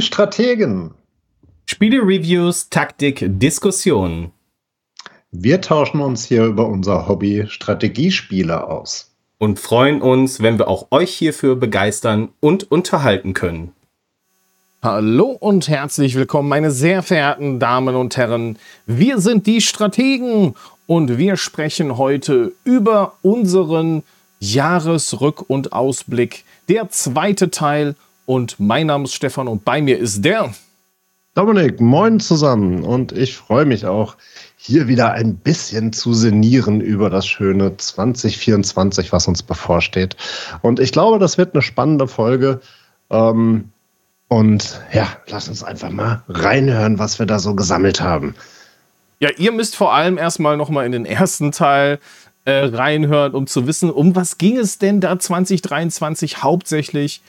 Die Strategen. Spiele-Reviews, Taktik, Diskussionen. Wir tauschen uns hier über unser Hobby Strategiespiele aus. Und freuen uns, wenn wir auch euch hierfür begeistern und unterhalten können. Hallo und herzlich willkommen, meine sehr verehrten Damen und Herren. Wir sind die Strategen und wir sprechen heute über unseren Jahresrück- und Ausblick, der zweite Teil. Und mein Name ist Stefan und bei mir ist der Dominik. Moin zusammen und ich freue mich auch, hier wieder ein bisschen zu sinnieren über das schöne 2024, was uns bevorsteht. Und ich glaube, das wird eine spannende Folge. Ähm, und ja, lass uns einfach mal reinhören, was wir da so gesammelt haben. Ja, ihr müsst vor allem erstmal nochmal in den ersten Teil äh, reinhören, um zu wissen, um was ging es denn da 2023 hauptsächlich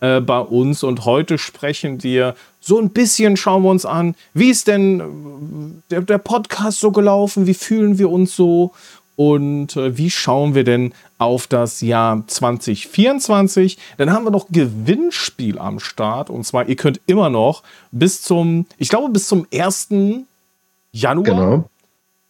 äh, bei uns. Und heute sprechen wir so ein bisschen, schauen wir uns an, wie ist denn äh, der, der Podcast so gelaufen, wie fühlen wir uns so und äh, wie schauen wir denn auf das Jahr 2024? Dann haben wir noch Gewinnspiel am Start. Und zwar, ihr könnt immer noch bis zum, ich glaube, bis zum 1. Januar. Genau.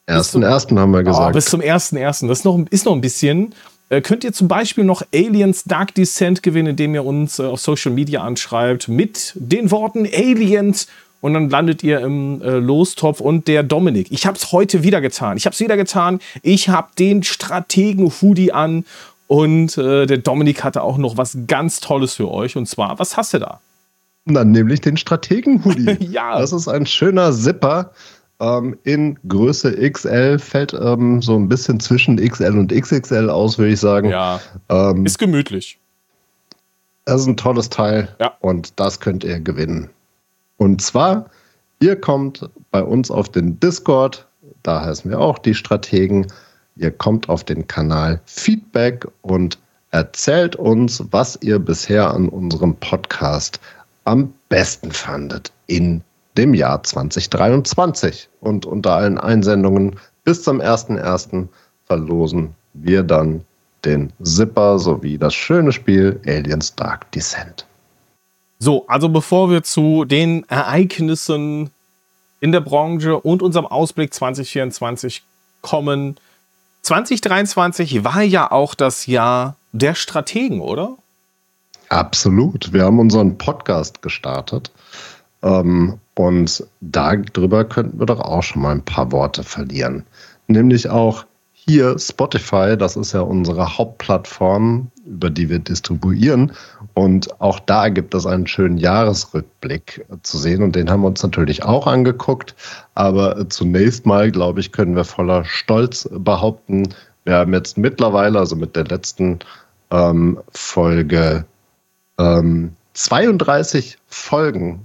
1.1. haben wir gesagt. Oh, bis zum 1.1. Das ist noch, ist noch ein bisschen. Äh, könnt ihr zum Beispiel noch Aliens Dark Descent gewinnen, indem ihr uns äh, auf Social Media anschreibt mit den Worten Aliens und dann landet ihr im äh, Lostopf und der Dominik. Ich habe es heute wieder getan. Ich habe es wieder getan. Ich habe den Strategen-Hoodie an und äh, der Dominik hatte auch noch was ganz Tolles für euch. Und zwar, was hast du da? Na, nämlich den Strategen-Hoodie. ja. Das ist ein schöner Zipper ähm, in Größe XL. Fällt ähm, so ein bisschen zwischen XL und XXL aus, würde ich sagen. Ja. Ähm, ist gemütlich. Das ist ein tolles Teil. Ja. Und das könnt ihr gewinnen. Und zwar, ihr kommt bei uns auf den Discord, da heißen wir auch die Strategen. Ihr kommt auf den Kanal Feedback und erzählt uns, was ihr bisher an unserem Podcast am besten fandet in dem Jahr 2023. Und unter allen Einsendungen bis zum 1.1. verlosen wir dann den Zipper sowie das schöne Spiel Aliens Dark Descent. So, also bevor wir zu den Ereignissen in der Branche und unserem Ausblick 2024 kommen, 2023 war ja auch das Jahr der Strategen, oder? Absolut. Wir haben unseren Podcast gestartet. Ähm, und darüber könnten wir doch auch schon mal ein paar Worte verlieren. Nämlich auch hier Spotify, das ist ja unsere Hauptplattform, über die wir distribuieren. Und auch da gibt es einen schönen Jahresrückblick zu sehen. Und den haben wir uns natürlich auch angeguckt. Aber zunächst mal, glaube ich, können wir voller Stolz behaupten, wir haben jetzt mittlerweile, also mit der letzten ähm, Folge, ähm, 32 Folgen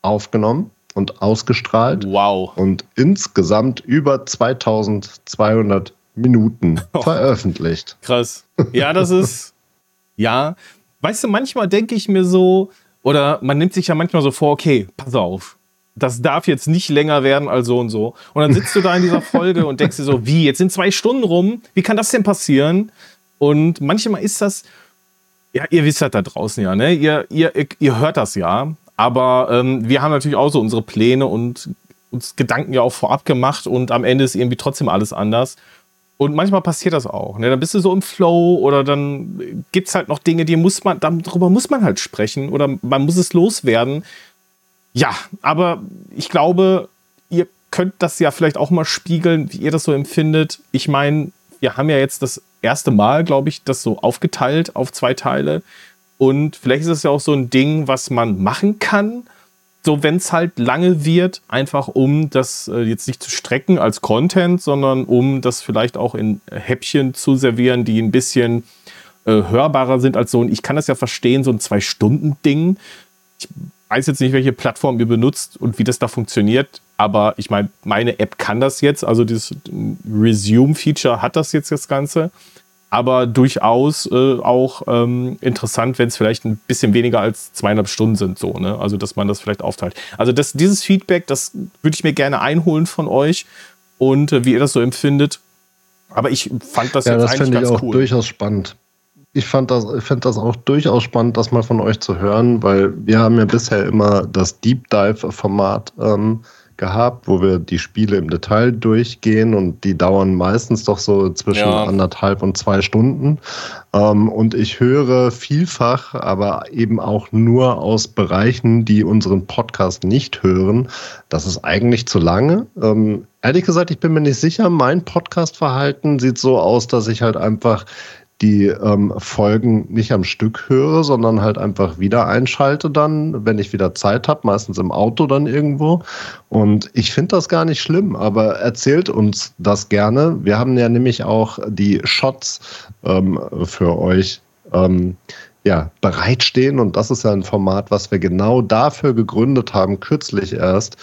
aufgenommen und ausgestrahlt. Wow. Und insgesamt über 2200 Minuten veröffentlicht. Krass. Ja, das ist. ja. Weißt du, manchmal denke ich mir so, oder man nimmt sich ja manchmal so vor, okay, pass auf, das darf jetzt nicht länger werden als so und so. Und dann sitzt du da in dieser Folge und denkst dir so, wie, jetzt sind zwei Stunden rum, wie kann das denn passieren? Und manchmal ist das, ja, ihr wisst das da draußen ja, ne? Ihr, ihr, ihr hört das ja, aber ähm, wir haben natürlich auch so unsere Pläne und uns Gedanken ja auch vorab gemacht und am Ende ist irgendwie trotzdem alles anders. Und manchmal passiert das auch. Ne? Dann bist du so im Flow oder dann gibt es halt noch Dinge, die muss man, darüber muss man halt sprechen oder man muss es loswerden. Ja, aber ich glaube, ihr könnt das ja vielleicht auch mal spiegeln, wie ihr das so empfindet. Ich meine, wir haben ja jetzt das erste Mal, glaube ich, das so aufgeteilt auf zwei Teile. Und vielleicht ist es ja auch so ein Ding, was man machen kann. So wenn es halt lange wird, einfach um das äh, jetzt nicht zu strecken als Content, sondern um das vielleicht auch in Häppchen zu servieren, die ein bisschen äh, hörbarer sind als so ein, ich kann das ja verstehen, so ein Zwei-Stunden-Ding. Ich weiß jetzt nicht, welche Plattform ihr benutzt und wie das da funktioniert, aber ich meine, meine App kann das jetzt, also dieses Resume-Feature hat das jetzt das Ganze aber durchaus äh, auch ähm, interessant, wenn es vielleicht ein bisschen weniger als zweieinhalb Stunden sind, so, ne? Also, dass man das vielleicht aufteilt. Also, das, dieses Feedback, das würde ich mir gerne einholen von euch und äh, wie ihr das so empfindet. Aber ich fand das ja, jetzt das eigentlich ganz ich auch cool. durchaus spannend. ich fand das, ich finde das auch durchaus spannend, das mal von euch zu hören, weil wir haben ja bisher immer das Deep Dive-Format ähm, gehabt, wo wir die Spiele im Detail durchgehen und die dauern meistens doch so zwischen ja. anderthalb und zwei Stunden. Ähm, und ich höre vielfach, aber eben auch nur aus Bereichen, die unseren Podcast nicht hören. Das ist eigentlich zu lange. Ähm, ehrlich gesagt, ich bin mir nicht sicher. Mein Podcast-Verhalten sieht so aus, dass ich halt einfach die ähm, Folgen nicht am Stück höre, sondern halt einfach wieder einschalte dann, wenn ich wieder Zeit habe, meistens im Auto dann irgendwo. Und ich finde das gar nicht schlimm, aber erzählt uns das gerne. Wir haben ja nämlich auch die Shots ähm, für euch ähm, ja, bereitstehen. Und das ist ja ein Format, was wir genau dafür gegründet haben, kürzlich erst,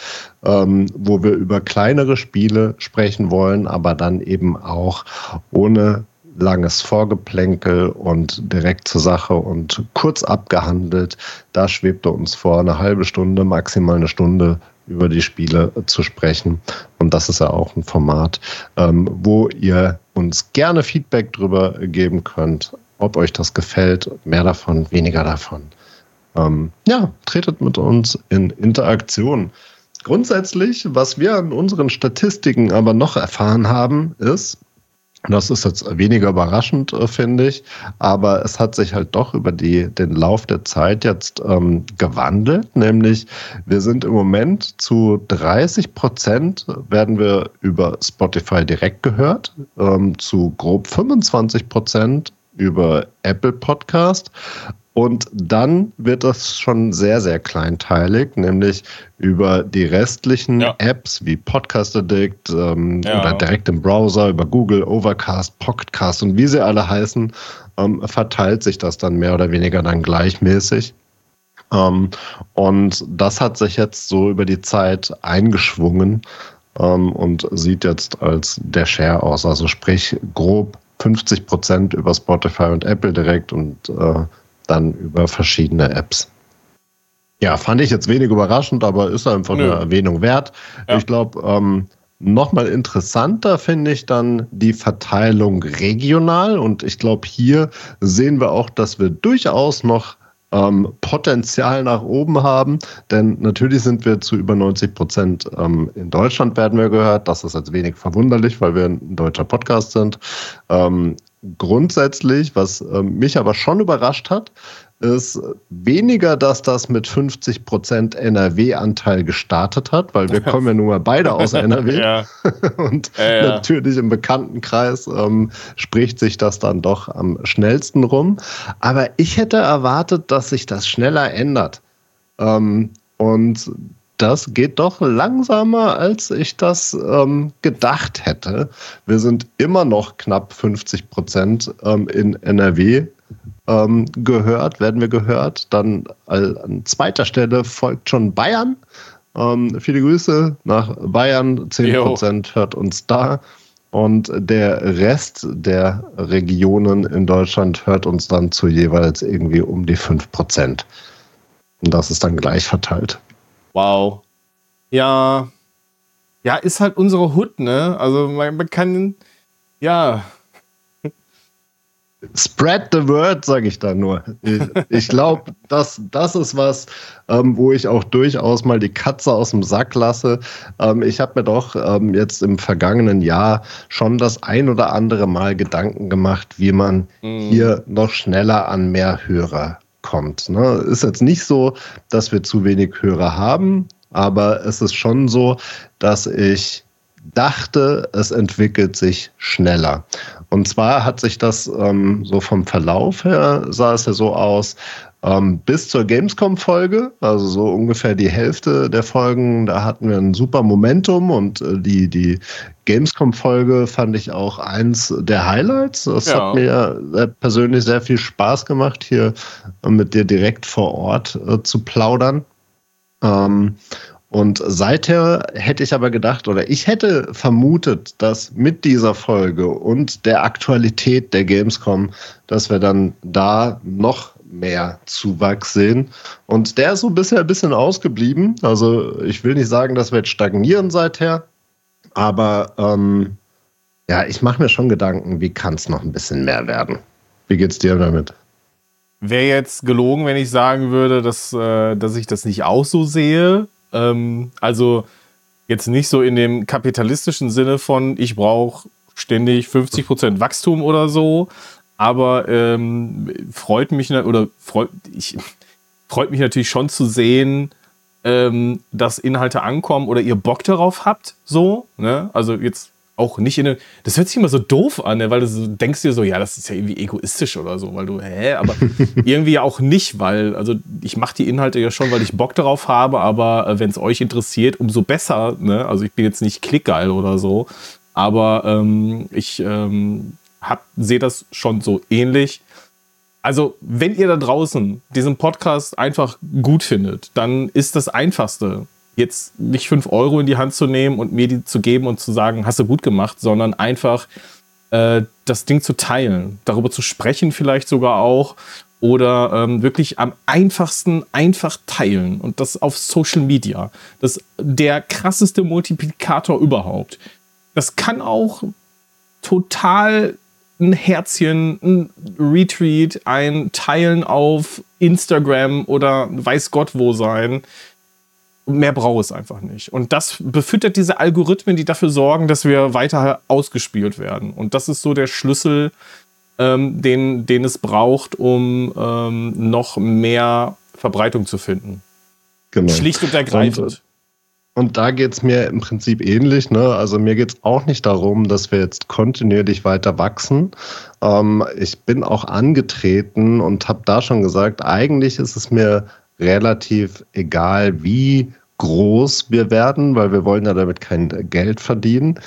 ähm, wo wir über kleinere Spiele sprechen wollen, aber dann eben auch ohne langes Vorgeplänkel und direkt zur Sache und kurz abgehandelt. Da schwebte uns vor, eine halbe Stunde, maximal eine Stunde über die Spiele zu sprechen. Und das ist ja auch ein Format, ähm, wo ihr uns gerne Feedback drüber geben könnt, ob euch das gefällt, mehr davon, weniger davon. Ähm, ja, tretet mit uns in Interaktion. Grundsätzlich, was wir an unseren Statistiken aber noch erfahren haben, ist, das ist jetzt weniger überraschend, äh, finde ich, aber es hat sich halt doch über die, den Lauf der Zeit jetzt ähm, gewandelt, nämlich wir sind im Moment zu 30 Prozent werden wir über Spotify direkt gehört, ähm, zu grob 25 Prozent über Apple Podcast und dann wird das schon sehr, sehr kleinteilig, nämlich über die restlichen ja. Apps wie Podcast Addict ähm, ja. oder direkt im Browser, über Google, Overcast, Podcast und wie sie alle heißen, ähm, verteilt sich das dann mehr oder weniger dann gleichmäßig. Ähm, und das hat sich jetzt so über die Zeit eingeschwungen ähm, und sieht jetzt als der Share aus. Also sprich grob 50 Prozent über Spotify und Apple direkt und äh, dann über verschiedene Apps. Ja, fand ich jetzt wenig überraschend, aber ist einfach Nö. eine Erwähnung wert. Ja. Ich glaube, ähm, Nochmal interessanter finde ich dann die Verteilung regional und ich glaube, hier sehen wir auch, dass wir durchaus noch ähm, Potenzial nach oben haben, denn natürlich sind wir zu über 90 Prozent ähm, in Deutschland, werden wir gehört. Das ist jetzt wenig verwunderlich, weil wir ein deutscher Podcast sind. Ähm, grundsätzlich, was äh, mich aber schon überrascht hat, ist weniger, dass das mit 50 Prozent NRW-Anteil gestartet hat, weil wir kommen ja nun mal beide aus NRW. ja. Und ja, ja. natürlich im Bekanntenkreis ähm, spricht sich das dann doch am schnellsten rum. Aber ich hätte erwartet, dass sich das schneller ändert. Ähm, und das geht doch langsamer, als ich das ähm, gedacht hätte. Wir sind immer noch knapp 50 Prozent ähm, in NRW ähm, gehört, werden wir gehört. Dann an zweiter Stelle folgt schon Bayern. Ähm, viele Grüße nach Bayern. 10 Prozent hört uns da. Und der Rest der Regionen in Deutschland hört uns dann zu jeweils irgendwie um die 5 Prozent. Und das ist dann gleich verteilt. Wow. Ja. Ja, ist halt unsere Hut, ne? Also man, man kann, ja. Spread the word, sage ich da nur. Ich, ich glaube, das, das ist was, ähm, wo ich auch durchaus mal die Katze aus dem Sack lasse. Ähm, ich habe mir doch ähm, jetzt im vergangenen Jahr schon das ein oder andere Mal Gedanken gemacht, wie man mhm. hier noch schneller an mehr Hörer kommt. Ne? Ist jetzt nicht so, dass wir zu wenig Hörer haben, aber es ist schon so, dass ich dachte, es entwickelt sich schneller. Und zwar hat sich das ähm, so vom Verlauf her, sah es ja so aus, ähm, bis zur Gamescom-Folge, also so ungefähr die Hälfte der Folgen, da hatten wir ein super Momentum und äh, die, die Gamescom-Folge fand ich auch eins der Highlights. Das ja. hat mir äh, persönlich sehr viel Spaß gemacht, hier äh, mit dir direkt vor Ort äh, zu plaudern. Ähm, und seither hätte ich aber gedacht, oder ich hätte vermutet, dass mit dieser Folge und der Aktualität der Gamescom, dass wir dann da noch mehr Zuwachs sehen. Und der ist so bisher ein bisschen ausgeblieben. Also ich will nicht sagen, dass wir jetzt stagnieren seither, aber ähm, ja, ich mache mir schon Gedanken, wie kann es noch ein bisschen mehr werden. Wie geht's dir damit? Wäre jetzt gelogen, wenn ich sagen würde, dass, äh, dass ich das nicht auch so sehe. Ähm, also jetzt nicht so in dem kapitalistischen Sinne von, ich brauche ständig 50% Wachstum oder so, aber ähm, freut mich oder freut, ich, freut mich natürlich schon zu sehen, ähm, dass Inhalte ankommen oder ihr Bock darauf habt, so, ne? Also jetzt auch nicht in eine, das hört sich immer so doof an, ne? weil du denkst dir so, ja, das ist ja irgendwie egoistisch oder so, weil du, hä, aber irgendwie auch nicht, weil, also ich mache die Inhalte ja schon, weil ich Bock darauf habe, aber äh, wenn es euch interessiert, umso besser, ne? Also ich bin jetzt nicht klickgeil oder so, aber ähm, ich ähm, sehe das schon so ähnlich. Also, wenn ihr da draußen diesen Podcast einfach gut findet, dann ist das Einfachste, jetzt nicht 5 Euro in die Hand zu nehmen und mir die zu geben und zu sagen, hast du gut gemacht, sondern einfach äh, das Ding zu teilen, darüber zu sprechen vielleicht sogar auch oder ähm, wirklich am einfachsten einfach teilen und das auf Social Media. Das ist der krasseste Multiplikator überhaupt. Das kann auch total ein Herzchen, ein Retweet, ein Teilen auf Instagram oder weiß Gott wo sein. Mehr braucht es einfach nicht. Und das befüttert diese Algorithmen, die dafür sorgen, dass wir weiter ausgespielt werden. Und das ist so der Schlüssel, ähm, den, den es braucht, um ähm, noch mehr Verbreitung zu finden. Genau. Schlicht und ergreifend. Und, und da geht es mir im Prinzip ähnlich. Ne? Also mir geht es auch nicht darum, dass wir jetzt kontinuierlich weiter wachsen. Ähm, ich bin auch angetreten und habe da schon gesagt, eigentlich ist es mir relativ egal, wie groß wir werden, weil wir wollen ja damit kein Geld verdienen.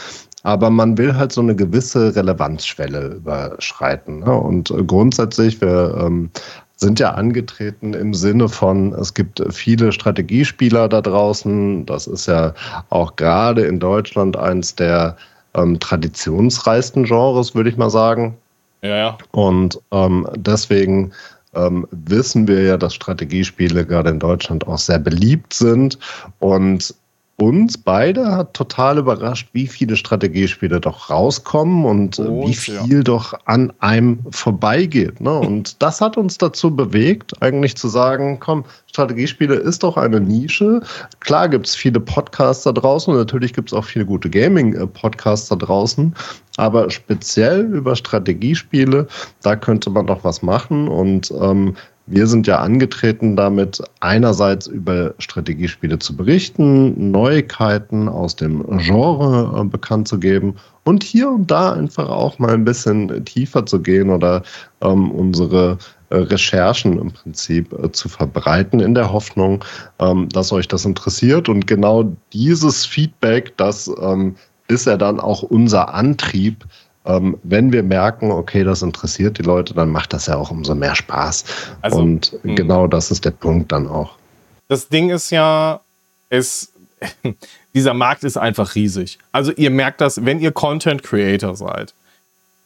Aber man will halt so eine gewisse Relevanzschwelle überschreiten. Ne? Und grundsätzlich, wir ähm, sind ja angetreten im Sinne von, es gibt viele Strategiespieler da draußen. Das ist ja auch gerade in Deutschland eins der ähm, traditionsreichsten Genres, würde ich mal sagen. Ja, ja. Und ähm, deswegen ähm, wissen wir ja, dass Strategiespiele gerade in Deutschland auch sehr beliebt sind. Und uns beide hat total überrascht, wie viele Strategiespiele doch rauskommen und oh, wie viel ja. doch an einem vorbeigeht. Ne? Und das hat uns dazu bewegt, eigentlich zu sagen, komm, Strategiespiele ist doch eine Nische. Klar gibt es viele Podcasts da draußen und natürlich gibt es auch viele gute Gaming-Podcasts da draußen. Aber speziell über Strategiespiele, da könnte man doch was machen. Und ähm, wir sind ja angetreten damit, einerseits über Strategiespiele zu berichten, Neuigkeiten aus dem Genre äh, bekannt zu geben und hier und da einfach auch mal ein bisschen tiefer zu gehen oder ähm, unsere äh, Recherchen im Prinzip äh, zu verbreiten, in der Hoffnung, ähm, dass euch das interessiert. Und genau dieses Feedback, das ähm, ist ja dann auch unser Antrieb, ähm, wenn wir merken, okay, das interessiert die Leute, dann macht das ja auch umso mehr Spaß. Also, Und mh. Hm. genau das ist der Punkt dann auch. Das Ding ist ja, es, dieser Markt ist einfach riesig. Also ihr merkt das, wenn ihr Content Creator seid.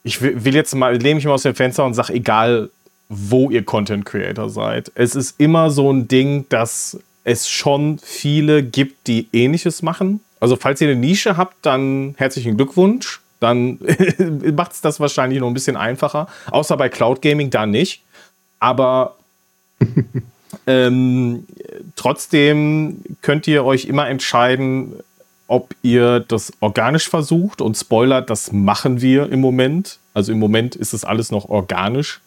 Ich will jetzt mal, lehne mich mal aus dem Fenster und sage, egal wo ihr Content Creator seid, es ist immer so ein Ding, dass es schon viele gibt, die ähnliches machen. Also falls ihr eine Nische habt, dann herzlichen Glückwunsch dann macht es das wahrscheinlich noch ein bisschen einfacher. Außer bei Cloud Gaming da nicht. Aber ähm, trotzdem könnt ihr euch immer entscheiden, ob ihr das organisch versucht. Und Spoiler, das machen wir im Moment. Also im Moment ist es alles noch organisch.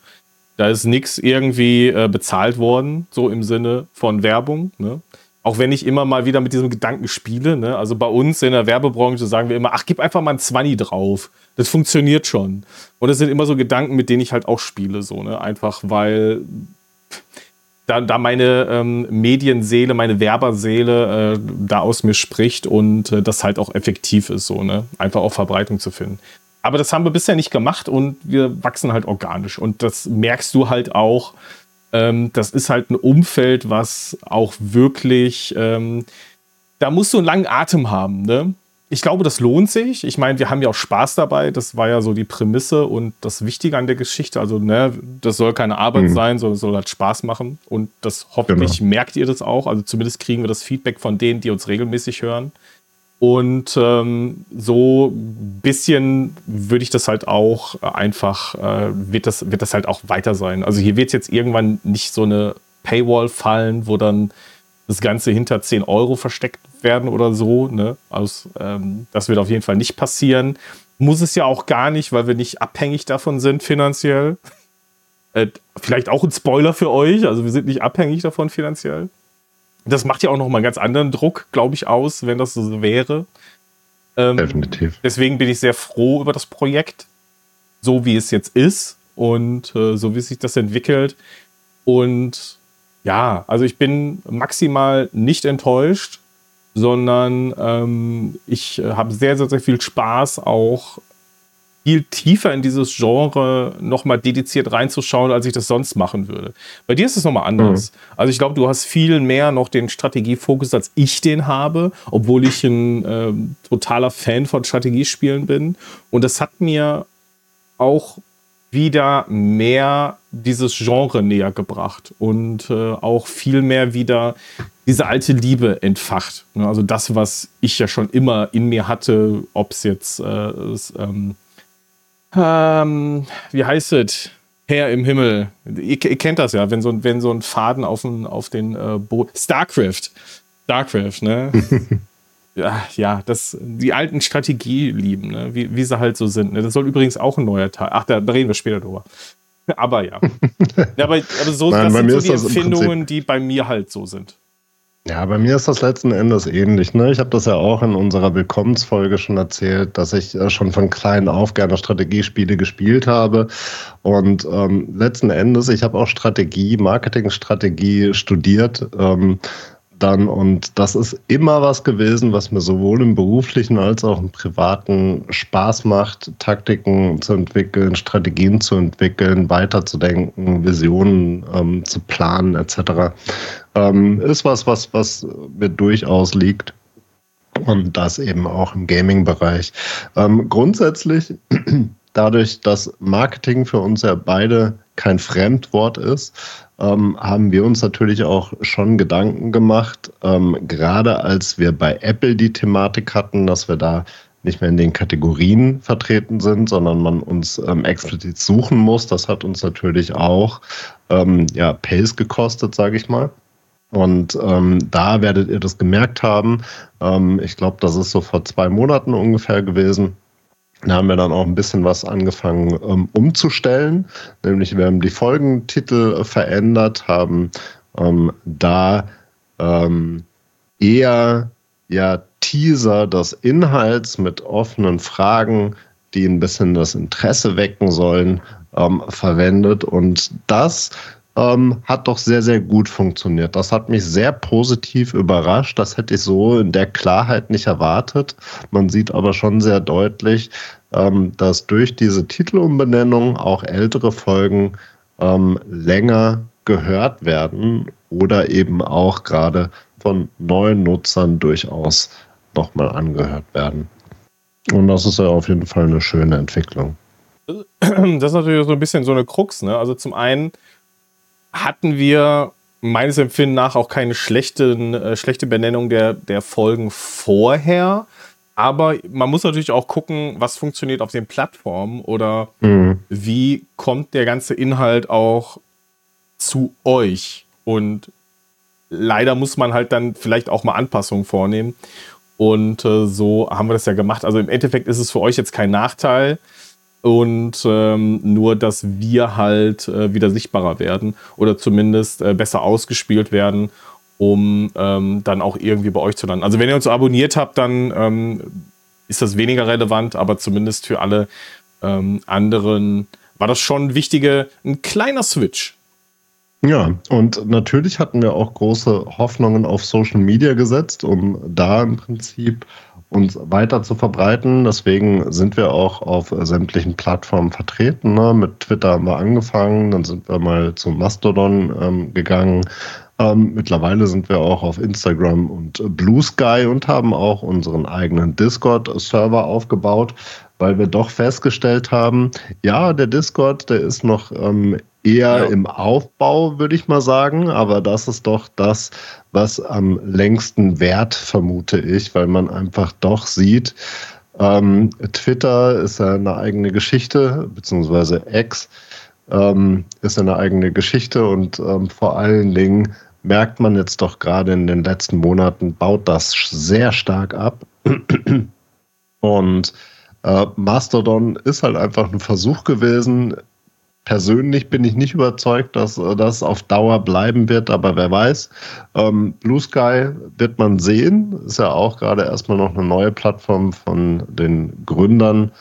Da ist nichts irgendwie äh, bezahlt worden, so im Sinne von Werbung. Ne? Auch wenn ich immer mal wieder mit diesem Gedanken spiele. Ne? Also bei uns in der Werbebranche sagen wir immer, ach, gib einfach mal ein 20 drauf. Das funktioniert schon. Und das sind immer so Gedanken, mit denen ich halt auch spiele. So, ne? Einfach weil da, da meine ähm, Medienseele, meine Werberseele äh, da aus mir spricht und äh, das halt auch effektiv ist, so, ne? Einfach auch Verbreitung zu finden. Aber das haben wir bisher nicht gemacht und wir wachsen halt organisch. Und das merkst du halt auch, ähm, das ist halt ein Umfeld, was auch wirklich, ähm, da musst du einen langen Atem haben. Ne? Ich glaube, das lohnt sich. Ich meine, wir haben ja auch Spaß dabei. Das war ja so die Prämisse und das Wichtige an der Geschichte. Also, ne, das soll keine Arbeit mhm. sein, sondern soll halt Spaß machen. Und das hoffentlich genau. merkt ihr das auch. Also zumindest kriegen wir das Feedback von denen, die uns regelmäßig hören. Und ähm, so ein bisschen würde ich das halt auch einfach, äh, wird, das, wird das halt auch weiter sein. Also hier wird jetzt irgendwann nicht so eine Paywall fallen, wo dann das Ganze hinter 10 Euro versteckt werden oder so. Ne? Also, ähm, das wird auf jeden Fall nicht passieren. Muss es ja auch gar nicht, weil wir nicht abhängig davon sind finanziell. Äh, vielleicht auch ein Spoiler für euch. Also wir sind nicht abhängig davon finanziell. Das macht ja auch noch mal einen ganz anderen Druck, glaube ich, aus, wenn das so wäre. Ähm, Definitiv. Deswegen bin ich sehr froh über das Projekt, so wie es jetzt ist und äh, so wie sich das entwickelt. Und ja, also ich bin maximal nicht enttäuscht, sondern ähm, ich äh, habe sehr, sehr, sehr viel Spaß auch viel tiefer in dieses Genre nochmal dediziert reinzuschauen, als ich das sonst machen würde. Bei dir ist es nochmal anders. Mhm. Also ich glaube, du hast viel mehr noch den Strategiefokus, als ich den habe, obwohl ich ein äh, totaler Fan von Strategiespielen bin. Und das hat mir auch wieder mehr dieses Genre näher gebracht und äh, auch viel mehr wieder diese alte Liebe entfacht. Also das, was ich ja schon immer in mir hatte, ob es jetzt äh, ist, ähm, ähm, wie heißt es? Herr im Himmel. Ihr, ihr, kennt das ja, wenn so, wenn so ein Faden auf den, auf den äh, Boot. Starcraft. Starcraft, ne? ja, ja, das, die alten Strategie lieben, ne? wie, wie sie halt so sind. Ne? Das soll übrigens auch ein neuer Teil. Ach, da, da reden wir später drüber. Aber ja. ja aber, aber so, Nein, das sind so die Empfindungen, die bei mir halt so sind. Ja, bei mir ist das letzten Endes ähnlich. Ne? Ich habe das ja auch in unserer Willkommensfolge schon erzählt, dass ich äh, schon von klein auf gerne Strategiespiele gespielt habe. Und ähm, letzten Endes, ich habe auch Strategie, Marketingstrategie studiert. Ähm, dann und das ist immer was gewesen, was mir sowohl im beruflichen als auch im privaten Spaß macht, Taktiken zu entwickeln, Strategien zu entwickeln, weiterzudenken, Visionen ähm, zu planen etc. Ähm, ist was, was, was mir durchaus liegt. Und das eben auch im Gaming-Bereich. Ähm, grundsätzlich, dadurch, dass Marketing für uns ja beide kein Fremdwort ist, ähm, haben wir uns natürlich auch schon Gedanken gemacht, ähm, gerade als wir bei Apple die Thematik hatten, dass wir da nicht mehr in den Kategorien vertreten sind, sondern man uns ähm, explizit suchen muss. Das hat uns natürlich auch ähm, ja, Pace gekostet, sage ich mal. Und ähm, da werdet ihr das gemerkt haben. Ähm, ich glaube, das ist so vor zwei Monaten ungefähr gewesen. Da haben wir dann auch ein bisschen was angefangen ähm, umzustellen. Nämlich wir haben die Folgentitel verändert, haben ähm, da ähm, eher ja, Teaser des Inhalts mit offenen Fragen, die ein bisschen das Interesse wecken sollen, ähm, verwendet. Und das ähm, hat doch sehr, sehr gut funktioniert. Das hat mich sehr positiv überrascht. Das hätte ich so in der Klarheit nicht erwartet. Man sieht aber schon sehr deutlich, ähm, dass durch diese Titelumbenennung auch ältere Folgen ähm, länger gehört werden oder eben auch gerade von neuen Nutzern durchaus nochmal angehört werden. Und das ist ja auf jeden Fall eine schöne Entwicklung. Das ist natürlich so ein bisschen so eine Krux. Ne? Also zum einen hatten wir meines Empfindens nach auch keine schlechten, äh, schlechte Benennung der, der Folgen vorher. Aber man muss natürlich auch gucken, was funktioniert auf den Plattformen oder mhm. wie kommt der ganze Inhalt auch zu euch. Und leider muss man halt dann vielleicht auch mal Anpassungen vornehmen. Und äh, so haben wir das ja gemacht. Also im Endeffekt ist es für euch jetzt kein Nachteil und ähm, nur, dass wir halt äh, wieder sichtbarer werden oder zumindest äh, besser ausgespielt werden, um ähm, dann auch irgendwie bei euch zu landen. Also wenn ihr uns abonniert habt, dann ähm, ist das weniger relevant, aber zumindest für alle ähm, anderen war das schon ein wichtiger, ein kleiner Switch. Ja, und natürlich hatten wir auch große Hoffnungen auf Social Media gesetzt, um da im Prinzip uns weiter zu verbreiten. Deswegen sind wir auch auf sämtlichen Plattformen vertreten. Ne? Mit Twitter haben wir angefangen, dann sind wir mal zu Mastodon ähm, gegangen. Ähm, mittlerweile sind wir auch auf Instagram und Blue Sky und haben auch unseren eigenen Discord-Server aufgebaut, weil wir doch festgestellt haben, ja, der Discord, der ist noch ähm, eher Ja. im Aufbau, würde ich mal sagen. Aber das ist doch das, was am längsten währt, vermute ich, weil man einfach doch sieht, ähm, Twitter ist ja eine eigene Geschichte, beziehungsweise X ähm, ist eine eigene Geschichte und ähm, vor allen Dingen merkt man jetzt doch gerade in den letzten Monaten, baut das sehr stark ab. Und äh, Mastodon ist halt einfach ein Versuch gewesen. Persönlich bin ich nicht überzeugt, dass das auf Dauer bleiben wird, aber wer weiß. Ähm, Blue Sky wird man sehen. Ist ja auch gerade erstmal noch eine neue Plattform von den Gründern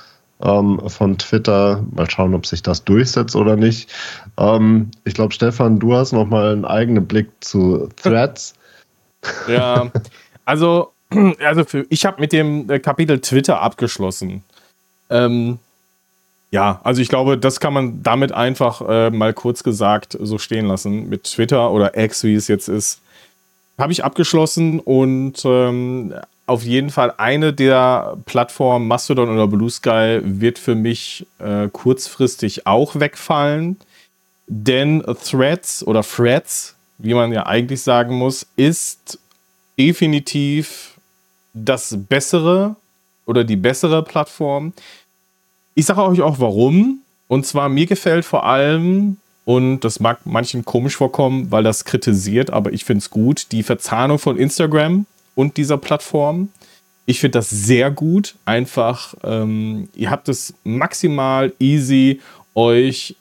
ähm, von Twitter. Mal schauen, ob sich das durchsetzt oder nicht. Ähm, ich glaube, Stefan, du hast noch mal einen eigenen Blick zu Threads. Ja, also, also für, ich habe mit dem äh, Kapitel Twitter abgeschlossen. Ähm, ja, also ich glaube, das kann man damit einfach äh, mal kurz gesagt so stehen lassen. Mit Twitter oder X, wie es jetzt ist, habe ich abgeschlossen und ähm, auf jeden Fall eine der Plattformen, Mastodon oder Blue Sky, wird für mich äh, kurzfristig auch wegfallen. Denn Threads oder Threads, wie man ja eigentlich sagen muss, ist definitiv das bessere oder die bessere Plattform. Ich sage euch auch warum. Und zwar mir gefällt vor allem, und das mag manchen komisch vorkommen, weil das kritisiert, aber ich finde es gut, die Verzahnung von Instagram und dieser Plattform. Ich finde das sehr gut. Einfach, ähm, ihr habt es maximal easy, euch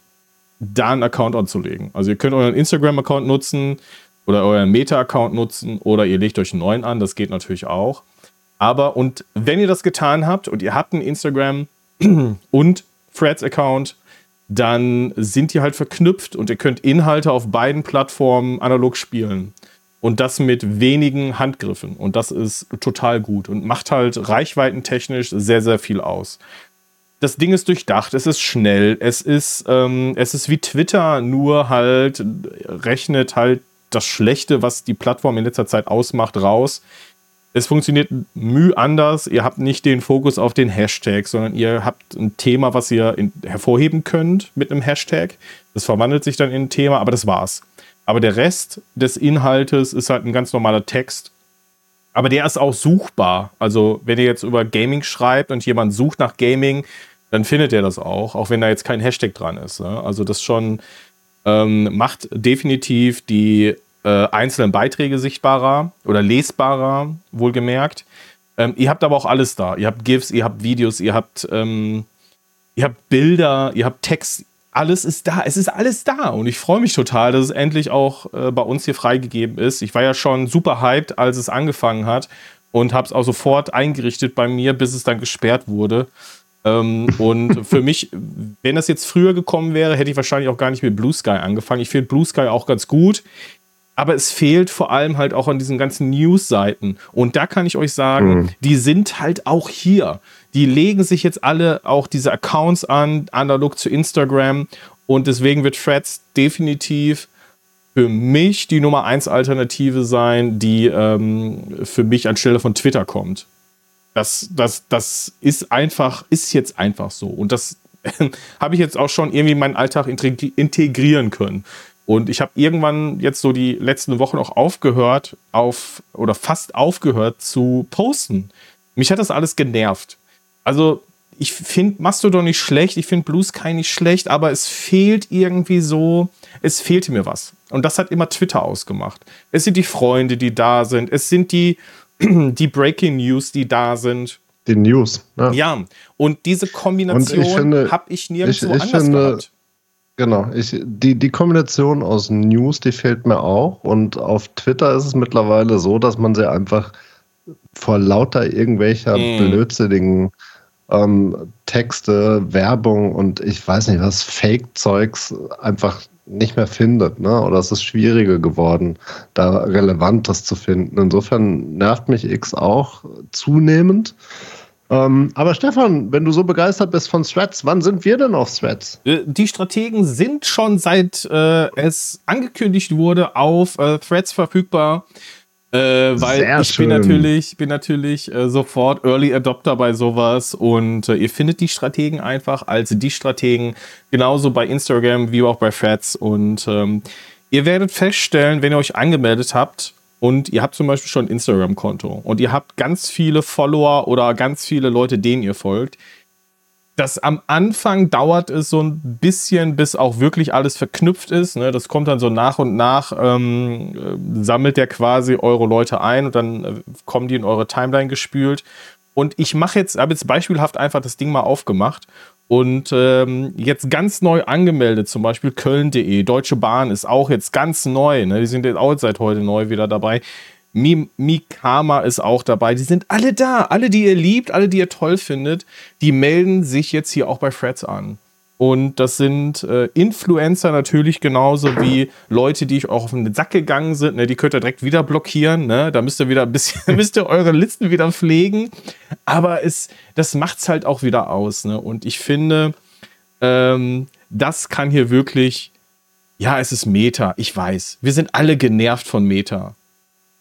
da einen Account anzulegen. Also ihr könnt euren Instagram-Account nutzen oder euren Meta-Account nutzen oder ihr legt euch einen neuen an, das geht natürlich auch. Aber und wenn ihr das getan habt und ihr habt einen Instagram und Threads-Account, dann sind die halt verknüpft und ihr könnt Inhalte auf beiden Plattformen analog spielen. Und das mit wenigen Handgriffen. Und das ist total gut und macht halt reichweitentechnisch sehr, sehr viel aus. Das Ding ist durchdacht, es ist schnell, es ist, ähm, es ist wie Twitter, nur halt rechnet halt das Schlechte, was die Plattform in letzter Zeit ausmacht, raus. Es funktioniert müh anders. Ihr habt nicht den Fokus auf den Hashtag, sondern ihr habt ein Thema, was ihr in, hervorheben könnt mit einem Hashtag. Das verwandelt sich dann in ein Thema, aber das war's. Aber der Rest des Inhaltes ist halt ein ganz normaler Text. Aber der ist auch suchbar. Also, wenn ihr jetzt über Gaming schreibt und jemand sucht nach Gaming, dann findet er das auch, auch wenn da jetzt kein Hashtag dran ist. Ne? Also, das schon ähm, macht definitiv die äh, einzelnen Beiträge sichtbarer oder lesbarer, wohlgemerkt. Ähm, ihr habt aber auch alles da. Ihr habt GIFs, ihr habt Videos, ihr habt, ähm, ihr habt Bilder, ihr habt Text. Alles ist da. Es ist alles da. Und ich freue mich total, dass es endlich auch äh, bei uns hier freigegeben ist. Ich war ja schon super hyped, als es angefangen hat und habe es auch sofort eingerichtet bei mir, bis es dann gesperrt wurde. Ähm, und für mich, wenn das jetzt früher gekommen wäre, hätte ich wahrscheinlich auch gar nicht mit Blue Sky angefangen. Ich finde Blue Sky auch ganz gut. Aber es fehlt vor allem halt auch an diesen ganzen News-Seiten. Und da kann ich euch sagen, Mhm. die sind halt auch hier. Die legen sich jetzt alle auch diese Accounts an, analog zu Instagram. Und deswegen wird Threads definitiv für mich die Nummer 1 Alternative sein, die ähm, für mich anstelle von Twitter kommt. Das, das, das ist einfach, ist jetzt einfach so. Und das habe ich jetzt auch schon irgendwie in meinen Alltag integ- integrieren können. Und ich habe irgendwann jetzt so die letzten Wochen auch aufgehört, auf oder fast aufgehört zu posten. Mich hat das alles genervt. Also, ich finde Mastodon nicht schlecht, ich finde Blue Sky nicht schlecht, aber es fehlt irgendwie so, es fehlte mir was. Und das hat immer Twitter ausgemacht. Es sind die Freunde, die da sind, es sind die, die Breaking News, die da sind. Die News. Ne? Ja, und diese Kombination habe ich nirgendwo ich- ich anders finde, gehabt. Genau, ich, die, die Kombination aus News, die fehlt mir auch. Und auf Twitter ist es mittlerweile so, dass man sie einfach vor lauter irgendwelcher Mm. blödsinnigen ähm, Texte, Werbung und ich weiß nicht was, Fake-Zeugs einfach nicht mehr findet. Ne? Oder es ist schwieriger geworden, da Relevantes zu finden. Insofern nervt mich X auch zunehmend. Ähm, aber Stefan, wenn du so begeistert bist von Threads, wann sind wir denn auf Threads? Äh, Die Strategen sind schon seit äh, es angekündigt wurde auf äh, Threads verfügbar. Äh, weil Sehr ich schön. bin natürlich, bin natürlich äh, sofort Early Adopter bei sowas und äh, ihr findet die Strategen einfach als die Strategen genauso bei Instagram wie auch bei Threads und ähm, ihr werdet feststellen, wenn ihr euch angemeldet habt und ihr habt zum Beispiel schon ein Instagram-Konto und ihr habt ganz viele Follower oder ganz viele Leute, denen ihr folgt, das am Anfang dauert es so ein bisschen, bis auch wirklich alles verknüpft ist. Ne? Das kommt dann so nach und nach, ähm, äh, sammelt der quasi eure Leute ein und dann äh, kommen die in eure Timeline gespült. Und ich mache jetzt, habe jetzt beispielhaft einfach das Ding mal aufgemacht und ähm, jetzt ganz neu angemeldet, zum Beispiel Köln.de, Deutsche Bahn ist auch jetzt ganz neu, ne? die sind jetzt auch seit heute neu wieder dabei. Mi Mikama ist auch dabei. Die sind alle da. Alle, die ihr liebt, alle, die ihr toll findet, die melden sich jetzt hier auch bei Freds an. Und das sind äh, Influencer natürlich genauso wie Leute, die euch auch auf den Sack gegangen sind. Ne? Die könnt ihr direkt wieder blockieren. Ne? Da müsst ihr wieder ein bisschen, müsst ihr eure Listen wieder pflegen. Aber es, das macht's halt auch wieder aus. Ne? Und ich finde, ähm, das kann hier wirklich, ja, es ist Meta. Ich weiß. Wir sind alle genervt von Meta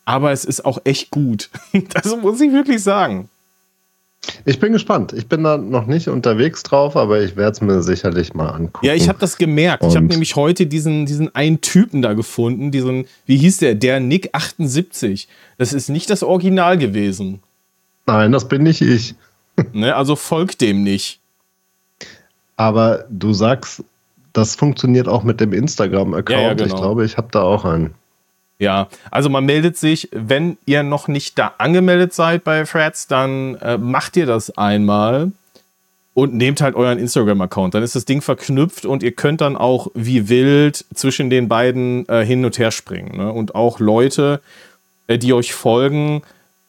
aber es ist auch echt gut. Das muss ich wirklich sagen. Ich bin gespannt. Ich bin da noch nicht unterwegs drauf, aber ich werde es mir sicherlich mal angucken. Ja, ich habe das gemerkt. ich habe Und- nämlich heute diesen, diesen einen Typen da gefunden, diesen, wie hieß der? Der Nick 78. Das ist nicht das Original gewesen. Nein, das bin nicht ich. Ne? Also folgt dem nicht. Aber du sagst, das funktioniert auch mit dem Instagram-Account. Ja, ja, genau. Ich glaube, ich habe da auch einen. Ja, also man meldet sich, wenn ihr noch nicht da angemeldet seid bei Frats, dann äh, macht ihr das einmal und nehmt halt euren Instagram-Account. Dann ist das Ding verknüpft und ihr könnt dann auch wie wild zwischen den beiden äh, hin und her springen. Ne? Und auch Leute, äh, die euch folgen,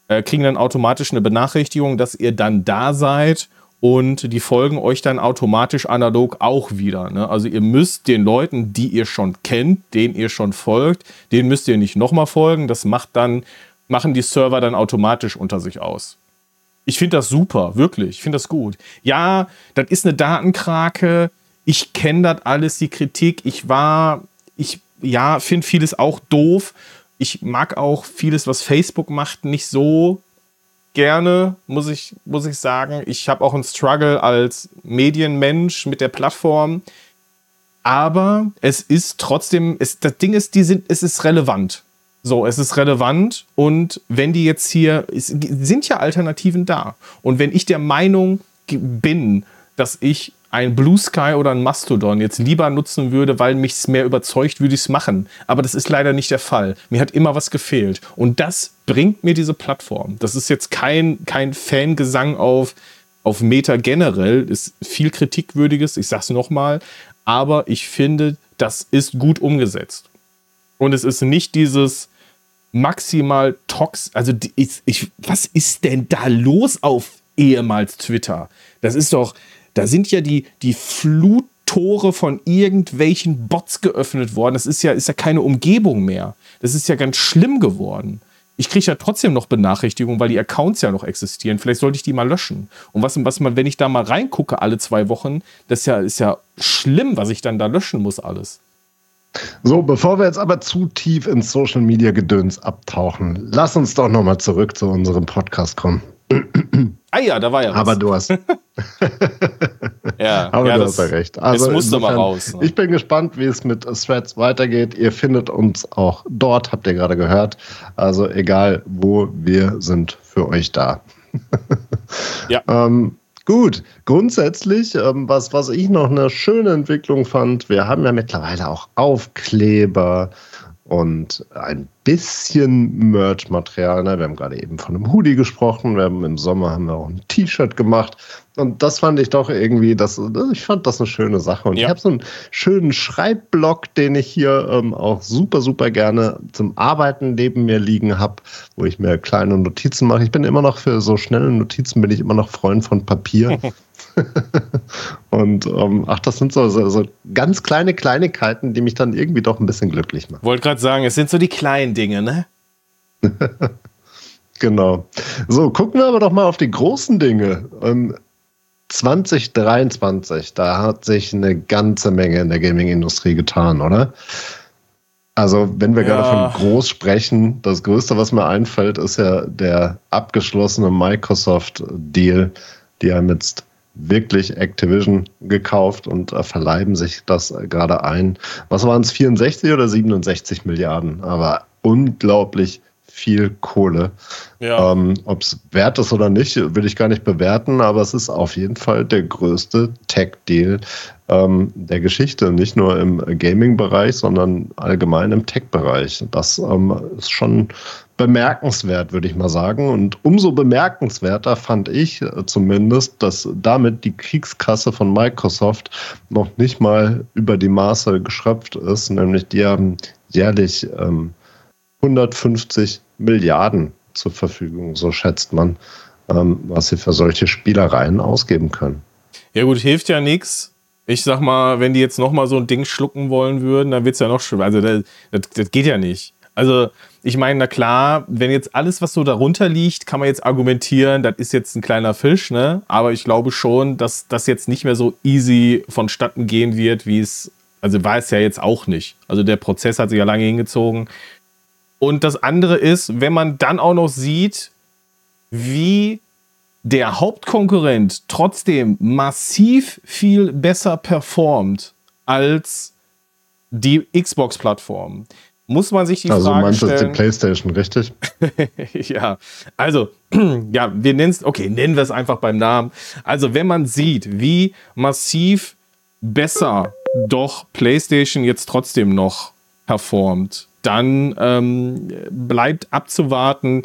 äh, kriegen dann automatisch eine Benachrichtigung, dass ihr dann da seid und die folgen euch dann automatisch analog auch wieder. Ne? Also ihr müsst den Leuten, die ihr schon kennt, denen ihr schon folgt, denen müsst ihr nicht nochmal folgen. Das macht dann, machen die Server dann automatisch unter sich aus. Ich finde das super, wirklich. Ich finde das gut. Ja, das ist eine Datenkrake. Ich kenne das alles, die Kritik. Ich war, ich, ja, finde vieles auch doof. Ich mag auch vieles, was Facebook macht, nicht so gerne, muss ich, muss ich sagen. Ich habe auch einen Struggle als Medienmensch mit der Plattform. Aber es ist trotzdem, es, das Ding ist, die sind, es ist relevant. So, es ist relevant und wenn die jetzt hier, es sind ja Alternativen da. Und wenn ich der Meinung bin, dass ich ein Blue Sky oder ein Mastodon jetzt lieber nutzen würde, weil mich es mehr überzeugt, würde ich es machen. Aber das ist leider nicht der Fall. Mir hat immer was gefehlt. Und das bringt mir diese Plattform. Das ist jetzt kein, kein Fangesang auf, auf Meta generell. Ist viel Kritikwürdiges, ich sag's nochmal. Aber ich finde, das ist gut umgesetzt. Und es ist nicht dieses maximal tox. Also, ich, ich, was ist denn da los auf ehemals Twitter? Das ist doch, da sind ja die, die Fluttore von irgendwelchen Bots geöffnet worden. Das ist ja, ist ja keine Umgebung mehr. Das ist ja ganz schlimm geworden. Ich kriege ja trotzdem noch Benachrichtigungen, weil die Accounts ja noch existieren. Vielleicht sollte ich die mal löschen. Und was, was man, wenn ich da mal reingucke alle zwei Wochen, das ist ja, ist ja schlimm, was ich dann da löschen muss alles. So, bevor wir jetzt aber zu tief ins Social Media Gedöns abtauchen, lass uns doch nochmal zurück zu unserem Podcast kommen. Ah ja, da war ja was. Aber du hast, ja, aber ja, du hast ja recht. es Also musste mal insofern, raus. Ne? Ich bin gespannt, wie es mit Threads weitergeht. Ihr findet uns auch dort, habt ihr gerade gehört. Also egal wo, wir sind für euch da. Ja. Ähm, gut, grundsätzlich, ähm, was, was ich noch eine schöne Entwicklung fand, wir haben ja mittlerweile auch Aufkleber und ein bisschen Merch-Material. Ne? Wir haben gerade eben von einem Hoodie gesprochen. Wir haben im Sommer haben wir auch ein T-Shirt gemacht. Und das fand ich doch irgendwie, das, ich fand das eine schöne Sache. Und Ja. ich habe so einen schönen Schreibblock, den ich hier ähm, auch super, super gerne zum Arbeiten neben mir liegen habe, wo ich mir kleine Notizen mache. Ich bin immer noch für so schnelle Notizen, bin ich immer noch Freund von Papier. Und ähm, ach, das sind so, so, so ganz kleine Kleinigkeiten, die mich dann irgendwie doch ein bisschen glücklich machen. Wollte gerade sagen, es sind so die kleinen Dinge, ne? Genau. So, gucken wir aber doch mal auf die großen Dinge. Ähm, 2023, da hat sich eine ganze Menge in der Gaming-Industrie getan, oder? Also, wenn wir ja. gerade von groß sprechen, das Größte, was mir einfällt, ist ja der abgeschlossene Microsoft-Deal. Die haben jetzt wirklich Activision gekauft und äh, verleiben sich das äh, gerade ein. Was waren es, 64 oder 67 Milliarden? Aber unglaublich viel Kohle. Ja. Ähm, Ob es wert ist oder nicht, will ich gar nicht bewerten, aber es ist auf jeden Fall der größte Tech-Deal ähm, der Geschichte. Nicht nur im Gaming-Bereich, sondern allgemein im Tech-Bereich. Das ähm, ist schon bemerkenswert, würde ich mal sagen. Und umso bemerkenswerter fand ich äh, zumindest, dass damit die Kriegskasse von Microsoft noch nicht mal über die Maße geschröpft ist. Nämlich die haben jährlich ähm, 150 Milliarden zur Verfügung, so schätzt man, ähm, was sie für solche Spielereien ausgeben können. Ja gut, hilft ja nichts. Ich sag mal, wenn die jetzt noch mal so ein Ding schlucken wollen würden, dann wird es ja noch schlimmer. Also das, das, das geht ja nicht. Also ich meine, na klar, wenn jetzt alles, was so darunter liegt, kann man jetzt argumentieren, das ist jetzt ein kleiner Fisch, ne? Aber ich glaube schon, dass das jetzt nicht mehr so easy vonstatten gehen wird, wie es, also war es ja jetzt auch nicht. Also der Prozess hat sich ja lange hingezogen. Und das andere ist, wenn man dann auch noch sieht, wie der Hauptkonkurrent trotzdem massiv viel besser performt als die Xbox-Plattform, muss man sich die also Frage stellen. Also die PlayStation, richtig? ja, also ja, wir nennen es, okay, nennen wir es einfach beim Namen. Also wenn man sieht, wie massiv besser doch PlayStation jetzt trotzdem noch performt, dann ähm, bleibt abzuwarten,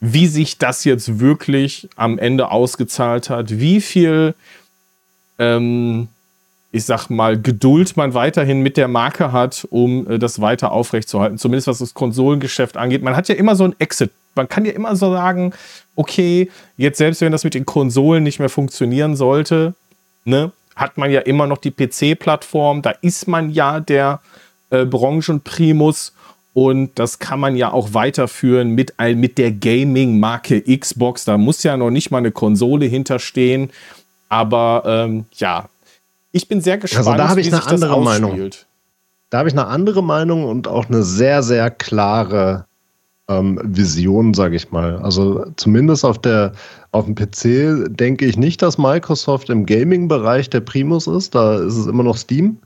wie sich das jetzt wirklich am Ende ausgezahlt hat, wie viel, ähm, ich sag mal, Geduld man weiterhin mit der Marke hat, um äh, das weiter aufrechtzuerhalten, zumindest was das Konsolengeschäft angeht. Man hat ja immer so ein Exit. Man kann ja immer so sagen, okay, jetzt selbst wenn das mit den Konsolen nicht mehr funktionieren sollte, ne, hat man ja immer noch die PC-Plattform, da ist man ja der äh, Branchenprimus und das kann man ja auch weiterführen mit, mit der Gaming-Marke Xbox. Da muss ja noch nicht mal eine Konsole hinterstehen. Aber ähm, ja, ich bin sehr gespannt, also da habe ich eine andere Meinung. Da habe ich eine andere Meinung und auch eine sehr, sehr klare ähm, Vision, sage ich mal. Also zumindest auf, der, auf dem PC denke ich nicht, dass Microsoft im Gaming-Bereich der Primus ist. Da ist es immer noch Steam.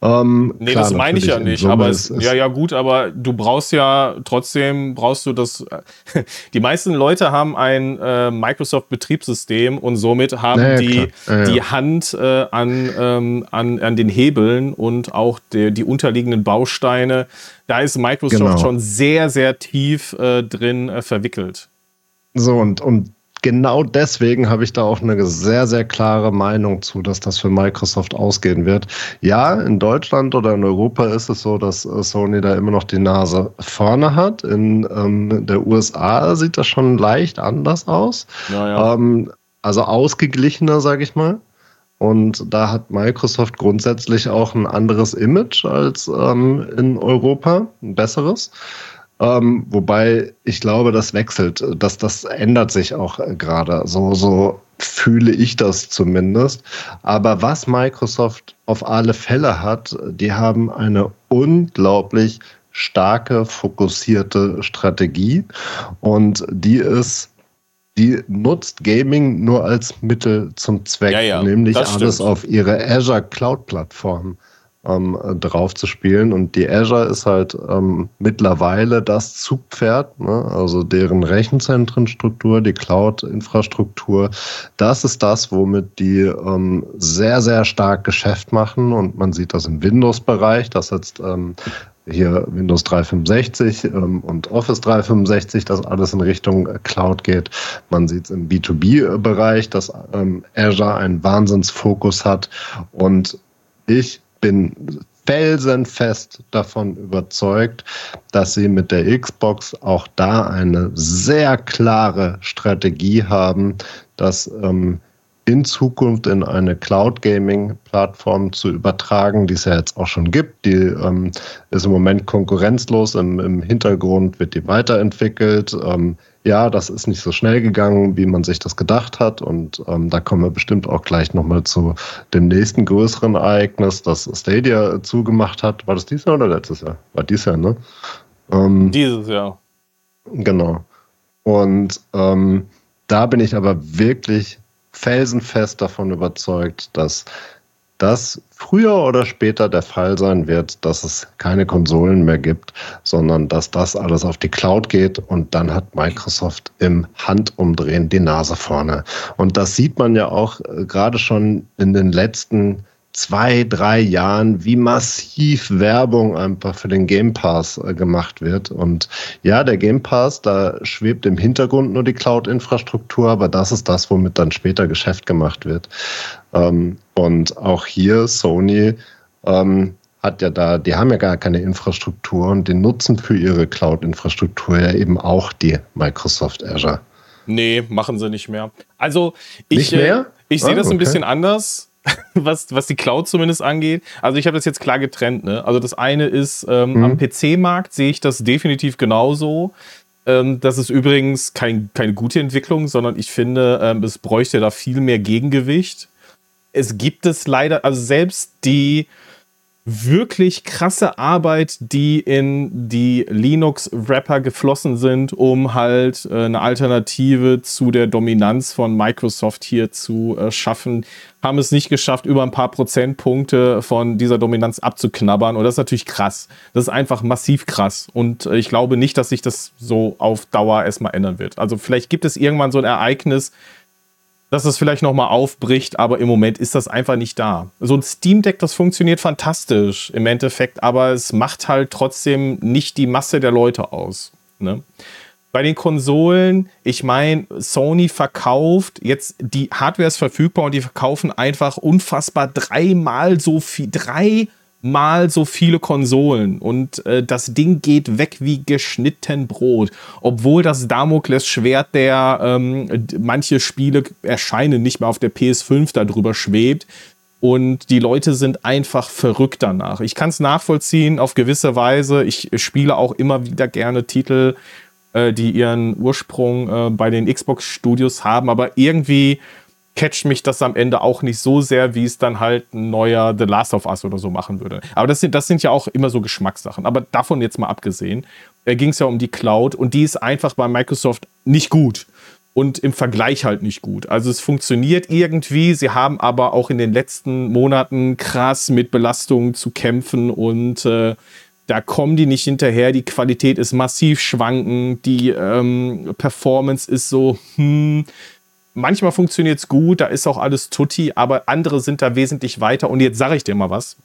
Ähm, nee, klar, das meine ich ja nicht. Aber es, ja, ja, gut, aber du brauchst ja trotzdem, brauchst du das. die meisten Leute haben ein äh, Microsoft-Betriebssystem und somit haben naja, die ja, die Hand äh, an, ähm, an, an den Hebeln und auch die, die unterliegenden Bausteine. Da ist Microsoft genau. schon sehr, sehr tief äh, drin äh, verwickelt. So, und, und genau deswegen habe ich da auch eine sehr, sehr klare Meinung zu, dass das für Microsoft ausgehen wird. Ja, in Deutschland oder in Europa ist es so, dass äh, Sony da immer noch die Nase vorne hat. In ähm, der USA sieht das schon leicht anders aus. Ja, Ähm, also ausgeglichener, sage ich mal. Und da hat Microsoft grundsätzlich auch ein anderes Image als ähm, in Europa, ein besseres. Ähm, wobei ich glaube, das wechselt, dass das ändert sich auch gerade. So, so fühle ich das zumindest. Aber was Microsoft auf alle Fälle hat, die haben eine unglaublich starke, fokussierte Strategie und die ist die nutzt Gaming nur als Mittel zum Zweck, ja, ja, nämlich alles auf ihre Azure Cloud Plattform ähm, drauf zu spielen. Und die Azure ist halt ähm, mittlerweile das Zugpferd, ne? also deren Rechenzentrenstruktur, die Cloud-Infrastruktur. Das ist das, womit die ähm, sehr, sehr stark Geschäft machen. Und man sieht das im Windows-Bereich, dass jetzt ähm, hier Windows 365 ähm, und Office 365, dass alles in Richtung Cloud geht. Man sieht es im B2B-Bereich, dass ähm, Azure einen Wahnsinnsfokus hat. Und ich bin felsenfest davon überzeugt, dass sie mit der Xbox auch da eine sehr klare Strategie haben, dass ähm, in Zukunft in eine Cloud Gaming Plattform zu übertragen, die es ja jetzt auch schon gibt. Die ähm, ist im Moment konkurrenzlos. Im, Im, Hintergrund wird die weiterentwickelt. Ähm, ja, das ist nicht so schnell gegangen, wie man sich das gedacht hat. Und ähm, da kommen wir bestimmt auch gleich nochmal zu dem nächsten größeren Ereignis, das Stadia zugemacht hat. War das dieses Jahr oder letztes Jahr? War dieses Jahr, ne? Ähm, dieses Jahr. Genau. Und ähm, da bin ich aber wirklich felsenfest davon überzeugt, dass das früher oder später der Fall sein wird, dass es keine Konsolen mehr gibt, sondern dass das alles auf die Cloud geht und dann hat Microsoft im Handumdrehen die Nase vorne. Und das sieht man ja auch äh, gerade schon in den letzten zwei, drei Jahren, wie massiv Werbung einfach für den Game Pass äh, gemacht wird. Und ja, der Game Pass, da schwebt im Hintergrund nur die Cloud-Infrastruktur, aber das ist das, womit dann später Geschäft gemacht wird. Ähm, und auch hier Sony ähm, hat ja da, die haben ja gar keine Infrastruktur und die nutzen für ihre Cloud-Infrastruktur ja eben auch die Microsoft Azure. Nee, machen sie nicht mehr. Also ich, äh, ich sehe ah, das ein bisschen anders was, was die Cloud zumindest angeht. Also ich habe das jetzt klar getrennt. Ne? Also das eine ist, ähm, mhm. am PC-Markt sehe ich das definitiv genauso. Ähm, das ist übrigens kein, keine gute Entwicklung, sondern ich finde, ähm, es bräuchte da viel mehr Gegengewicht. Es gibt es leider, also selbst die wirklich krasse Arbeit, die in die Linux-Wrapper geflossen sind, um halt äh, eine Alternative zu der Dominanz von Microsoft hier zu äh, schaffen, haben es nicht geschafft, über ein paar Prozentpunkte von dieser Dominanz abzuknabbern. Und das ist natürlich krass. Das ist einfach massiv krass. Und äh, ich glaube nicht, dass sich das so auf Dauer erstmal ändern wird. Also vielleicht gibt es irgendwann so ein Ereignis, dass es vielleicht nochmal aufbricht, aber im Moment ist das einfach nicht da. So ein Steam Deck, das funktioniert fantastisch im Endeffekt, aber es macht halt trotzdem nicht die Masse der Leute aus. Ne? Bei den Konsolen, ich meine, Sony verkauft jetzt, die Hardware ist verfügbar und die verkaufen einfach unfassbar dreimal so viel, drei mal so viele Konsolen und äh, das Ding geht weg wie geschnitten Brot. Obwohl das Damoklesschwert der ähm, manche Spiele erscheinen nicht mehr auf der PS5 darüber schwebt. Und die Leute sind einfach verrückt danach. Ich kann es nachvollziehen auf gewisse Weise. Ich spiele auch immer wieder gerne Titel, äh, die ihren Ursprung äh, bei den Xbox Studios haben, aber irgendwie catcht mich das am Ende auch nicht so sehr, wie es dann halt ein neuer The Last of Us oder so machen würde. Aber das sind, das sind ja auch immer so Geschmackssachen. Aber davon jetzt mal abgesehen, äh, ging es ja um die Cloud und die ist einfach bei Microsoft nicht gut und im Vergleich halt nicht gut. Also es funktioniert irgendwie, sie haben aber auch in den letzten Monaten krass mit Belastungen zu kämpfen und äh, da kommen die nicht hinterher. Die Qualität ist massiv schwankend, die ähm, Performance ist so, hm, manchmal funktioniert es gut, da ist auch alles tutti, aber andere sind da wesentlich weiter. Und jetzt sage ich dir mal was.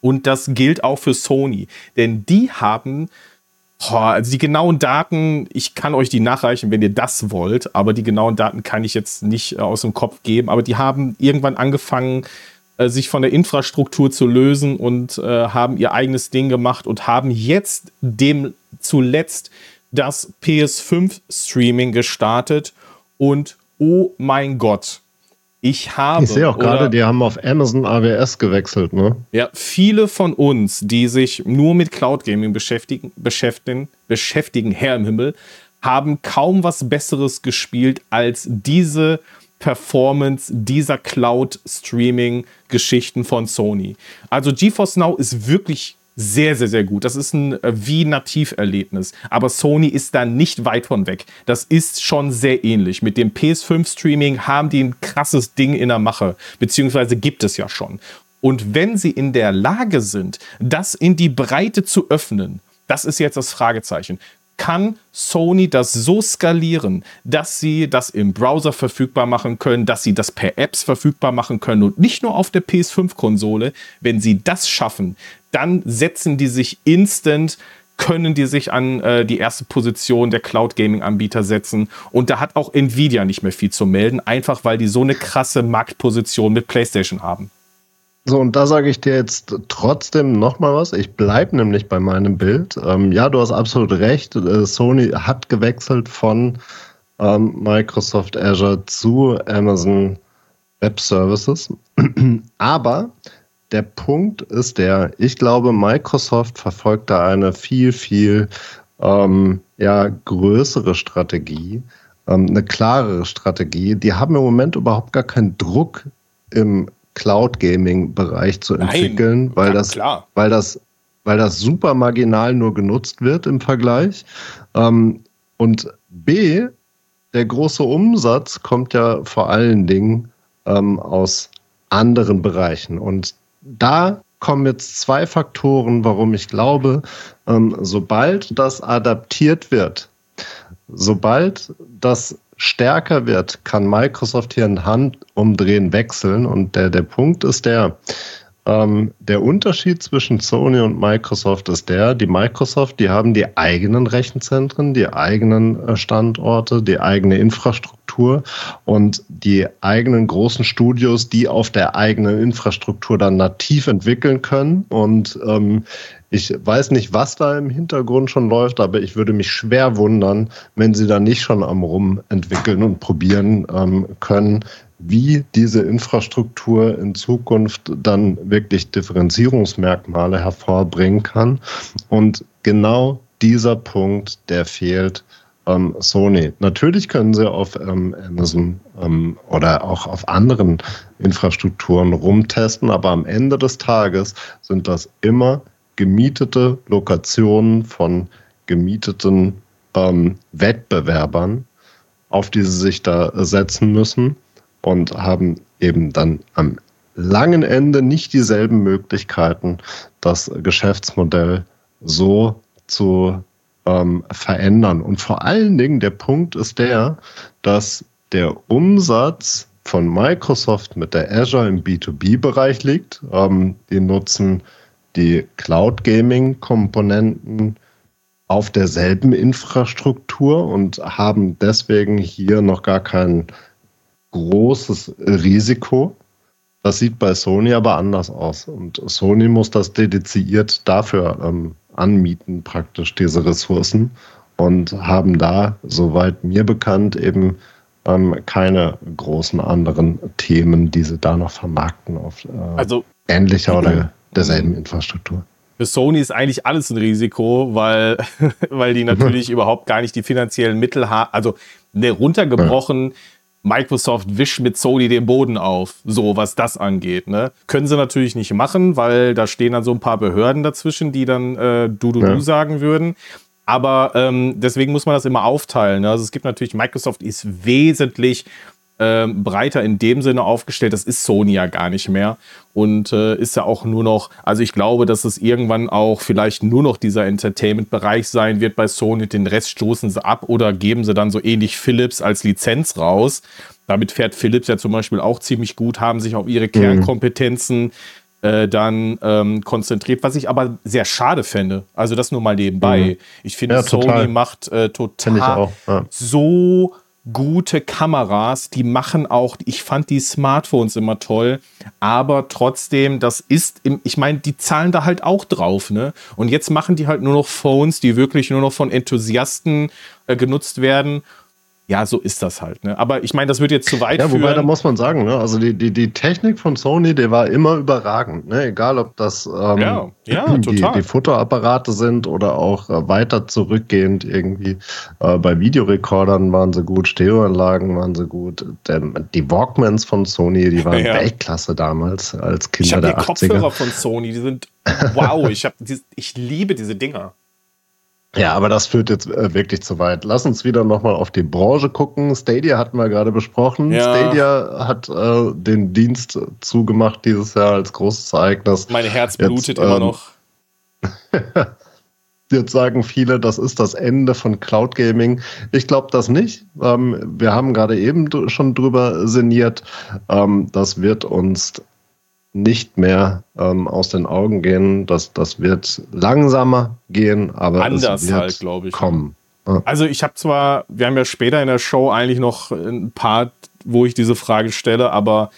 Und das gilt auch für Sony. Denn die haben, oh, also die genauen Daten, ich kann euch die nachreichen, wenn ihr das wollt, aber die genauen Daten kann ich jetzt nicht äh, aus dem Kopf geben. Aber die haben irgendwann angefangen, äh, sich von der Infrastruktur zu lösen und äh, haben ihr eigenes Ding gemacht und haben jetzt dem zuletzt das PS5-Streaming gestartet und oh mein Gott. Ich habe. Ich sehe auch gerade, die haben auf Amazon AWS gewechselt, ne? Ja, viele von uns, die sich nur mit Cloud Gaming beschäftigen, beschäftigen, beschäftigen, Herr im Himmel, haben kaum was Besseres gespielt als diese Performance dieser Cloud-Streaming-Geschichten von Sony. Also GeForce Now ist wirklich sehr, sehr, sehr gut. Das ist ein äh, wie Nativerlebnis. Aber Sony ist da nicht weit von weg. Das ist schon sehr ähnlich. Mit dem PS5-Streaming haben die ein krasses Ding in der Mache, beziehungsweise gibt es ja schon. Und wenn sie in der Lage sind, das in die Breite zu öffnen, das ist jetzt das Fragezeichen. Kann Sony das so skalieren, dass sie das im Browser verfügbar machen können, dass sie das per Apps verfügbar machen können und nicht nur auf der PS5-Konsole? Wenn sie das schaffen, dann setzen die sich instant können die sich an äh, die erste Position der Cloud Gaming Anbieter setzen. Und da hat auch Nvidia nicht mehr viel zu melden, einfach weil die so eine krasse Marktposition mit PlayStation haben. So, und da sage ich dir jetzt trotzdem nochmal was. Ich bleibe nämlich bei meinem Bild. Ähm, ja, du hast absolut recht. Äh, Sony hat gewechselt von ähm, Microsoft Azure zu Amazon Web-Services. Aber der Punkt ist der, ich glaube, Microsoft verfolgt da eine viel, viel ähm, ja, größere Strategie, ähm, eine klarere Strategie. Die haben im Moment überhaupt gar keinen Druck im Cloud Gaming Bereich zu entwickeln, Nein, weil das, klar. weil das, weil das super marginal nur genutzt wird im Vergleich. Ähm, und B, der große Umsatz kommt ja vor allen Dingen ähm, aus anderen Bereichen. Und da kommen jetzt zwei Faktoren, warum ich glaube, ähm, sobald das adaptiert wird, sobald das stärker wird, kann Microsoft hier ein Handumdrehen wechseln. Und der, der Punkt ist der, ähm, der Unterschied zwischen Sony und Microsoft ist der, die Microsoft, die haben die eigenen Rechenzentren, die eigenen äh, Standorte, die eigene Infrastruktur und die eigenen großen Studios, die auf der eigenen Infrastruktur dann nativ entwickeln können. Und ähm, ich weiß nicht, was da im Hintergrund schon läuft, aber ich würde mich schwer wundern, wenn sie da nicht schon am Rumentwickeln und probieren ähm, können, wie diese Infrastruktur in Zukunft dann wirklich Differenzierungsmerkmale hervorbringen kann. Und genau dieser Punkt, der fehlt ähm, Sony. Natürlich können sie auf ähm, Amazon ähm, oder auch auf anderen Infrastrukturen rumtesten, aber am Ende des Tages sind das immer gemietete Lokationen von gemieteten ähm, Wettbewerbern, auf die sie sich da setzen müssen und haben eben dann am langen Ende nicht dieselben Möglichkeiten, das Geschäftsmodell so zu ähm, verändern. Und vor allen Dingen der Punkt ist der, dass der Umsatz von Microsoft mit der Azure im B2B-Bereich liegt. Ähm, die nutzen die Cloud Gaming Komponenten auf derselben Infrastruktur und haben deswegen hier noch gar kein großes Risiko. Das sieht bei Sony aber anders aus. Und Sony muss das dediziert dafür ähm, anmieten, praktisch diese Ressourcen. Und haben da, soweit mir bekannt, eben ähm, keine großen anderen Themen, die sie da noch vermarkten auf äh, also, ähnlicher oder derselben Infrastruktur. Für Sony ist eigentlich alles ein Risiko, weil, weil die natürlich überhaupt gar nicht die finanziellen Mittel haben. Also ne, runtergebrochen. Microsoft wischt mit Sony den Boden auf, so was das angeht. Ne? Können sie natürlich nicht machen, weil da stehen dann so ein paar Behörden dazwischen, die dann äh, du, du, ja. du sagen würden. Aber ähm, deswegen muss man das immer aufteilen. Ne? Also es gibt natürlich, Microsoft ist wesentlich ähm, breiter in dem Sinne aufgestellt. Das ist Sony ja gar nicht mehr und äh, ist ja auch nur noch, also ich glaube, dass es irgendwann auch vielleicht nur noch dieser Entertainment-Bereich sein wird bei Sony. Den Rest stoßen sie ab oder geben sie dann so ähnlich Philips als Lizenz raus. Damit fährt Philips ja zum Beispiel auch ziemlich gut, haben sich auf ihre mhm. Kernkompetenzen äh, dann ähm, konzentriert, was ich aber sehr schade fände. Also das nur mal nebenbei. Mhm. Ich finde, ja, Sony macht äh, total auch, ja. so gute Kameras, die machen auch, ich fand die Smartphones immer toll, aber trotzdem, das ist, im, ich meine, die zahlen da halt auch drauf, ne? Und jetzt machen die halt nur noch Phones, die wirklich nur noch von Enthusiasten äh, genutzt werden ja, so ist das halt. Ne? Aber ich meine, das wird jetzt zu weit ja, wobei, führen. da muss man sagen, ne? also die, die, die Technik von Sony, die war immer überragend. Ne? Egal, ob das ähm, ja, ja, die, die Fotoapparate sind oder auch äh, weiter zurückgehend irgendwie. Äh, bei Videorekordern waren sie gut, Stereoanlagen waren sie gut. Denn die Walkmans von Sony, die waren ja. Weltklasse damals als Kinder ich der die 80er. Kopfhörer von Sony, die sind wow. ich, hab, ich liebe diese Dinger. Ja, aber das führt jetzt äh, wirklich zu weit. Lass uns wieder nochmal auf die Branche gucken. Stadia hatten wir gerade besprochen. Ja. Stadia hat äh, den Dienst zugemacht dieses Jahr als großes Ereignis. Mein Herz blutet jetzt, immer ähm, noch. Jetzt sagen viele, das ist das Ende von Cloud Gaming. Ich glaube das nicht. Ähm, wir haben gerade eben schon drüber sinniert. Ähm, das wird uns nicht mehr ähm, aus den Augen gehen. Das, das wird langsamer gehen, aber anders es wird halt, glaube ich. Kommen. Ja. Also ich habe zwar, wir haben ja später in der Show eigentlich noch ein Part, wo ich diese Frage stelle, aber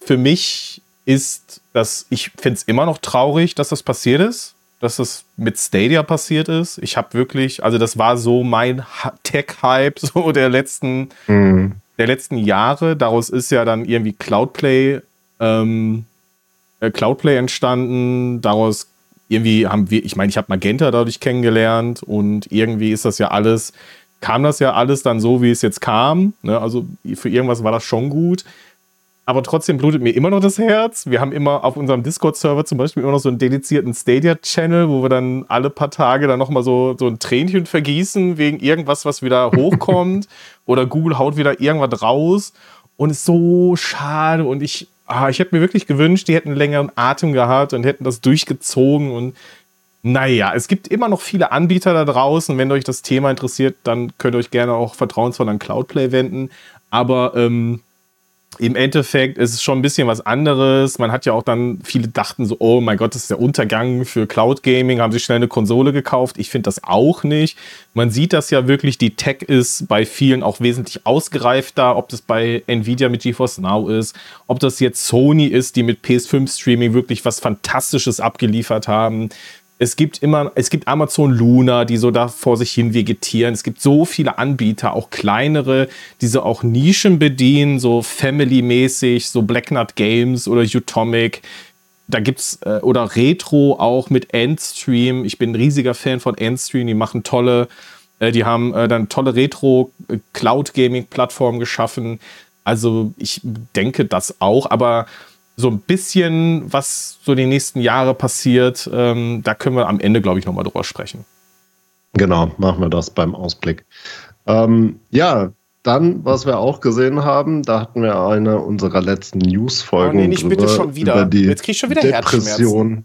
für mich ist das, ich finde es immer noch traurig, dass das passiert ist, dass das mit Stadia passiert ist. Ich habe wirklich, also das war so mein Tech-Hype so der letzten mhm der letzten Jahre. Daraus ist ja dann irgendwie Cloudplay, ähm, äh, Cloudplay entstanden. Daraus irgendwie haben wir, ich meine, ich habe Magenta dadurch kennengelernt und irgendwie ist das ja alles, kam das ja alles dann so, wie es jetzt kam. Ne? Also für irgendwas war das schon gut. Aber trotzdem blutet mir immer noch das Herz. Wir haben immer auf unserem Discord-Server zum Beispiel immer noch so einen dedizierten Stadia-Channel, wo wir dann alle paar Tage dann nochmal so, so ein Tränchen vergießen wegen irgendwas, was wieder hochkommt. Oder Google haut wieder irgendwas raus. Und ist so schade. Und ich, ah, ich hätte mir wirklich gewünscht, die hätten längeren Atem gehabt und hätten das durchgezogen. Und naja, es gibt immer noch viele Anbieter da draußen. Wenn euch das Thema interessiert, dann könnt ihr euch gerne auch vertrauensvoll an Cloudplay wenden. Aber ähm, im Endeffekt ist es schon ein bisschen was anderes. Man hat ja auch dann, viele dachten so, oh mein Gott, das ist der Untergang für Cloud Gaming, haben sich schnell eine Konsole gekauft. Ich finde das auch nicht. Man sieht das ja wirklich, die Tech ist bei vielen auch wesentlich ausgereifter, ob das bei Nvidia mit GeForce Now ist, ob das jetzt Sony ist, die mit PS5 Streaming wirklich was Fantastisches abgeliefert haben es gibt immer, es gibt Amazon Luna, die so da vor sich hin vegetieren. Es gibt so viele Anbieter, auch kleinere, die so auch Nischen bedienen, so Family-mäßig, so Black Nut Games oder Utomic. Da gibt's, äh, oder Retro auch mit Endstream. Ich bin ein riesiger Fan von Endstream, die machen tolle, äh, die haben äh, dann tolle Retro-Cloud-Gaming-Plattformen geschaffen. Also ich denke das auch, aber so ein bisschen, was so die nächsten Jahre passiert, ähm, da können wir am Ende, glaube ich, nochmal drüber sprechen. Genau, machen wir das beim Ausblick. Ähm, ja, dann, was wir auch gesehen haben, da hatten wir eine unserer letzten News-Folgen. Oh, nee, nicht bitte schon wieder. Über die Jetzt krieg ich schon wieder Depression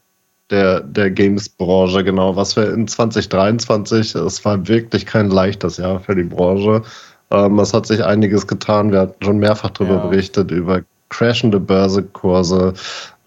der, der Games-Branche, genau. Was wir in 2023, es war wirklich kein leichtes Jahr für die Branche. Ähm, es hat sich einiges getan. Wir hatten schon mehrfach darüber ja. berichtet, über crashende Börsekurse,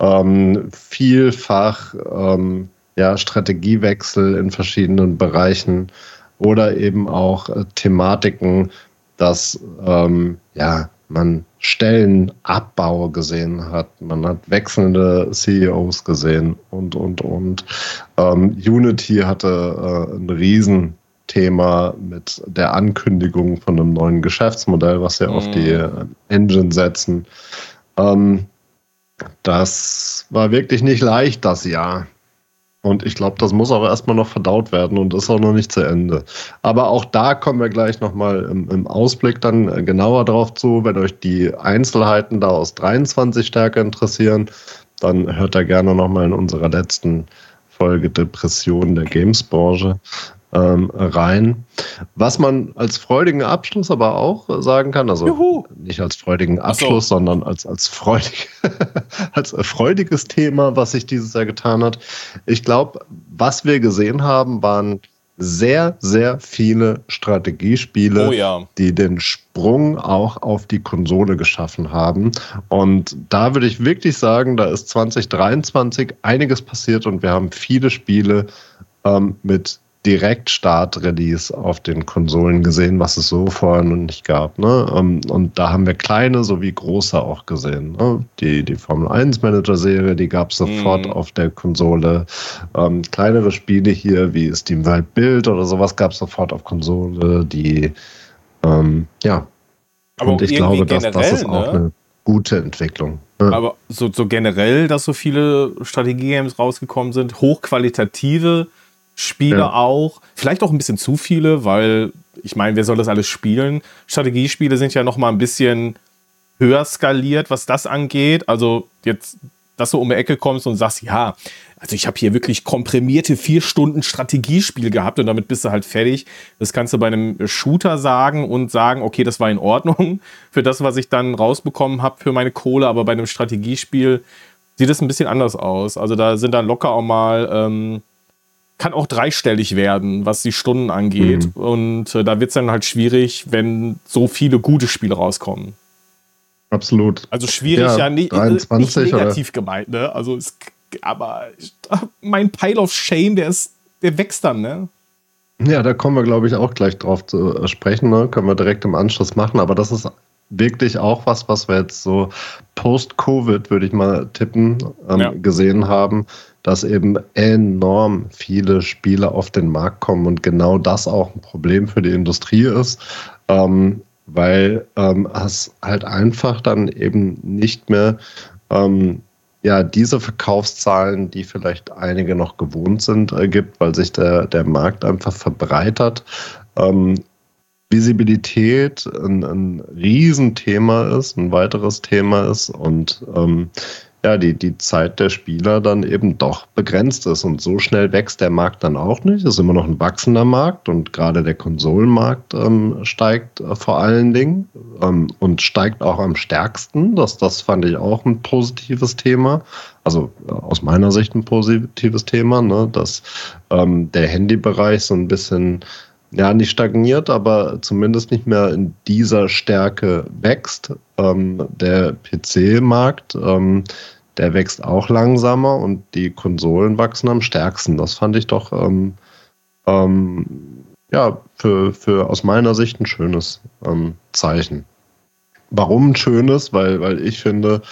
ähm, vielfach ähm, ja, Strategiewechsel in verschiedenen Bereichen oder eben auch äh, Thematiken, dass ähm, ja, man Stellenabbau gesehen hat, man hat wechselnde CEOs gesehen und, und, und. Ähm, Unity hatte äh, ein riesen Thema mit der Ankündigung von einem neuen Geschäftsmodell, was sie mhm. auf die äh, Engine setzen. Ähm, das war wirklich nicht leicht, das Jahr. Und ich glaube, das muss auch erstmal noch verdaut werden und ist auch noch nicht zu Ende. Aber auch da kommen wir gleich nochmal im, im Ausblick dann genauer drauf zu. Wenn euch die Einzelheiten da aus 23 stärker interessieren, dann hört da gerne nochmal in unserer letzten Folge Depression der Gamesbranche ähm, rein. Was man als freudigen Abschluss aber auch sagen kann, also Juhu. nicht als freudigen Abschluss, so. sondern als, als, freudig, als freudiges Thema, was sich dieses Jahr getan hat. Ich glaube, was wir gesehen haben, waren sehr, sehr viele Strategiespiele, oh ja. die den Sprung auch auf die Konsole geschaffen haben. Und da würde ich wirklich sagen, da ist 2023 einiges passiert und wir haben viele Spiele ähm, mit Direktstart-Release auf den Konsolen gesehen, was es so vorher noch nicht gab. Ne? Ähm, und da haben wir kleine sowie große auch gesehen. Ne? Die, die Formel 1 Manager-Serie, die gab es sofort mm. auf der Konsole. Ähm, kleinere Spiele hier wie Steam World Build oder sowas gab es sofort auf Konsole. Die, ähm, ja. Aber und ich glaube, dass das ist auch ne? eine gute Entwicklung. Ne? Aber so, so generell, dass so viele Strategie-Games rausgekommen sind, hochqualitative Spiele ja. auch. Vielleicht auch ein bisschen zu viele, weil ich meine, wer soll das alles spielen? Strategiespiele sind ja noch mal ein bisschen höher skaliert, was das angeht. Also jetzt, dass du um die Ecke kommst und sagst, ja, also ich habe hier wirklich komprimierte vier Stunden Strategiespiel gehabt und damit bist du halt fertig. Das kannst du bei einem Shooter sagen und sagen, okay, das war in Ordnung für das, was ich dann rausbekommen habe für meine Kohle, aber bei einem Strategiespiel sieht es ein bisschen anders aus. Also da sind dann locker auch mal ähm, kann auch dreistellig werden, was die Stunden angeht. Mhm. Und äh, da wird es dann halt schwierig, wenn so viele gute Spiele rauskommen. Absolut. Also schwierig ja, ja nicht, 23, nicht negativ oder? gemeint, ne? Also es, aber mein Pile of Shame, der ist, der wächst dann, ne? Ja, da kommen wir, glaube ich, auch gleich drauf zu äh, sprechen, ne? Können wir direkt im Anschluss machen, aber das ist wirklich auch was, was wir jetzt so post-Covid, würde ich mal tippen, ähm, ja. gesehen haben, dass eben enorm viele Spiele auf den Markt kommen und genau das auch ein Problem für die Industrie ist. Ähm, weil ähm, es halt einfach dann eben nicht mehr ähm, ja, diese Verkaufszahlen, die vielleicht einige noch gewohnt sind, äh, gibt, weil sich der, der Markt einfach verbreitert. Ähm, Visibilität ein, ein Riesenthema ist, ein weiteres Thema ist und ähm, ja, die, die Zeit der Spieler dann eben doch begrenzt ist. Und so schnell wächst der Markt dann auch nicht. Es ist immer noch ein wachsender Markt und gerade der Konsolenmarkt ähm, steigt äh, vor allen Dingen ähm, und steigt auch am stärksten. Das, das fand ich auch ein positives Thema. Also äh, aus meiner Sicht ein positives Thema, ne? dass ähm, der Handybereich so ein bisschen ja, nicht stagniert, aber zumindest nicht mehr in dieser Stärke wächst. Ähm, der PC-Markt, ähm, der wächst auch langsamer und die Konsolen wachsen am stärksten. Das fand ich doch ähm, ähm ja, für, für aus meiner Sicht ein schönes ähm, Zeichen. Warum ein schönes? Weil, weil ich finde,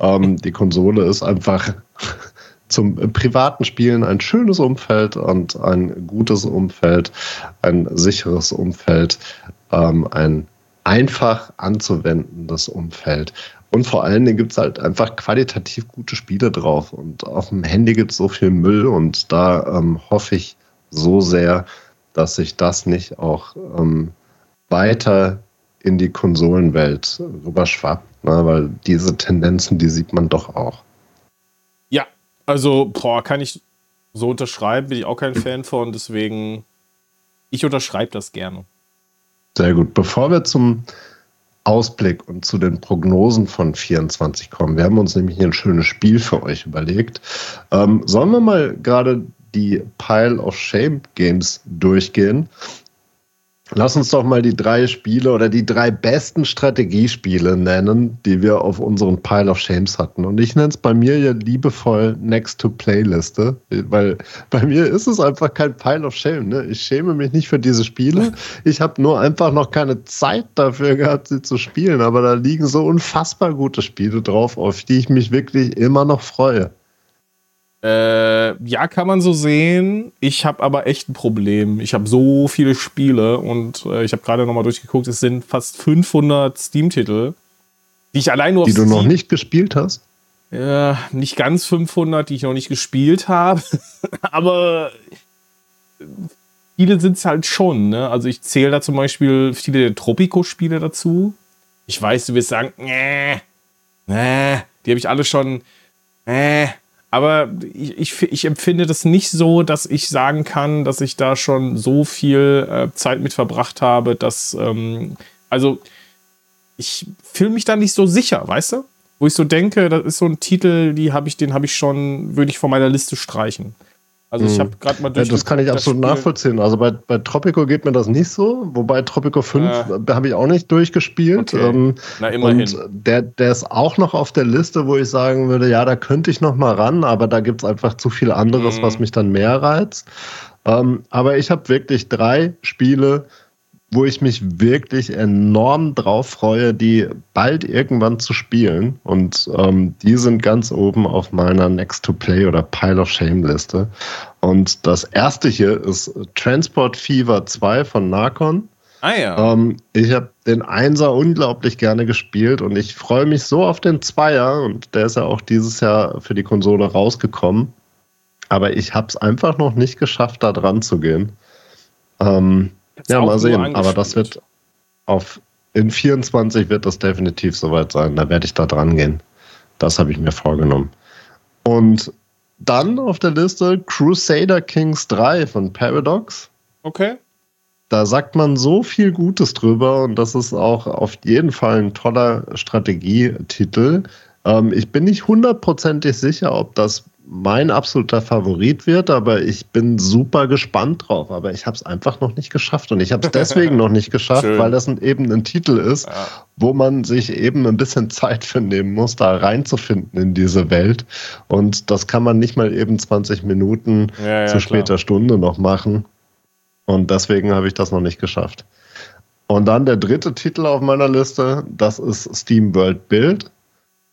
ähm, die Konsole ist einfach zum privaten Spielen ein schönes Umfeld und ein gutes Umfeld, ein sicheres Umfeld, ähm, ein einfach anzuwendendes Umfeld. Und vor allen Dingen gibt es halt einfach qualitativ gute Spiele drauf. Und auf dem Handy gibt es so viel Müll und da ähm, hoffe ich so sehr, dass sich das nicht auch ähm, weiter in die Konsolenwelt rüberschwappt, ne? weil diese Tendenzen, die sieht man doch auch. Also, boah, kann ich so unterschreiben, bin ich auch kein Fan von, deswegen, ich unterschreibe das gerne. Sehr gut. Bevor wir zum Ausblick und zu den Prognosen von 24 kommen, wir haben uns nämlich hier ein schönes Spiel für euch überlegt. Ähm, sollen wir mal gerade die Pile of Shame Games durchgehen? Lass uns doch mal die drei Spiele oder die drei besten Strategiespiele nennen, die wir auf unseren Pile of Shames hatten. Und ich nenne es bei mir ja liebevoll Next to Playliste, weil bei mir ist es einfach kein Pile of Shame. Ne? Ich schäme mich nicht für diese Spiele. Ich habe nur einfach noch keine Zeit dafür gehabt, sie zu spielen. Aber da liegen so unfassbar gute Spiele drauf, auf die ich mich wirklich immer noch freue. Äh, ja, kann man so sehen. Ich habe aber echt ein Problem. Ich habe so viele Spiele und äh, ich habe gerade noch mal durchgeguckt, es sind fast 500 Steam-Titel, die ich allein nur Die du Steam noch nicht gespielt hast? Ja, nicht ganz 500, die ich noch nicht gespielt habe, aber viele sind es halt schon. Ne? Also ich zähle da zum Beispiel viele der Tropico-Spiele dazu. Ich weiß, du wirst sagen, nee, nee, die habe ich alle schon, nee, aber ich, ich, ich, empfinde das nicht so, dass ich sagen kann, dass ich da schon so viel äh, Zeit mit verbracht habe, dass, ähm, also ich fühle mich da nicht so sicher, weißt du? Wo ich so denke, das ist so ein Titel, die habe ich, den habe ich schon, würde ich von meiner Liste streichen. Also ich hm. habe gerade mal durch. Ja, das kann ich absolut nachvollziehen. Also bei, bei Tropico geht mir das nicht so, wobei Tropico 5 äh, habe ich auch nicht durchgespielt. Okay. Ähm, Na, immerhin. Und der, der ist auch noch auf der Liste, wo ich sagen würde, ja, da könnte ich noch mal ran, aber da gibt es einfach zu viel anderes, mhm. was mich dann mehr reizt. Ähm, aber ich habe wirklich drei Spiele, wo ich mich wirklich enorm drauf freue, die bald irgendwann zu spielen. Und ähm, die sind ganz oben auf meiner Next to Play oder Pile of Shame Liste. Und das erste hier ist Transport Fever 2 von Narcon. Ah ja. Ähm, ich habe den Einser unglaublich gerne gespielt und ich freue mich so auf den Zweier und der ist ja auch dieses Jahr für die Konsole rausgekommen. Aber ich habe es einfach noch nicht geschafft, da dran zu gehen. Ähm, ja, mal sehen. Aber das wird auf in 24 wird das definitiv soweit sein. Da werde ich da dran gehen. Das habe ich mir vorgenommen. Und dann auf der Liste Crusader Kings 3 von Paradox. Okay. Da sagt man so viel Gutes drüber und das ist auch auf jeden Fall ein toller Strategietitel. Ähm, ich bin nicht hundertprozentig sicher, ob das mein absoluter Favorit wird, aber ich bin super gespannt drauf. Aber ich habe es einfach noch nicht geschafft und ich habe es deswegen noch nicht geschafft, Schön. weil das ein, eben ein Titel ist, ja. wo man sich eben ein bisschen Zeit für nehmen muss, da reinzufinden in diese Welt. Und das kann man nicht mal eben 20 Minuten ja, ja, zu später klar. Stunde noch machen. Und deswegen habe ich das noch nicht geschafft. Und dann der dritte Titel auf meiner Liste, das ist Steam World Build.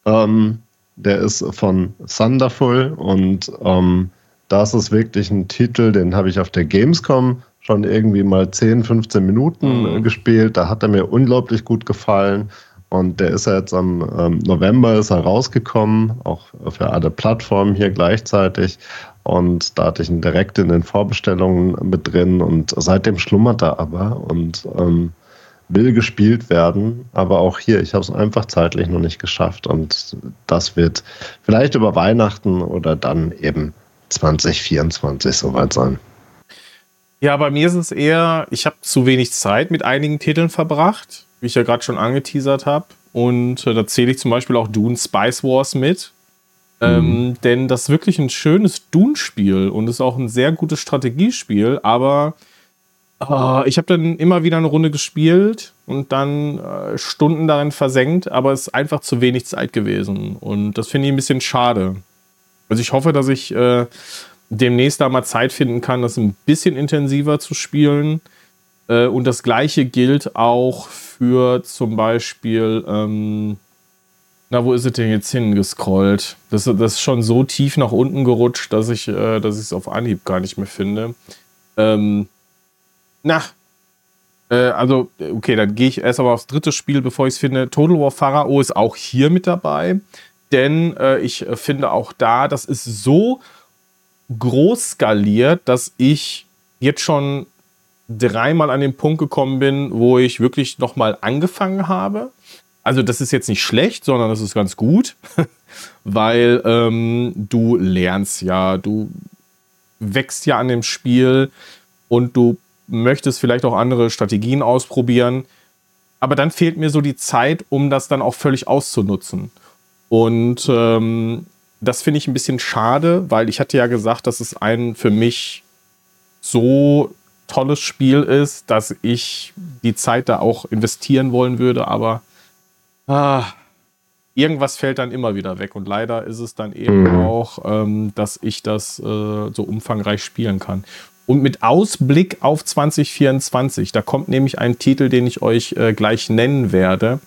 Ähm, der ist von Thunderful und ähm, das ist wirklich ein Titel, den habe ich auf der Gamescom schon irgendwie mal 10, 15 Minuten Mhm. gespielt. Da hat er mir unglaublich gut gefallen. Und der ist ja jetzt am ähm, November ist er rausgekommen, auch für alle Plattformen hier gleichzeitig. Und da hatte ich ihn direkt in den Vorbestellungen mit drin. Und seitdem schlummert er aber und ähm, will gespielt werden. Aber auch hier, ich habe es einfach zeitlich noch nicht geschafft. Und das wird vielleicht über Weihnachten oder dann eben 2024 soweit sein. Ja, bei mir ist es eher, ich habe zu wenig Zeit mit einigen Titeln verbracht, wie ich ja gerade schon angeteasert habe. Und äh, da zähle ich zum Beispiel auch Dune Spice Wars mit. Ähm, denn das ist wirklich ein schönes Dune-Spiel und ist auch ein sehr gutes Strategiespiel, aber äh, ich habe dann immer wieder eine Runde gespielt und dann äh, Stunden darin versenkt, aber es ist einfach zu wenig Zeit gewesen. Und das finde ich ein bisschen schade. Also ich hoffe, dass ich äh, demnächst da mal Zeit finden kann, das ein bisschen intensiver zu spielen. Äh, und das gleiche gilt auch für zum Beispiel, ähm, na, wo ist es denn jetzt hingescrollt? Das, das ist schon so tief nach unten gerutscht, dass ich äh, dass ich es auf Anhieb gar nicht mehr finde. Ähm, na, äh, also, okay, dann gehe ich erst aber aufs dritte Spiel, bevor ich es finde. Total War Pharao ist auch hier mit dabei. Denn äh, ich äh, finde auch da, das ist so groß skaliert, dass ich jetzt schon dreimal an den Punkt gekommen bin, wo ich wirklich nochmal angefangen habe. Also das ist jetzt nicht schlecht, sondern das ist ganz gut, weil ähm, du lernst ja, du wächst ja an dem Spiel und du möchtest vielleicht auch andere Strategien ausprobieren. Aber dann fehlt mir so die Zeit, um das dann auch völlig auszunutzen. Und ähm, das finde ich ein bisschen schade, weil ich hatte ja gesagt, dass es ein für mich so tolles Spiel ist, dass ich die Zeit da auch investieren wollen würde, aber ah, irgendwas fällt dann immer wieder weg. Und leider ist es dann eben Mhm. auch, ähm, dass ich das äh, so umfangreich spielen kann. Und mit Ausblick auf 2024, da kommt nämlich ein Titel, den ich euch äh, gleich nennen werde.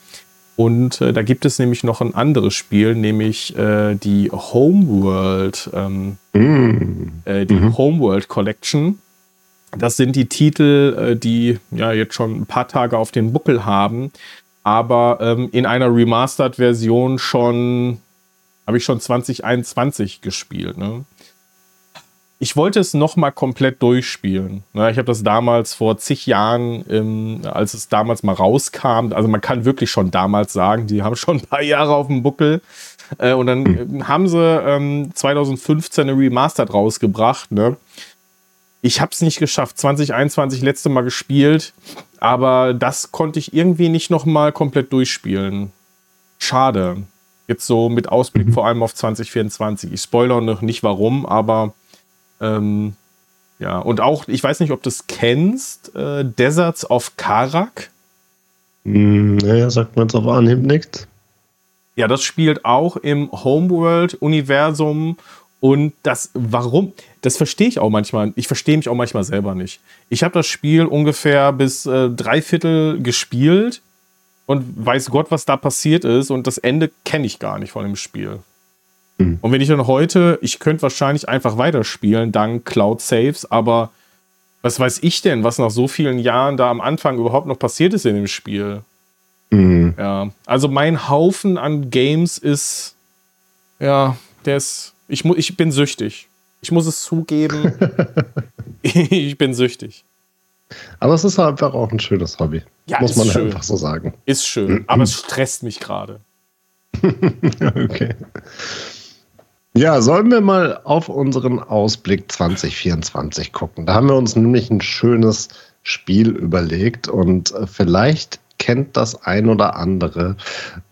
Und äh, da gibt es nämlich noch ein anderes Spiel, nämlich äh, die Homeworld, ähm, Mm. äh, die Mhm. Homeworld Collection. Das sind die Titel, äh, die ja jetzt schon ein paar Tage auf den Buckel haben, aber ähm, in einer Remastered-Version schon, habe ich schon 2021 gespielt. Ne? Ich wollte es nochmal komplett durchspielen. Ne? Ich habe das damals vor zig Jahren, ähm, als es damals mal rauskam, also man kann wirklich schon damals sagen, die haben schon ein paar Jahre auf dem Buckel. Äh, und dann äh, haben sie ähm, 2015 eine Remastered rausgebracht. Ne? Ich habe es nicht geschafft. 2021 letzte Mal gespielt, aber das konnte ich irgendwie nicht noch mal komplett durchspielen. Schade. Jetzt so mit Ausblick vor allem auf 2024. Ich spoilere noch nicht warum, aber ähm, ja. Und auch, ich weiß nicht, ob du es kennst, äh, Deserts of Karak. Mm, Naja, sagt man jetzt auf Anhieb nichts. Ja, das spielt auch im Homeworld-Universum. Und das, warum? Das verstehe ich auch manchmal. Ich verstehe mich auch manchmal selber nicht. Ich habe das Spiel ungefähr bis äh, drei Viertel gespielt und weiß Gott, was da passiert ist. Und das Ende kenne ich gar nicht von dem Spiel. Hm. Und wenn ich dann heute, ich könnte wahrscheinlich einfach weiterspielen, dank Cloud Saves, aber was weiß ich denn, was nach so vielen Jahren da am Anfang überhaupt noch passiert ist in dem Spiel? Mm. Ja, also mein Haufen an Games ist, ja, der ist, ich, mu ich bin süchtig. Ich muss es zugeben. ich bin süchtig. Aber es ist einfach auch ein schönes Hobby. Ja, muss man schön. einfach so sagen. Ist schön, aber es stresst mich gerade. okay. Ja, sollen wir mal auf unseren Ausblick 2024 gucken? Da haben wir uns nämlich ein schönes Spiel überlegt und äh, vielleicht kennt das ein oder andere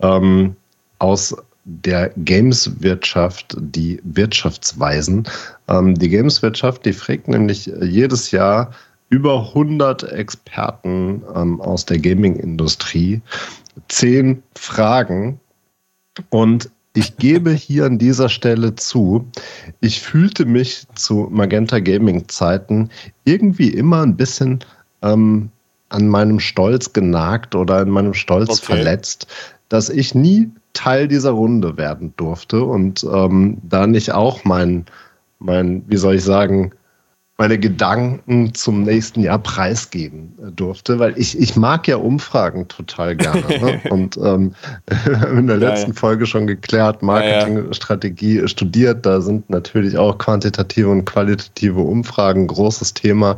ähm, aus der Games-Wirtschaft die Wirtschaftsweisen. Ähm, die Games-Wirtschaft, die fragt nämlich äh, jedes Jahr über 100 Experten ähm, aus der Gaming-Industrie zehn Fragen und ich gebe hier an dieser Stelle zu, ich fühlte mich zu Magenta Gaming Zeiten irgendwie immer ein bisschen ähm, an meinem Stolz genagt oder an meinem Stolz Okay. verletzt, dass ich nie Teil dieser Runde werden durfte und ähm, da nicht auch mein, mein, wie soll ich sagen, meine Gedanken zum nächsten Jahr preisgeben äh, durfte, weil ich, ich mag ja Umfragen total gerne. ne? Und ähm, wir haben in der letzten ja, Folge schon geklärt, Marketingstrategie ja, studiert, da sind natürlich auch quantitative und qualitative Umfragen ein großes Thema.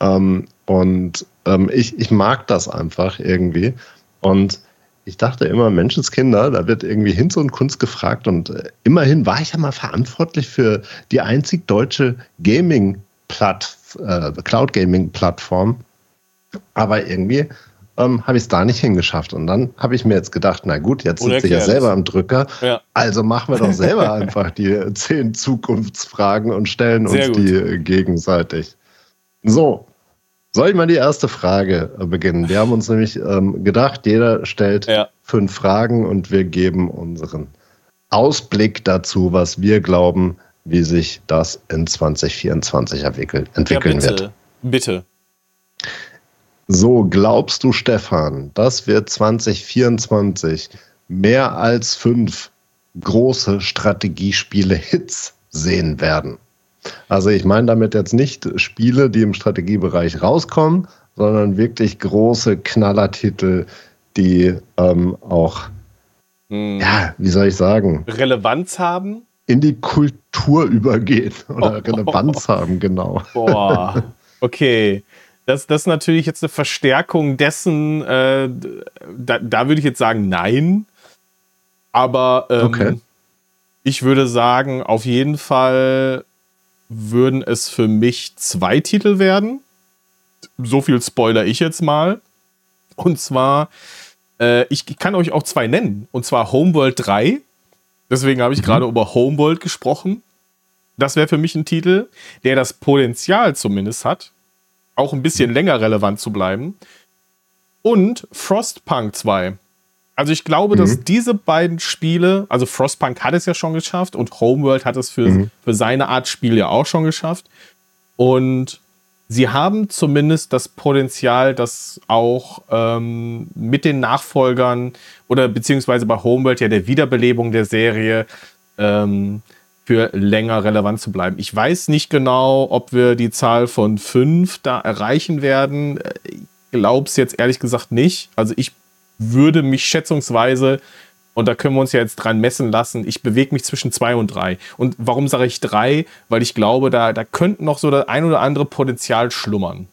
Ähm, und ähm, ich, ich mag das einfach irgendwie. Und ich dachte immer, Menschenskinder, da wird irgendwie Hinz und Kunst gefragt und äh, immerhin war ich ja mal verantwortlich für die einzig deutsche Gaming äh, Cloud Gaming Plattform, aber irgendwie ähm, habe ich es da nicht hingeschafft. Und dann habe ich mir jetzt gedacht, na gut, jetzt sitze ich ja selber am Drücker, ja. also machen wir doch selber einfach die zehn Zukunftsfragen und stellen Sehr uns gut. die gegenseitig. So, soll ich mal die erste Frage äh, beginnen? Wir haben uns nämlich ähm, gedacht, jeder stellt ja. fünf Fragen und wir geben unseren Ausblick dazu, was wir glauben, wie sich das in 2024 entwickeln, ja, bitte, wird. Bitte. So, glaubst du, Stefan, dass wir 2024 mehr als fünf große Strategiespiele-Hits sehen werden? Also ich meine damit jetzt nicht Spiele, die im Strategiebereich rauskommen, sondern wirklich große Knallertitel, die ähm, auch, hm. ja, wie soll ich sagen? Relevanz haben? In die Kultur übergehen oder oh. Relevanz haben, genau. Boah, okay. Das, das ist natürlich jetzt eine Verstärkung dessen, äh, da, da würde ich jetzt sagen, nein. Aber ähm, okay. ich würde sagen, auf jeden Fall würden es für mich zwei Titel werden. So viel spoiler ich jetzt mal. Und zwar, äh, ich kann euch auch zwei nennen. Und zwar Homeworld 3. Deswegen habe ich mhm. gerade über Homeworld gesprochen. Das wäre für mich ein Titel, der das Potenzial zumindest hat, auch ein bisschen länger relevant zu bleiben. Und Frostpunk 2. Also ich glaube, mhm. dass diese beiden Spiele, also Frostpunk hat es ja schon geschafft und Homeworld hat es für, mhm. für seine Art Spiel ja auch schon geschafft. Und sie haben zumindest das Potenzial, das auch ähm, mit den Nachfolgern oder beziehungsweise bei Homeworld ja der Wiederbelebung der Serie ähm, für länger relevant zu bleiben. Ich weiß nicht genau, ob wir die Zahl von fünf da erreichen werden. Ich glaube es jetzt ehrlich gesagt nicht. Also ich würde mich schätzungsweise, und da können wir uns ja jetzt dran messen lassen, ich bewege mich zwischen zwei und drei. Und warum sage ich drei? Weil ich glaube, da, da könnte noch so das ein oder andere Potenzial schlummern.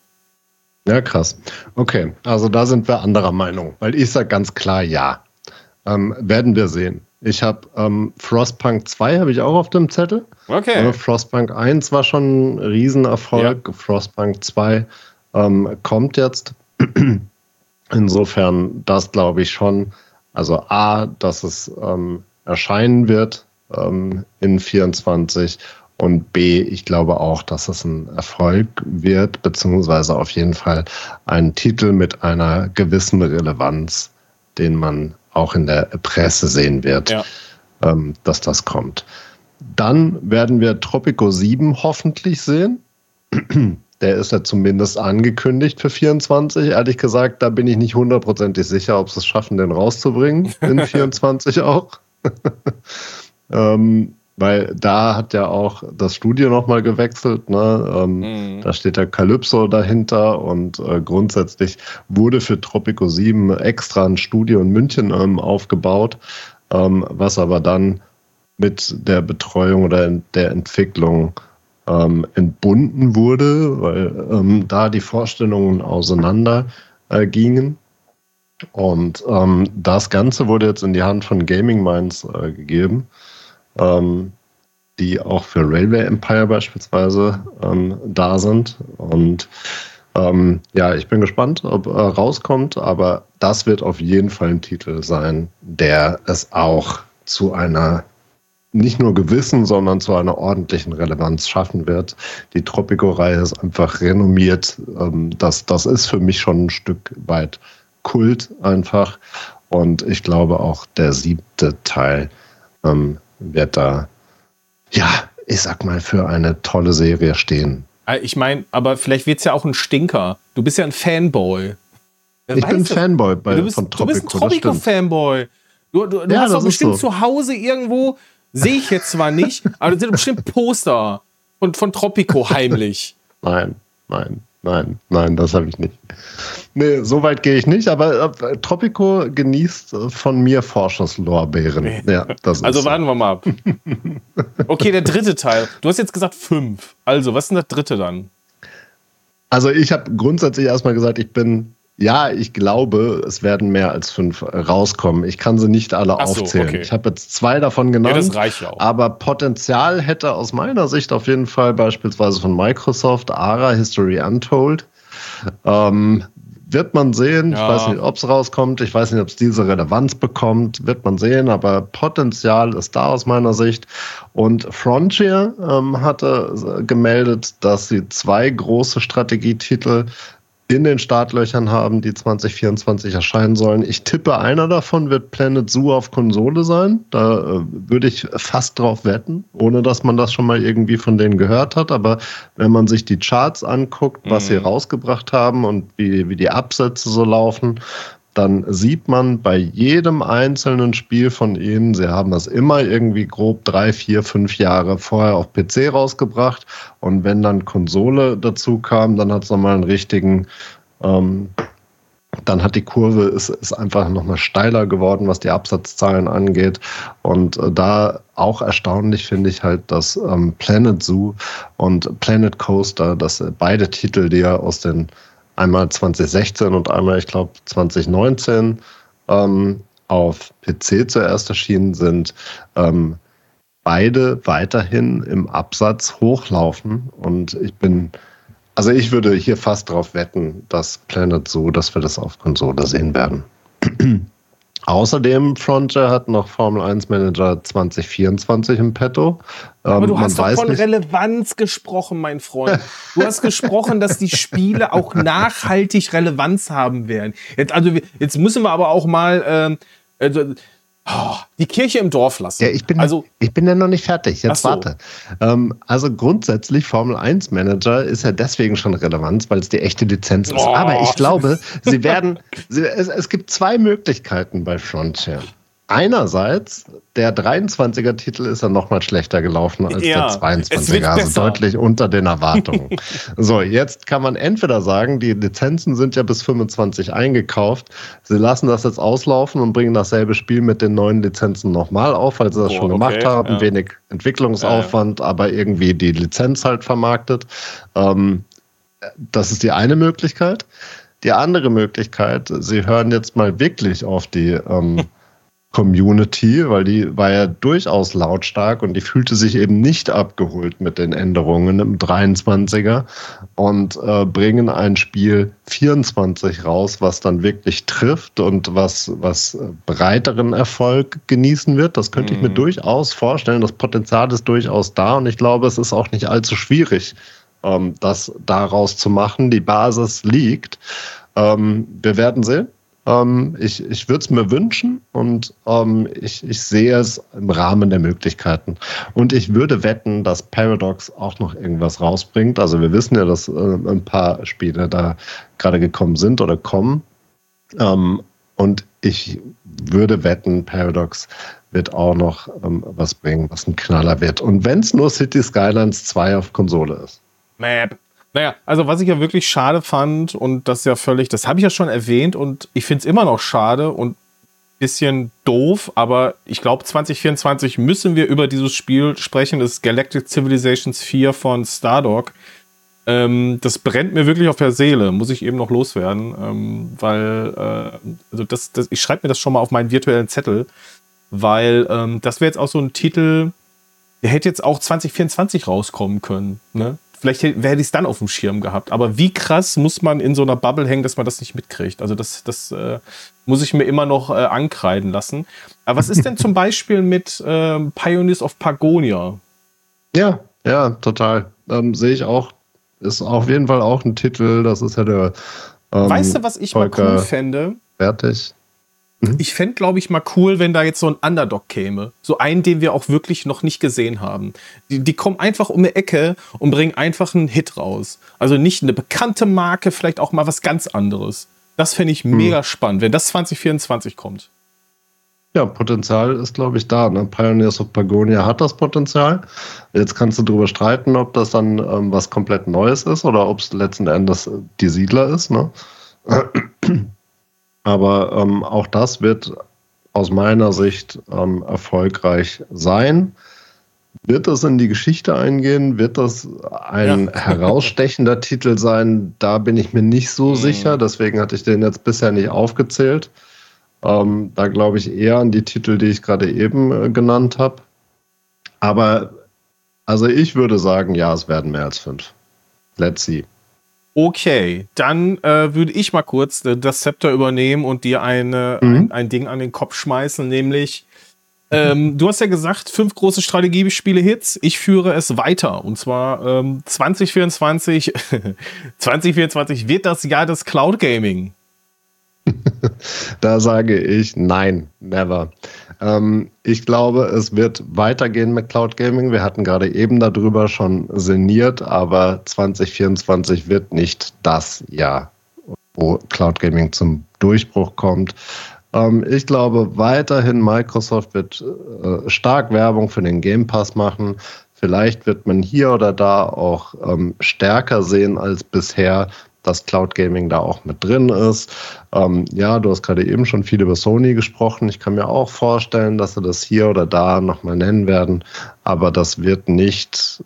Ja, krass. Okay, also da sind wir anderer Meinung, weil ich sage ganz klar ja. Ähm, werden wir sehen. Ich habe ähm, Frostpunk 2 habe ich auch auf dem Zettel. Okay. Also Frostpunk 1 war schon ein Riesenerfolg. Ja. Frostpunk 2 ähm, kommt jetzt. Insofern, das glaube ich schon. Also A, dass es ähm, erscheinen wird ähm, in 24 und B, ich glaube auch, dass es ein Erfolg wird, beziehungsweise auf jeden Fall ein Titel mit einer gewissen Relevanz, den man auch in der Presse sehen wird, ja. ähm, dass das kommt. Dann werden wir Tropico 7 hoffentlich sehen. Der ist ja zumindest angekündigt für 24. Ehrlich gesagt, da bin ich nicht hundertprozentig sicher, ob sie es schaffen, den rauszubringen in 24 auch. ähm, weil da hat ja auch das Studio nochmal gewechselt. Ne? Ähm, mhm. Da steht der Calypso dahinter und äh, grundsätzlich wurde für Tropico 7 extra ein Studio in München ähm, aufgebaut, ähm, was aber dann mit der Betreuung oder der Entwicklung ähm, entbunden wurde, weil ähm, da die Vorstellungen auseinander äh, gingen. Und ähm, das Ganze wurde jetzt in die Hand von Gaming Minds äh, gegeben, ähm, die auch für Railway Empire beispielsweise ähm, da sind. Und ähm, ja, ich bin gespannt, ob er rauskommt, aber das wird auf jeden Fall ein Titel sein, der es auch zu einer nicht nur gewissen, sondern zu einer ordentlichen Relevanz schaffen wird. Die Tropico-Reihe ist einfach renommiert. Ähm, das, das ist für mich schon ein Stück weit Kult einfach. Und ich glaube auch der siebte Teil ähm, wird da, ja, ich sag mal, für eine tolle Serie stehen. Äh, ich meine, aber vielleicht wird es ja auch ein Stinker. Du bist ja ein Fanboy. Wer ich bin Fanboy bei, du bist, von Tropico. Du bist ein Tropico-Fanboy. Du, du, du ja, hast doch bestimmt so. zu Hause irgendwo Sehe ich jetzt zwar nicht, aber das sind bestimmt Poster von, von Tropico heimlich. nein, nein, nein, nein, das habe ich nicht. Nee, so weit gehe ich nicht, aber äh, Tropico genießt äh, von mir Vorschusslorbeeren. Ja, das also warten wir mal ab. Okay, der dritte Teil. Du hast jetzt gesagt fünf. Also, was ist denn der dritte dann? Also, ich habe grundsätzlich erstmal gesagt, ich bin ja, ich glaube, es werden mehr als fünf rauskommen. Ich kann sie nicht alle so, aufzählen. Okay. Ich habe jetzt zwei davon genannt. Ja, das reicht auch. Aber Potenzial hätte aus meiner Sicht auf jeden Fall beispielsweise von Microsoft ARA History Untold. Ähm, wird man sehen. Ja. Ich weiß nicht, ob es rauskommt. Ich weiß nicht, ob es diese Relevanz bekommt. Wird man sehen. Aber Potenzial ist da aus meiner Sicht. Und Frontier ähm, hatte gemeldet, dass sie zwei große Strategietitel in den Startlöchern haben, die 2024 erscheinen sollen. Ich tippe, einer davon wird Planet Zoo auf Konsole sein. Da äh, würde ich fast drauf wetten, ohne dass man das schon mal irgendwie von denen gehört hat. Aber wenn man sich die Charts anguckt, was mhm. sie rausgebracht haben und wie, wie die Absätze so laufen, dann sieht man bei jedem einzelnen Spiel von ihnen, sie haben das immer irgendwie grob drei, vier, fünf Jahre vorher auf PC rausgebracht. Und wenn dann Konsole dazu kam, dann hat es nochmal einen richtigen, ähm, dann hat die Kurve, ist, ist einfach nochmal steiler geworden, was die Absatzzahlen angeht. Und äh, da auch erstaunlich finde ich halt, dass ähm, Planet Zoo und Planet Coaster, dass äh, beide Titel, die ja aus den einmal 2016 und einmal, ich glaube, 2019 ähm, auf PC zuerst erschienen sind, ähm, beide weiterhin im Absatz hochlaufen. Und ich bin, also ich würde hier fast darauf wetten, dass Planet so, dass wir das auf Konsole sehen werden. Außerdem, Frontier hat noch Formel 1 Manager 2024 im Petto. Aber du ähm, hast doch von nicht. Relevanz gesprochen, mein Freund. Du hast gesprochen, dass die Spiele auch nachhaltig Relevanz haben werden. Jetzt, also, jetzt müssen wir aber auch mal ähm, also, die Kirche im Dorf lassen. Ja, ich bin, also, ich bin ja noch nicht fertig. Jetzt so. warte. Ähm, also grundsätzlich Formel 1 Manager ist ja deswegen schon relevant, weil es die echte Lizenz ist. Oh. Aber ich glaube, sie werden, sie, es, es gibt zwei Möglichkeiten bei Frontier einerseits, der 23er-Titel ist ja noch mal schlechter gelaufen als ja, der 22er, also deutlich unter den Erwartungen. so, jetzt kann man entweder sagen, die Lizenzen sind ja bis 25 eingekauft, sie lassen das jetzt auslaufen und bringen dasselbe Spiel mit den neuen Lizenzen nochmal auf, weil sie das oh, schon gemacht okay, haben, ja. wenig Entwicklungsaufwand, ja, aber irgendwie die Lizenz halt vermarktet. Ähm, das ist die eine Möglichkeit. Die andere Möglichkeit, sie hören jetzt mal wirklich auf die ähm, Community, weil die war ja durchaus lautstark und die fühlte sich eben nicht abgeholt mit den Änderungen im 23er und äh, bringen ein Spiel 24 raus, was dann wirklich trifft und was, was breiteren Erfolg genießen wird. Das könnte ich mir mhm. durchaus vorstellen. Das Potenzial ist durchaus da und ich glaube, es ist auch nicht allzu schwierig, ähm, das daraus zu machen. Die Basis liegt. Ähm, wir werden sehen. Ähm, ich ich würde es mir wünschen und ähm, ich, ich sehe es im Rahmen der Möglichkeiten. Und ich würde wetten, dass Paradox auch noch irgendwas rausbringt. Also wir wissen ja, dass äh, ein paar Spiele da gerade gekommen sind oder kommen. Ähm, und ich würde wetten, Paradox wird auch noch ähm, was bringen, was ein Knaller wird. Und wenn es nur City Skylines 2 auf Konsole ist. Map. Naja, also was ich ja wirklich schade fand und das ja völlig, das habe ich ja schon erwähnt und ich finde es immer noch schade und bisschen doof, aber ich glaube 2024 müssen wir über dieses Spiel sprechen, das ist Galactic Civilizations 4 von Stardog. Ähm, das brennt mir wirklich auf der Seele, muss ich eben noch loswerden, ähm, weil, äh, also das, das, ich schreibe mir das schon mal auf meinen virtuellen Zettel, weil ähm, das wäre jetzt auch so ein Titel, der hätte jetzt auch 2024 rauskommen können, ne? Vielleicht hätte ich es dann auf dem Schirm gehabt. Aber wie krass muss man in so einer Bubble hängen, dass man das nicht mitkriegt? Also das, das äh, muss ich mir immer noch äh, ankreiden lassen. Aber was ist denn zum Beispiel mit äh, Pioneers of Pagonia? Ja, ja, total. Ähm, Sehe ich auch. Ist auf jeden Fall auch ein Titel. Das ist ja der. Ähm, weißt du, was ich Volker mal cool fände? Fertig. Mhm. Ich fände, glaube ich, mal cool, wenn da jetzt so ein Underdog käme. So einen, den wir auch wirklich noch nicht gesehen haben. Die, die kommen einfach um die Ecke und bringen einfach einen Hit raus. Also nicht eine bekannte Marke, vielleicht auch mal was ganz anderes. Das fände ich mhm. mega spannend, wenn das 2024 kommt. Ja, Potenzial ist, glaube ich, da. Ne? Pioneers of Pagonia hat das Potenzial. Jetzt kannst du darüber streiten, ob das dann ähm, was komplett Neues ist oder ob es letzten Endes die Siedler ist. Ne? Aber ähm, auch das wird aus meiner Sicht ähm, erfolgreich sein. Wird das in die Geschichte eingehen? Wird das ein ja. herausstechender Titel sein? Da bin ich mir nicht so mhm. sicher. Deswegen hatte ich den jetzt bisher nicht aufgezählt. Ähm, da glaube ich eher an die Titel, die ich gerade eben äh, genannt habe. Aber also ich würde sagen, ja, es werden mehr als fünf. Let's see. Okay, dann äh, würde ich mal kurz äh, das Zepter übernehmen und dir eine, mhm. ein, ein, Ding an den Kopf schmeißen, nämlich ähm, du hast ja gesagt, fünf große Strategiespiele-Hits. Ich führe es weiter. Und zwar ähm, 2024. 2024 wird das Jahr des Cloud Gaming. da sage ich nein, never. Ähm, ich glaube, es wird weitergehen mit Cloud Gaming. Wir hatten gerade eben darüber schon sinniert, aber 2024 wird nicht das Jahr, wo Cloud Gaming zum Durchbruch kommt. Ähm, ich glaube weiterhin, Microsoft wird äh, stark Werbung für den Game Pass machen. Vielleicht wird man hier oder da auch ähm, stärker sehen als bisher dass Cloud Gaming da auch mit drin ist. Ähm, ja, du hast gerade eben schon viel über Sony gesprochen. Ich kann mir auch vorstellen, dass sie das hier oder da nochmal nennen werden, aber das wird nicht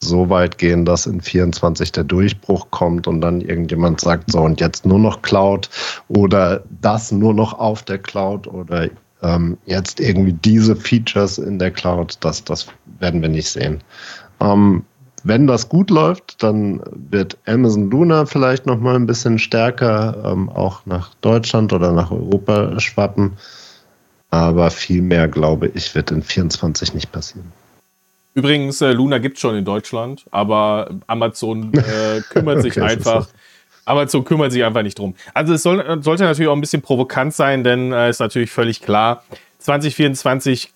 so weit gehen, dass in 24 der Durchbruch kommt und dann irgendjemand sagt, so und jetzt nur noch Cloud oder das nur noch auf der Cloud oder ähm, jetzt irgendwie diese Features in der Cloud, das, das werden wir nicht sehen. Ähm, wenn das gut läuft, dann wird Amazon Luna vielleicht noch mal ein bisschen stärker ähm, auch nach Deutschland oder nach Europa schwappen. Aber viel mehr, glaube ich, wird in 24 nicht passieren. Übrigens, äh, Luna gibt es schon in Deutschland, aber Amazon äh, kümmert sich okay, einfach. Amazon kümmert sich einfach nicht drum. Also es soll, sollte natürlich auch ein bisschen provokant sein, denn es äh, ist natürlich völlig klar, 2024,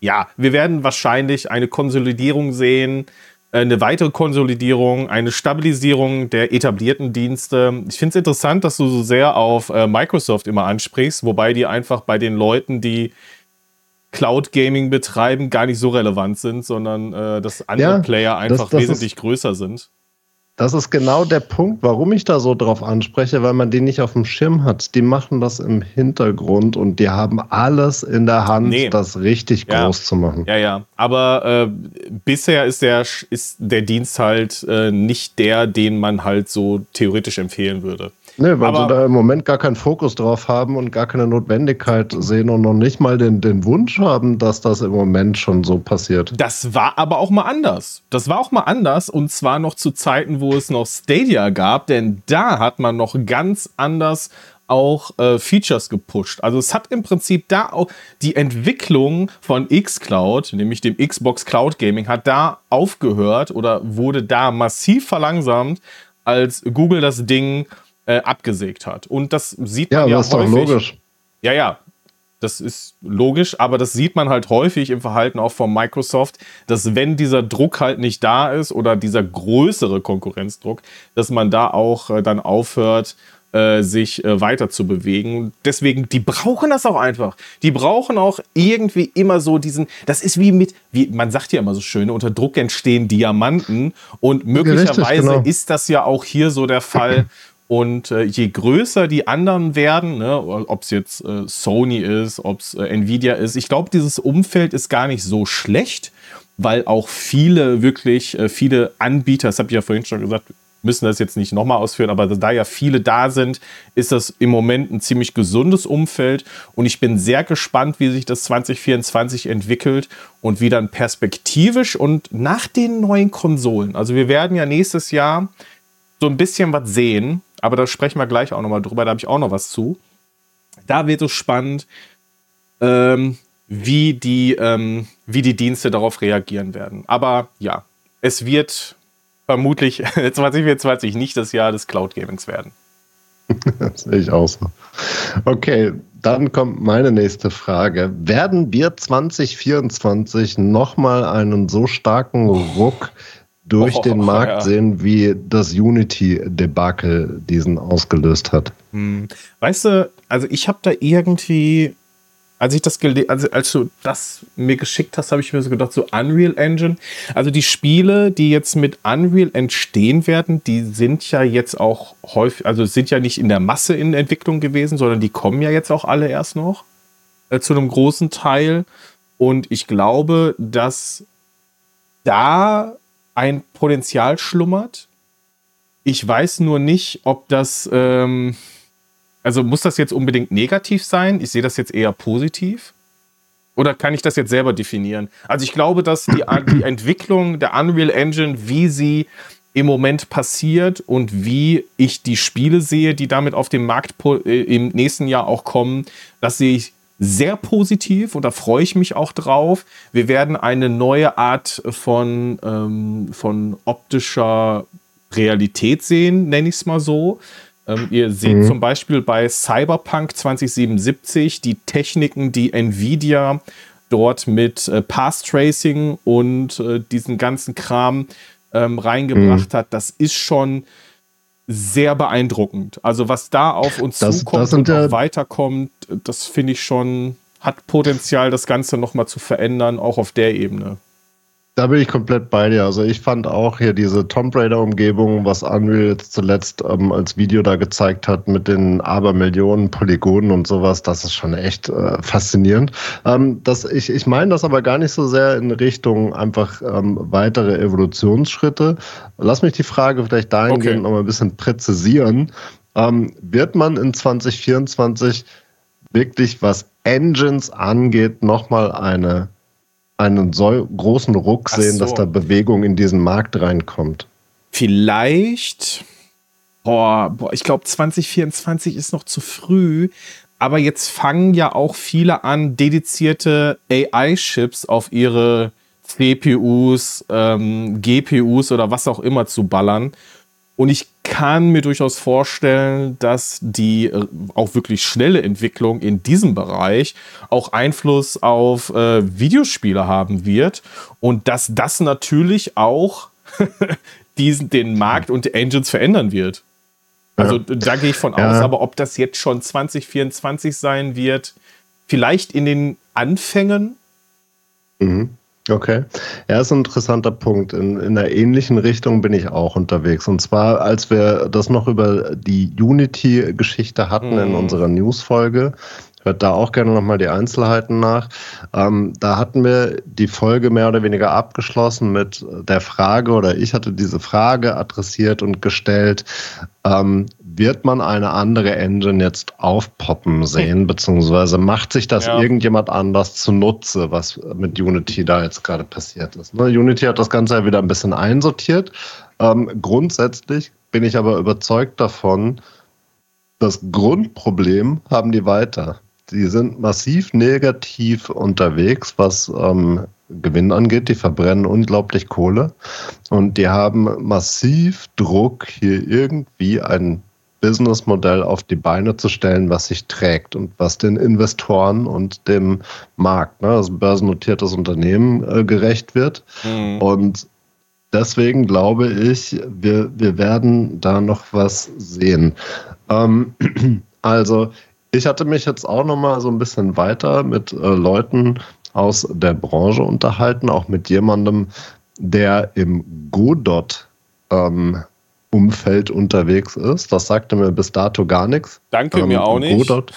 ja, wir werden wahrscheinlich eine Konsolidierung sehen äh, eine weitere Konsolidierung, eine Stabilisierung der etablierten Dienste. Ich finde es interessant, dass du so sehr auf äh, Microsoft immer ansprichst, wobei die einfach bei den Leuten, die Cloud Gaming betreiben, gar nicht so relevant sind, sondern äh, dass andere ja, Player einfach das, das wesentlich größer sind. Das ist genau der Punkt, warum ich da so drauf anspreche, weil man den nicht auf dem Schirm hat. Die machen das im Hintergrund und die haben alles in der Hand, nee. das richtig ja. groß zu machen. Ja, ja. Aber äh, bisher ist der, ist der Dienst halt äh, nicht der, den man halt so theoretisch empfehlen würde. Nee, weil aber, sie da im Moment gar keinen Fokus drauf haben und gar keine Notwendigkeit sehen und noch nicht mal den, den Wunsch haben, dass das im Moment schon so passiert. Das war aber auch mal anders. Das war auch mal anders und zwar noch zu Zeiten, wo es noch Stadia gab, denn da hat man noch ganz anders auch äh, Features gepusht. Also es hat im Prinzip da auch die Entwicklung von xCloud, nämlich dem Xbox Cloud Gaming, hat da aufgehört oder wurde da massiv verlangsamt, als Google das Ding äh, abgesägt hat. Und das sieht man ja, ja das häufig. Ist doch logisch. Ja, ja, das ist logisch, aber das sieht man halt häufig im Verhalten auch von Microsoft, dass wenn dieser Druck halt nicht da ist oder dieser größere Konkurrenzdruck, dass man da auch äh, dann aufhört, äh, sich äh, weiter zu bewegen. Deswegen, die brauchen das auch einfach. Die brauchen auch irgendwie immer so diesen, das ist wie mit, wie man sagt ja immer so schön, unter Druck entstehen Diamanten und möglicherweise Richtig, genau. ist das ja auch hier so der Fall. Und äh, je größer die anderen werden, ne, ob es jetzt äh, Sony ist, ob es äh, Nvidia ist, ich glaube, dieses Umfeld ist gar nicht so schlecht, weil auch viele, wirklich äh, viele Anbieter, das habe ich ja vorhin schon gesagt, müssen das jetzt nicht nochmal ausführen, aber da ja viele da sind, ist das im Moment ein ziemlich gesundes Umfeld. Und ich bin sehr gespannt, wie sich das 2024 entwickelt und wie dann perspektivisch und nach den neuen Konsolen, also wir werden ja nächstes Jahr so ein bisschen was sehen, aber da sprechen wir gleich auch nochmal drüber, da habe ich auch noch was zu. Da wird es spannend, ähm, wie, die, ähm, wie die Dienste darauf reagieren werden. Aber ja, es wird vermutlich 2024 nicht das Jahr des Cloud Gamings werden. das sehe ich auch so. Okay, dann kommt meine nächste Frage. Werden wir 2024 nochmal einen so starken Ruck durch oh, den Markt ja. sehen, wie das Unity-Debakel diesen ausgelöst hat. Hm. Weißt du, also ich habe da irgendwie als ich das also als du das mir geschickt hast, habe ich mir so gedacht, so Unreal Engine. Also die Spiele, die jetzt mit Unreal entstehen werden, die sind ja jetzt auch häufig, also sind ja nicht in der Masse in Entwicklung gewesen, sondern die kommen ja jetzt auch alle erst noch äh, zu einem großen Teil. Und ich glaube, dass da ein Potenzial schlummert. Ich weiß nur nicht, ob das ähm, also muss das jetzt unbedingt negativ sein? Ich sehe das jetzt eher positiv. Oder kann ich das jetzt selber definieren? Also ich glaube, dass die, die Entwicklung der Unreal Engine, wie sie im Moment passiert und wie ich die Spiele sehe, die damit auf den Markt äh, im nächsten Jahr auch kommen, das sehe ich sehr positiv und da freue ich mich auch drauf. Wir werden eine neue Art von, ähm, von optischer Realität sehen, nenne ich es mal so. Ähm, ihr seht mhm. zum Beispiel bei Cyberpunk 2077 die Techniken, die Nvidia dort mit äh, Path Tracing und äh, diesen ganzen Kram ähm, reingebracht mhm. hat. Das ist schon sehr beeindruckend. Also was da auf uns das, zukommt das und auch weiterkommt, das finde ich schon, hat Potenzial, das Ganze nochmal zu verändern, auch auf der Ebene. Da bin ich komplett bei dir. Also ich fand auch hier diese Tomb Raider-Umgebung, was Unreal jetzt zuletzt ähm, als Video da gezeigt hat mit den Abermillionen Polygonen und sowas, das ist schon echt äh, faszinierend. Ähm, das, ich ich meine das aber gar nicht so sehr in Richtung einfach ähm, weitere Evolutionsschritte. Lass mich die Frage vielleicht dahingehend okay. noch mal ein bisschen präzisieren. Ähm, wird man in 2024 wirklich, was Engines angeht, nochmal eine einen so großen Ruck sehen, so. dass da Bewegung in diesen Markt reinkommt? Vielleicht. Boah, boah ich glaube, 2024 ist noch zu früh. Aber jetzt fangen ja auch viele an, dedizierte AI-Chips auf ihre CPUs, ähm, GPUs oder was auch immer zu ballern. Und ich kann mir durchaus vorstellen, dass die äh, auch wirklich schnelle Entwicklung in diesem Bereich auch Einfluss auf äh, Videospiele haben wird und dass das natürlich auch diesen, den Markt und die Engines verändern wird. Also ja. da gehe ich von ja. aus, aber ob das jetzt schon 2024 sein wird, vielleicht in den Anfängen. Mhm. Okay. Ja, ist ein interessanter Punkt. In, in einer ähnlichen Richtung bin ich auch unterwegs. Und zwar, als wir das noch über die Unity-Geschichte hatten mhm. in unserer News-Folge, hört da auch gerne nochmal die Einzelheiten nach. Ähm, da hatten wir die Folge mehr oder weniger abgeschlossen mit der Frage, oder ich hatte diese Frage adressiert und gestellt, ähm, wird man eine andere Engine jetzt aufpoppen sehen, beziehungsweise macht sich das ja. irgendjemand anders zunutze, was mit Unity da jetzt gerade passiert ist. Ne? Unity hat das Ganze ja wieder ein bisschen einsortiert. Ähm, grundsätzlich bin ich aber überzeugt davon, das Grundproblem haben die weiter. Die sind massiv negativ unterwegs, was ähm, Gewinn angeht. Die verbrennen unglaublich Kohle und die haben massiv Druck, hier irgendwie ein Businessmodell auf die Beine zu stellen, was sich trägt und was den Investoren und dem Markt, ne, also börsennotiertes Unternehmen, äh, gerecht wird. Mhm. Und deswegen glaube ich, wir, wir werden da noch was sehen. Ähm, also, ich hatte mich jetzt auch noch mal so ein bisschen weiter mit äh, Leuten aus der Branche unterhalten, auch mit jemandem, der im Godot ähm, Umfeld unterwegs ist. Das sagte mir bis dato gar nichts. Danke, ähm, mir auch nicht. Godot,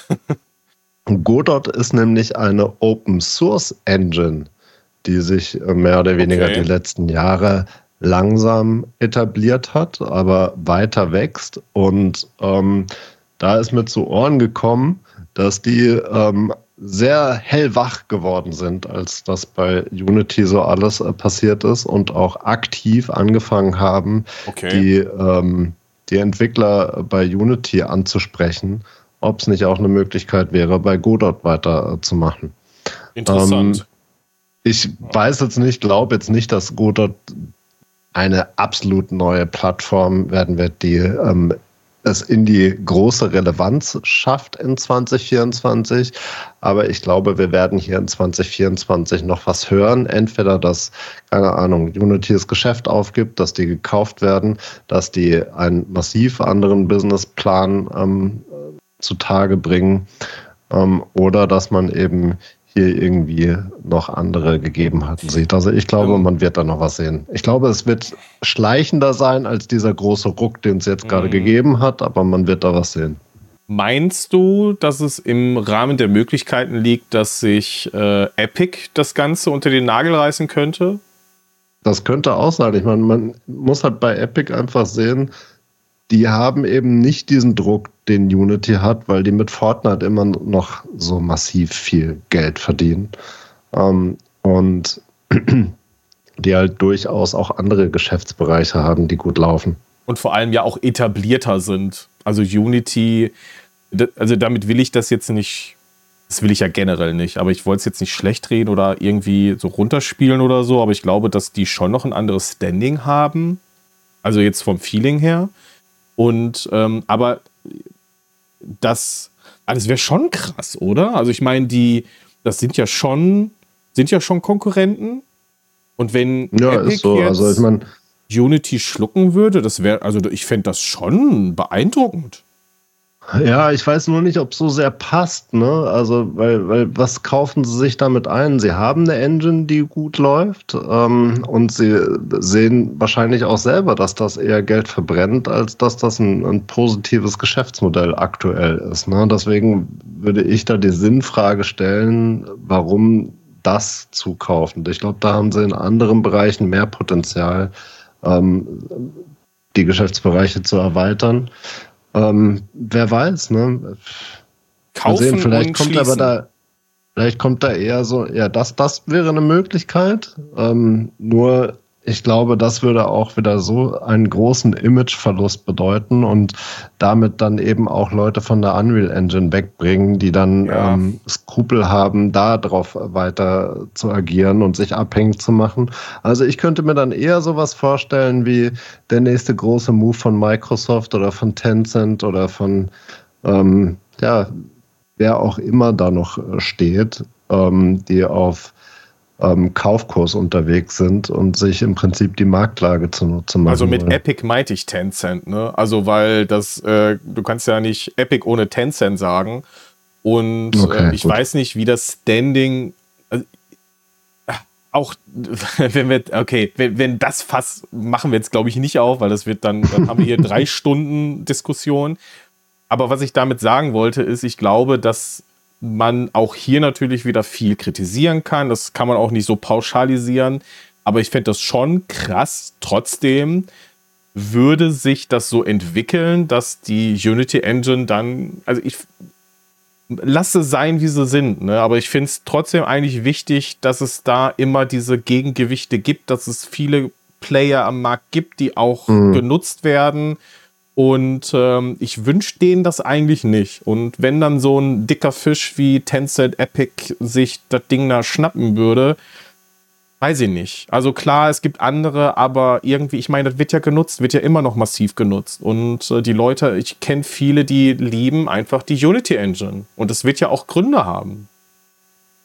Godot ist nämlich eine Open Source Engine, die sich äh, mehr oder weniger okay. die letzten Jahre langsam etabliert hat, aber weiter wächst. Und ähm, da ist mir zu Ohren gekommen, dass die ähm, sehr hellwach geworden sind, als das bei Unity so alles äh, passiert ist und auch aktiv angefangen haben, okay. die, ähm, die Entwickler bei Unity anzusprechen, ob es nicht auch eine Möglichkeit wäre, bei Godot weiterzumachen. Äh, Interessant. Ähm, ich weiß jetzt nicht, glaube jetzt nicht, dass Godot eine absolut neue Plattform werden wird, die ähm, es in die große Relevanz schafft in 2024. Aber ich glaube, wir werden hier in 2024 noch was hören. Entweder, dass, keine Ahnung, Unity das Geschäft aufgibt, dass die gekauft werden, dass die einen massiv anderen Businessplan ähm, zutage bringen. ähm, oder dass man eben hier irgendwie noch andere Gegebenheiten sieht. Also ich glaube, man wird da noch was sehen. Ich glaube, es wird schleichender sein als dieser große Ruck, den es jetzt gerade mhm. gegeben hat, aber man wird da was sehen. Meinst du, dass es im Rahmen der Möglichkeiten liegt, dass sich äh, Epic das Ganze unter den Nagel reißen könnte? Das könnte auch sein. Ich meine, man muss halt bei Epic einfach sehen, die haben eben nicht diesen Druck, den Unity hat, weil die mit Fortnite immer noch so massiv viel Geld verdienen. Ähm, und die halt durchaus auch andere Geschäftsbereiche haben, die gut laufen. Und vor allem ja auch etablierter sind. Also Unity, also damit will ich das jetzt nicht, das will ich ja generell nicht, aber ich wollte es jetzt nicht schlecht reden oder irgendwie so runterspielen oder so, aber ich glaube, dass die schon noch ein anderes Standing haben. Also jetzt vom Feeling her. Und ähm, aber das, ah, das wäre schon krass, oder? Also ich meine, die, das sind ja schon, sind ja schon Konkurrenten. Und wenn ja, Epic so. jetzt also ich mein, Unity schlucken würde, das wäre, also ich fände das schon beeindruckend. Ja, ich weiß nur nicht, ob es so sehr passt, ne? Also, weil, weil was kaufen sie sich damit ein? Sie haben eine Engine, die gut läuft, ähm, und sie sehen wahrscheinlich auch selber, dass das eher Geld verbrennt, als dass das ein, ein positives Geschäftsmodell aktuell ist. Ne? Deswegen würde ich da die Sinnfrage stellen, warum das zukaufen. Ich glaube, da haben sie in anderen Bereichen mehr Potenzial, ähm, die Geschäftsbereiche zu erweitern. Ähm, wer weiß, ne? Kaufen sehen, vielleicht kommt schließen. aber da, vielleicht kommt da eher so, ja, das, das wäre eine Möglichkeit. Ähm, nur ich glaube, das würde auch wieder so einen großen Imageverlust bedeuten und damit dann eben auch Leute von der Unreal Engine wegbringen, die dann ja. ähm, Skrupel haben, darauf weiter zu agieren und sich abhängig zu machen. Also ich könnte mir dann eher sowas vorstellen wie der nächste große Move von Microsoft oder von Tencent oder von ähm, ja, wer auch immer da noch steht, ähm, die auf ähm, Kaufkurs unterwegs sind und sich im Prinzip die Marktlage zunutze machen. Also mit wollen. Epic meinte ich Tencent, ne? Also weil das, äh, du kannst ja nicht Epic ohne Tencent sagen. Und okay, äh, ich gut. weiß nicht, wie das Standing. Also, auch wenn wir, okay, wenn, wenn das Fass machen wir jetzt, glaube ich, nicht auf, weil das wird dann, dann haben wir hier drei Stunden Diskussion. Aber was ich damit sagen wollte, ist, ich glaube, dass man auch hier natürlich wieder viel kritisieren kann. Das kann man auch nicht so pauschalisieren. Aber ich fände das schon krass. Trotzdem würde sich das so entwickeln, dass die Unity Engine dann, also ich lasse sein, wie sie sind, ne? aber ich finde es trotzdem eigentlich wichtig, dass es da immer diese Gegengewichte gibt, dass es viele Player am Markt gibt, die auch mhm. genutzt werden und ähm, ich wünsche denen das eigentlich nicht. Und wenn dann so ein dicker Fisch wie Tencent Epic sich das Ding da schnappen würde, weiß ich nicht. Also klar, es gibt andere, aber irgendwie, ich meine, das wird ja genutzt, wird ja immer noch massiv genutzt. Und äh, die Leute, ich kenne viele, die lieben einfach die Unity Engine. Und das wird ja auch Gründe haben.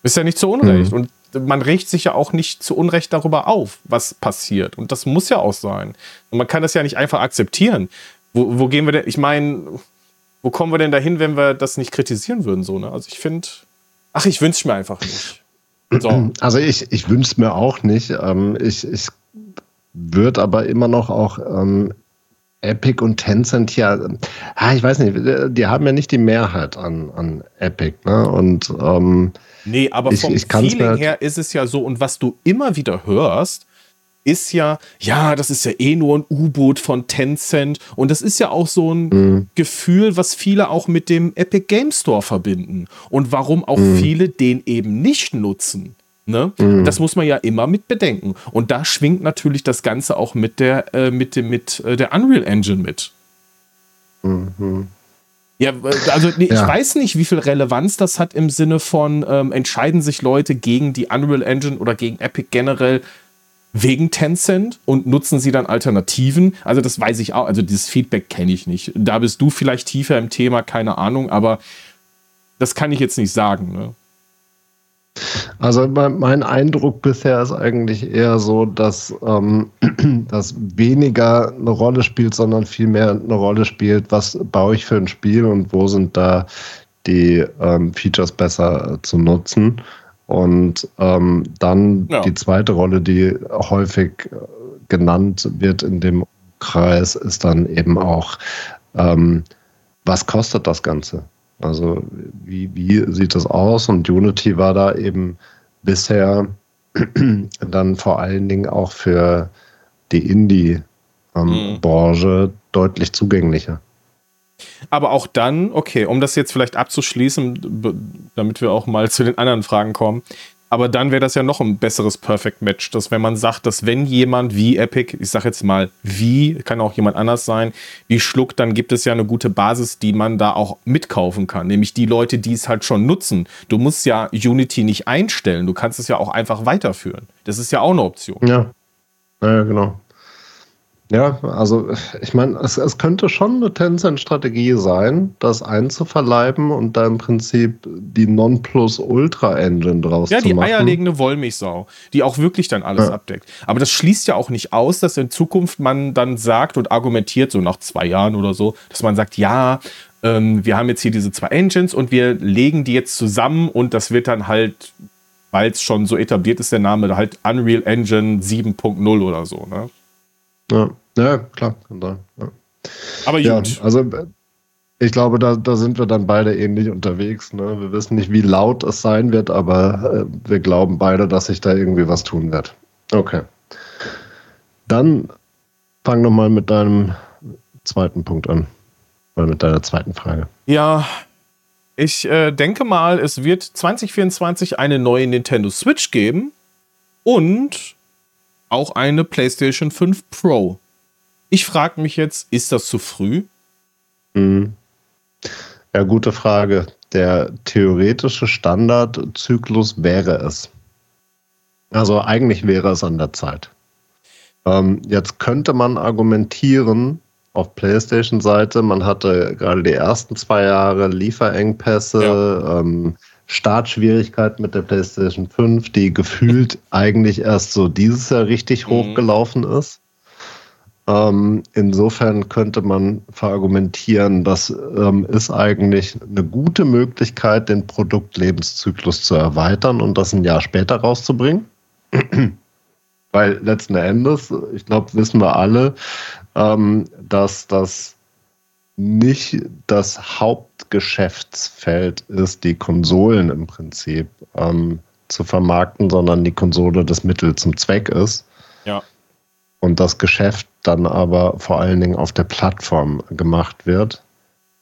Ist ja nicht zu Unrecht. Mhm. Und man regt sich ja auch nicht zu Unrecht darüber auf, was passiert. Und das muss ja auch sein. Und man kann das ja nicht einfach akzeptieren. Wo, wo gehen wir denn? Ich meine, wo kommen wir denn dahin, wenn wir das nicht kritisieren würden? So, ne? Also ich finde, ach, ich wünsche mir einfach nicht. So. Also ich, ich wünsche es mir auch nicht. Ähm, ich ich würde aber immer noch auch ähm, Epic und Tencent hier, ah, ich weiß nicht, die haben ja nicht die Mehrheit an, an Epic. Ne? Und, ähm, nee, aber vom ich, ich Feeling her ist es ja so, und was du immer wieder hörst, ist ja, ja, das ist ja eh nur ein U-Boot von Tencent. Und das ist ja auch so ein mhm. Gefühl, was viele auch mit dem Epic Game Store verbinden. Und warum auch mhm. viele den eben nicht nutzen. Ne? Mhm. Das muss man ja immer mit bedenken. Und da schwingt natürlich das Ganze auch mit der, äh, mit, dem, mit äh, der Unreal Engine mit. Mhm. Ja, also nee, ja. ich weiß nicht, wie viel Relevanz das hat im Sinne von, ähm, entscheiden sich Leute gegen die Unreal Engine oder gegen Epic generell wegen Tencent und nutzen sie dann Alternativen? Also das weiß ich auch, also dieses Feedback kenne ich nicht. Da bist du vielleicht tiefer im Thema, keine Ahnung, aber das kann ich jetzt nicht sagen. Ne? Also mein Eindruck bisher ist eigentlich eher so, dass ähm, das weniger eine Rolle spielt, sondern vielmehr eine Rolle spielt, was baue ich für ein Spiel und wo sind da die ähm, Features besser äh, zu nutzen. Und ähm, dann ja. die zweite Rolle, die häufig äh, genannt wird in dem Kreis, ist dann eben auch, ähm, was kostet das Ganze? Also wie, wie sieht das aus? Und Unity war da eben bisher dann vor allen Dingen auch für die Indie-Branche ähm, mhm. deutlich zugänglicher. Aber auch dann, okay, um das jetzt vielleicht abzuschließen, damit wir auch mal zu den anderen Fragen kommen, aber dann wäre das ja noch ein besseres Perfect Match, dass wenn man sagt, dass wenn jemand wie Epic, ich sage jetzt mal wie, kann auch jemand anders sein, wie schluckt, dann gibt es ja eine gute Basis, die man da auch mitkaufen kann. Nämlich die Leute, die es halt schon nutzen. Du musst ja Unity nicht einstellen, du kannst es ja auch einfach weiterführen. Das ist ja auch eine Option. Ja, ja genau. Ja, also ich meine, es, es könnte schon eine Tencent-Strategie sein, das einzuverleiben und da im Prinzip die Nonplus-Ultra-Engine draus ja, zu machen. Ja, die eierlegende Wollmilchsau, die auch wirklich dann alles ja. abdeckt. Aber das schließt ja auch nicht aus, dass in Zukunft man dann sagt und argumentiert, so nach zwei Jahren oder so, dass man sagt, ja, ähm, wir haben jetzt hier diese zwei Engines und wir legen die jetzt zusammen und das wird dann halt, weil es schon so etabliert ist, der Name, halt Unreal Engine 7.0 oder so, ne? Ja, ja klar, kann sein. Ja. Aber gut. Ja, also ich glaube, da, da sind wir dann beide ähnlich unterwegs. Ne? Wir wissen nicht, wie laut es sein wird, aber äh, wir glauben beide, dass sich da irgendwie was tun wird. Okay. Dann fang nochmal mit deinem zweiten Punkt an. Oder mit deiner zweiten Frage. Ja, ich äh, denke mal, es wird 2024 eine neue Nintendo Switch geben. Und auch eine PlayStation 5 Pro. Ich frage mich jetzt, ist das zu früh? Mhm. Ja, gute Frage. Der theoretische Standardzyklus wäre es. Also eigentlich wäre es an der Zeit. Ähm, jetzt könnte man argumentieren auf PlayStation-Seite, man hatte gerade die ersten zwei Jahre Lieferengpässe, ja. ähm, Startschwierigkeiten mit der PlayStation 5, die gefühlt eigentlich erst so dieses Jahr richtig mhm. hochgelaufen ist. Ähm, insofern könnte man verargumentieren, das ähm, ist eigentlich eine gute Möglichkeit, den Produktlebenszyklus zu erweitern und das ein Jahr später rauszubringen. Weil letzten Endes, ich glaube, wissen wir alle, ähm, dass das nicht das Hauptgeschäftsfeld ist, die Konsolen im Prinzip ähm, zu vermarkten, sondern die Konsole das Mittel zum Zweck ist. Ja. Und das Geschäft dann aber vor allen Dingen auf der Plattform gemacht wird.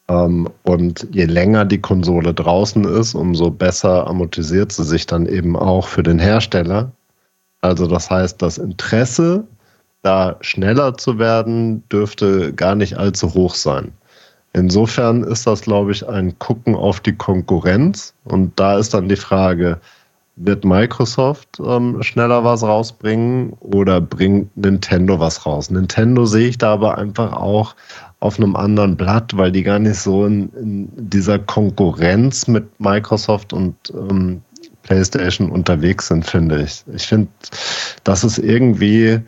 Ähm, und je länger die Konsole draußen ist, umso besser amortisiert sie sich dann eben auch für den Hersteller. Also das heißt, das Interesse, da schneller zu werden, dürfte gar nicht allzu hoch sein. Insofern ist das, glaube ich, ein Gucken auf die Konkurrenz. Und da ist dann die Frage, wird Microsoft ähm, schneller was rausbringen oder bringt Nintendo was raus? Nintendo sehe ich da aber einfach auch auf einem anderen Blatt, weil die gar nicht so in, in dieser Konkurrenz mit Microsoft und ähm, PlayStation unterwegs sind, finde ich. Ich finde, das ist irgendwie